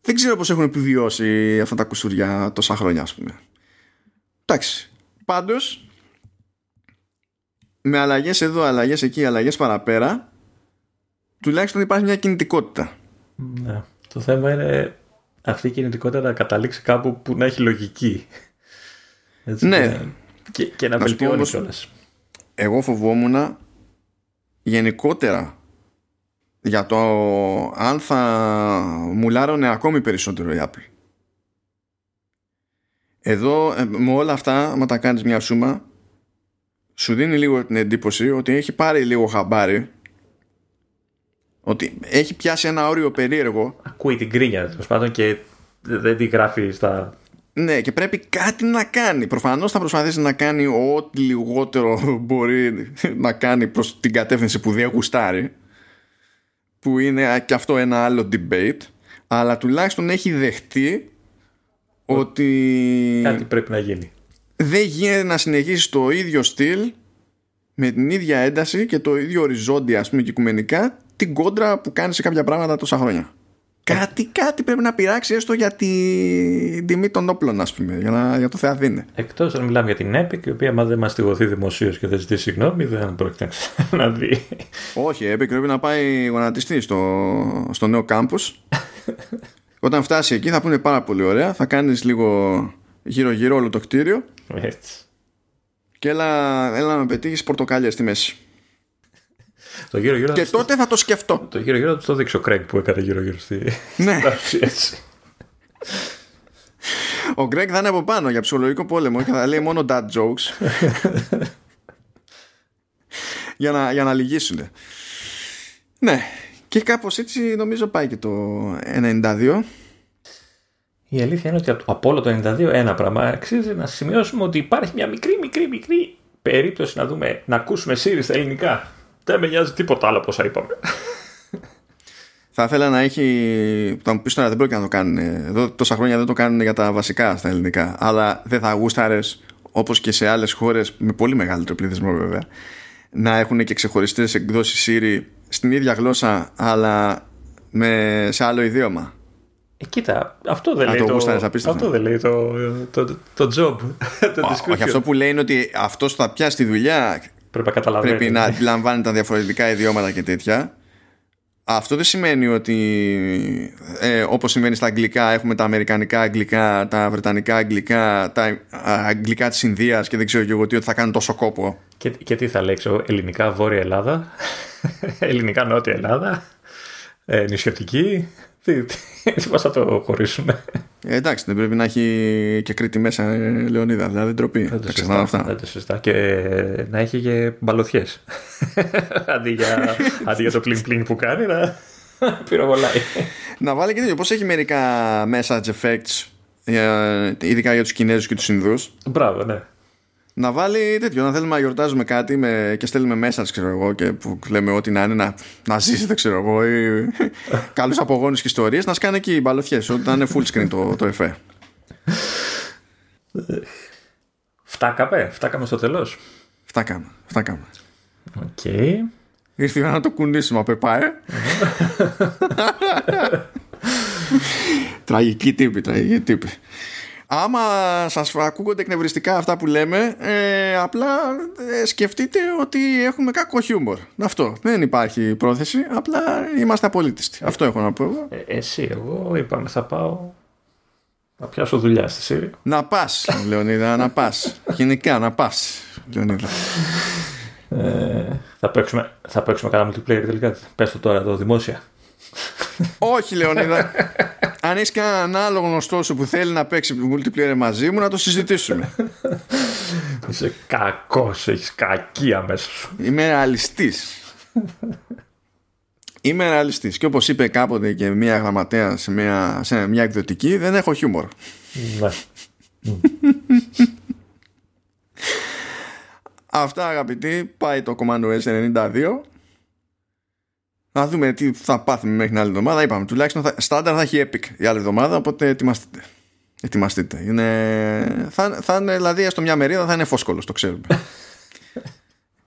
δεν ξέρω πώς έχουν επιβιώσει αυτά τα κουσουριά τόσα χρόνια ας πούμε. Εντάξει. Πάντως με αλλαγές εδώ, αλλαγές εκεί, αλλαγές παραπέρα τουλάχιστον υπάρχει μια κινητικότητα.
Ναι. Το θέμα είναι αυτή η κινητικότητα να καταλήξει κάπου που να έχει λογική.
Έτσι, ναι.
Και, και να, να βελτιώνει κιόλας.
Εγώ φοβόμουν γενικότερα για το αν θα μουλάρωνε ακόμη περισσότερο η Apple. Εδώ ε, με όλα αυτά, άμα τα κάνεις μια σούμα, σου δίνει λίγο την εντύπωση ότι έχει πάρει λίγο χαμπάρι ότι έχει πιάσει ένα όριο περίεργο.
Ακούει την κρίνια τέλος πάντων και δεν την γράφει στα.
Ναι, και πρέπει κάτι να κάνει. Προφανώς θα προσπαθήσει να κάνει ό,τι λιγότερο μπορεί να κάνει προς την κατεύθυνση που δεν γουστάρει που είναι και αυτό ένα άλλο debate αλλά τουλάχιστον έχει δεχτεί ότι
κάτι πρέπει να γίνει.
δεν γίνεται να συνεχίσει το ίδιο στυλ με την ίδια ένταση και το ίδιο οριζόντια ας πούμε και οικουμενικά την κόντρα που κάνει σε κάποια πράγματα τόσα χρόνια Κάτι, κάτι πρέπει να πειράξει έστω για την τιμή των όπλων, ας πούμε, για, να, για το Θεαδίνε.
Εκτός αν μιλάμε για την Epic, η οποία, άμα δεν μας τηγωθεί δημοσίως και δεν ζητήσει συγγνώμη, δεν πρόκειται να ξαναδεί.
Όχι, η Epic πρέπει να πάει γονατιστή στο, στο νέο campus. Όταν φτάσει εκεί θα πούνε πάρα πολύ ωραία. Θα κάνεις λίγο γύρω-γύρω όλο το κτίριο.
Έτσι.
Και έλα, έλα να με πετύχεις πορτοκάλια στη μέση.
Το γύρω -γύρω
και τότε θα το σκεφτώ.
Το γύρω γύρω θα το δείξω ο Κρέγκ που έκανε γύρω γύρω στη.
Ναι. Ο Γκρέγκ θα είναι από πάνω για ψυχολογικό πόλεμο και θα λέει μόνο dad jokes. για, να, για να λυγίσουν. Ναι. Και κάπως έτσι νομίζω πάει και το 92.
Η αλήθεια είναι ότι από όλο το 92 ένα πράγμα αξίζει να σημειώσουμε ότι υπάρχει μια μικρή μικρή μικρή περίπτωση να δούμε, να ακούσουμε series στα ελληνικά. Δεν με νοιάζει τίποτα άλλο από όσα είπαμε.
Θα ήθελα να έχει. Θα μου πεις τώρα δεν πρόκειται να το κάνουν. Εδώ τόσα χρόνια δεν το κάνουν για τα βασικά στα ελληνικά. Αλλά δεν θα γούσταρες όπως και σε άλλες χώρες με πολύ μεγαλύτερο πληθυσμό βέβαια να έχουν και ξεχωριστές εκδόσεις Siri στην ίδια γλώσσα αλλά με, σε άλλο ιδίωμα;
Ε, κοίτα, αυτό δεν, λέει, το, αυτό δεν λέει το, το, το, job. το
όχι, αυτό που λέει είναι ότι αυτός θα πιάσει τη δουλειά
Πρέπει να καταλαβαίνει.
Πρέπει να αντιλαμβάνει τα διαφορετικά ιδιώματα και τέτοια. Αυτό δεν σημαίνει ότι ε, όπως σημαίνει στα αγγλικά έχουμε τα αμερικανικά αγγλικά, τα βρετανικά αγγλικά, τα αγγλικά της Ινδίας και δεν ξέρω και εγώ τι ότι θα κάνουν τόσο κόπο.
Και, και τι θα λέξω, ελληνικά Βόρεια Ελλάδα, ελληνικά Νότια Ελλάδα, ε, νησιωτική, τι, τι, πώς θα το χωρίσουμε.
Ε, εντάξει, δεν πρέπει να έχει και Κρήτη μέσα, ε, Λεωνίδα. Δηλαδή ντροπή.
Δεν το συζητά. Αυτά. Δεν το συζητά. Και να έχει και μπαλωθιέ. αντί, για, αντί για το πλην πλην που κάνει, να πυροβολάει.
να βάλει και τέτοιο. Πώς έχει μερικά message effects ε, ειδικά για τους Κινέζους και τους Ινδούς;
Μπράβο, ναι.
Να βάλει τέτοιο, να θέλουμε να γιορτάζουμε κάτι με, και στέλνουμε μέσα, ξέρω εγώ, και που λέμε ό,τι να είναι να, να ζήσετε, ξέρω εγώ, ή καλούς απογόνους και ιστορίες, να σκάνε εκεί οι μπαλωθιές, ότι να είναι full screen το, το εφέ.
Φτάσαμε, φτάσαμε στο τέλος.
Φτάκαμε, φτάκαμε.
Οκ.
Ήρθε η ώρα να το κουνήσουμε από πάει. τραγικοί τύποι, τραγικοί τύποι. Άμα σας ακούγονται εκνευριστικά αυτά που λέμε, ε, απλά ε, σκεφτείτε ότι έχουμε κακό χιούμορ. Αυτό. Δεν υπάρχει πρόθεση, απλά είμαστε απολύτιστοι. Αυτό έχω να πω εγώ.
Ε, εσύ, εγώ είπαμε θα πάω να πιάσω δουλειά στη Σύρια.
Να πας, Λεωνίδα, να πας. Γενικά, να πας, Λεωνίδα.
Ε, θα, παίξουμε, θα παίξουμε κανένα multiplayer τελικά. Πες το τώρα εδώ δημόσια.
Όχι, Λεωνίδα. Αν έχεις κανέναν άλλο γνωστό σου που θέλει να παίξει multiplayer μαζί μου, να το συζητήσουμε.
Είσαι κακός, έχεις κακία μέσα σου.
Είμαι ρεαλιστής. Είμαι ρεαλιστής. Και όπως είπε κάποτε και μια γραμματέα σε μια, σε μια εκδοτική, δεν έχω χιούμορ.
Ναι.
Αυτά αγαπητοί, πάει το Commando S92. Να δούμε τι θα πάθουμε μέχρι την άλλη εβδομάδα. Είπαμε, τουλάχιστον θα, στάνταρ θα έχει Epic η άλλη εβδομάδα, οπότε ετοιμαστείτε. Ετοιμαστείτε. Είναι, θα, θα είναι, δηλαδή, έστω μια μερίδα θα είναι φόσκολος, το ξέρουμε.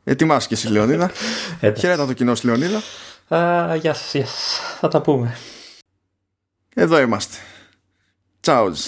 Ετοιμάσαι και εσύ, Λεωνίδα.
Εντάξει.
Χαίρετα το κοινό στη Λεωνίδα.
Α, Γεια σας, γεια σας. Θα τα πούμε.
Εδώ είμαστε. Τσάουζ.